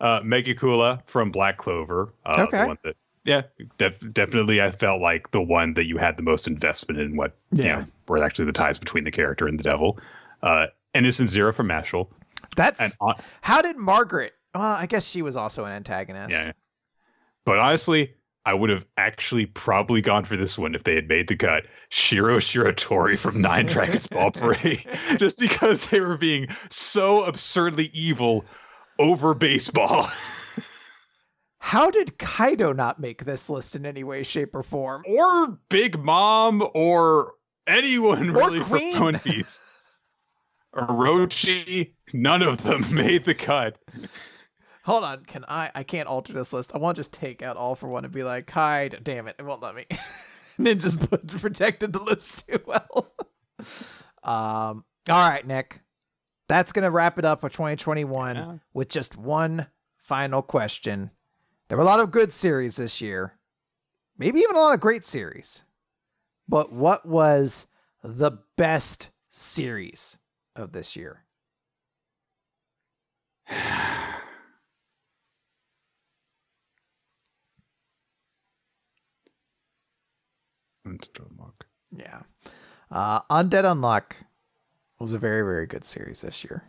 uh, Megicula from Black Clover. Uh, Okay. The one that, yeah, def- definitely. I felt like the one that you had the most investment in. What, you Yeah. know, were actually the ties between the character and the devil. Uh, Innocent Zero from Mashle. That's And on, how did Margaret? Well, I guess she was also an antagonist. yeah, but honestly. I would have actually probably gone for this one if they had made the cut. Shiro Shiratori from Nine [LAUGHS] Dragons Ball Parade, [LAUGHS] just because they were being so absurdly evil over baseball. [LAUGHS] How did Kaido not make this list in any way, shape, or form? or Big Mom or anyone Or really Queen. for One Piece. Orochi, none of them made the cut. Hold on, can I? I can't alter this list. I want to just take out all for one and be like, Kaido. Damn it, it won't let me. [LAUGHS] Ninja's [LAUGHS] protected the list [LAUGHS] too well. um. All right, Nick. That's gonna wrap it up for 2021 Yeah. with just one final question. There were a lot of good series this year, maybe even a lot of great series. But what was the best series of this year? [SIGHS] [SIGHS] [SIGHS] Yeah. Uh, Undead Unluck was a very, very good series this year.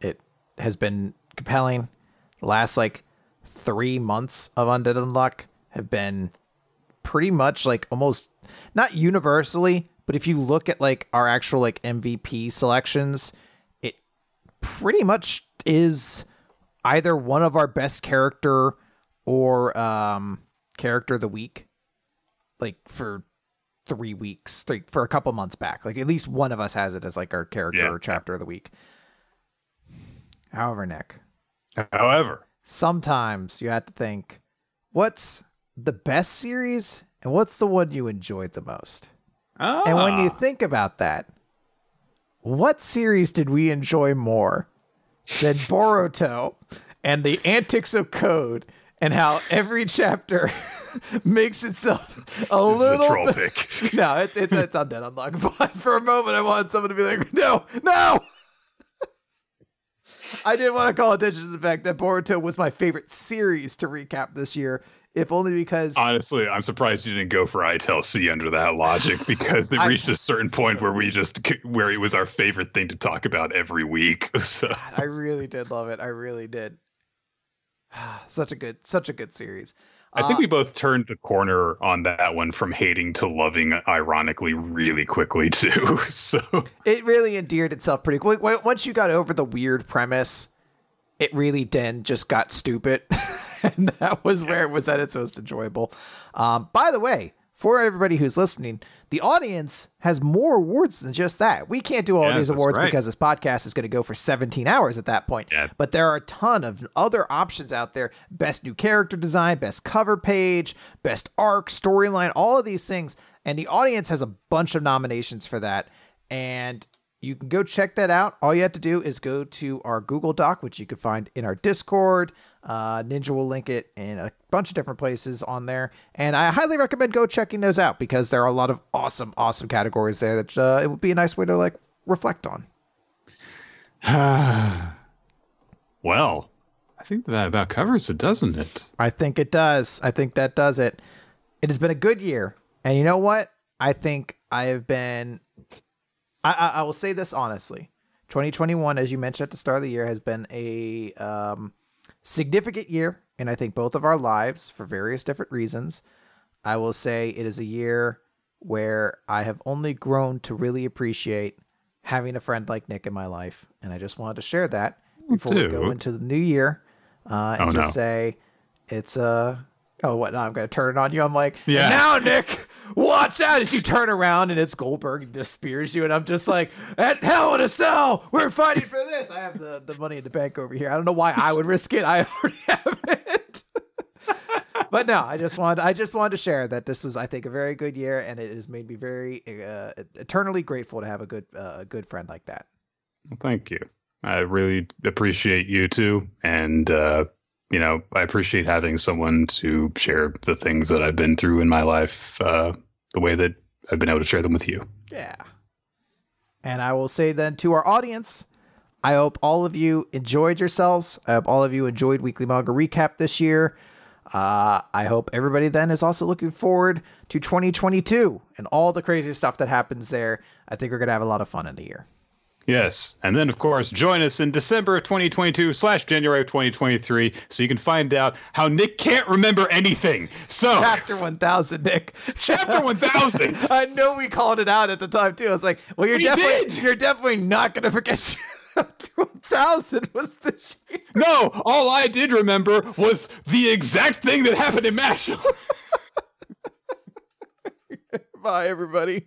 It has been compelling. The last like three months of Undead Unluck have been pretty much like almost not universally, but if you look at like our actual like MVP selections, it pretty much is either one of our best character or um character of the week like for three weeks, three, for a couple months back. Like at least one of us has it as like our character Yeah. or chapter of the week. However, Nick, However, sometimes you have to think, what's the best series and what's the one you enjoyed the most? And when you ah, think about that, what series did we enjoy more than [LAUGHS] Boruto and the antics of code and how every chapter [LAUGHS] [LAUGHS] makes itself a this is a little troll bit- pick. [LAUGHS] no, it's it's it's undead unluck. [LAUGHS] But for a moment, I wanted someone to be like, no, no. I didn't want to call attention to the fact that Boruto was my favorite series to recap this year, if only because Honestly, I'm surprised you didn't go for ITLC under that logic because they reached a certain point so- where we just where it was our favorite thing to talk about every week. So I really did love it. I really did. [SIGHS] such a good, such a good series. I think uh, we both turned the corner on that one from hating to loving, ironically, really quickly [LAUGHS] too. so it really endeared itself pretty quick. Once you got over the weird premise, it really then just got stupid, [LAUGHS] and that was where it was at its most enjoyable. Um, by the way, for everybody who's listening, the audience has more awards than just that. We can't do all yeah, these awards right. because this podcast is going to go for 17 hours at that point. Yeah. But there are a ton of other options out there best new character design, best cover page, best arc, storyline, all of these things. And the audience has a bunch of nominations for that. And you can go check that out. All you have to do is go to our Google Doc, which you can find in our Discord. Uh, Ninja will link it in a bunch of different places on there. And I highly recommend go checking those out because there are a lot of awesome, awesome categories there that uh, it would be a nice way to like reflect on. [SIGHS] well, I think that about covers it, doesn't it? I think it does. I think that does it. It has been a good year. And you know what? I think I have been I, I, I will say this honestly. 2021, as you mentioned at the start of the year, has been a um, significant year, and I think both of our lives for various different reasons. I will say it is a year where I have only grown to really appreciate having a friend like Nick in my life, and I just wanted to share that before Dude. we go into the new year, uh, and oh, just no. say it's a uh, oh what now i'm gonna turn it on you i'm like yeah now nick watch out if you turn around and it's goldberg and just spears you and i'm just like at hell in a cell we're fighting for this. I have the, the money in the bank over here. I don't know why i would risk it. I already [LAUGHS] have it. But no i just wanted i just wanted to share that this was i think a very good year and it has made me very uh, eternally grateful to have a good uh, good friend like that. Well, thank you. I really appreciate you too and uh you know, I appreciate having someone to share the things that I've been through in my life uh, the way that I've been able to share them with you. Yeah. And I will say then to our audience, I hope all of you enjoyed yourselves. I hope all of you enjoyed Weekly Manga Recap this year. Uh, I hope everybody then is also looking forward to 2022 and all the crazy stuff that happens there. I think we're going to have a lot of fun in the year. Yes. And then, of course, join us in December of 2022 slash January of 2023 so you can find out how Nick can't remember anything. So, Chapter 1000, Nick. Chapter 1000. [LAUGHS] I know we called it out at the time, too. I was like, well, you're, we definitely, did. you're definitely not going to forget. [LAUGHS] 1000 was the year. No, all I did remember was the exact thing that happened in Mashle. [LAUGHS] Bye, everybody.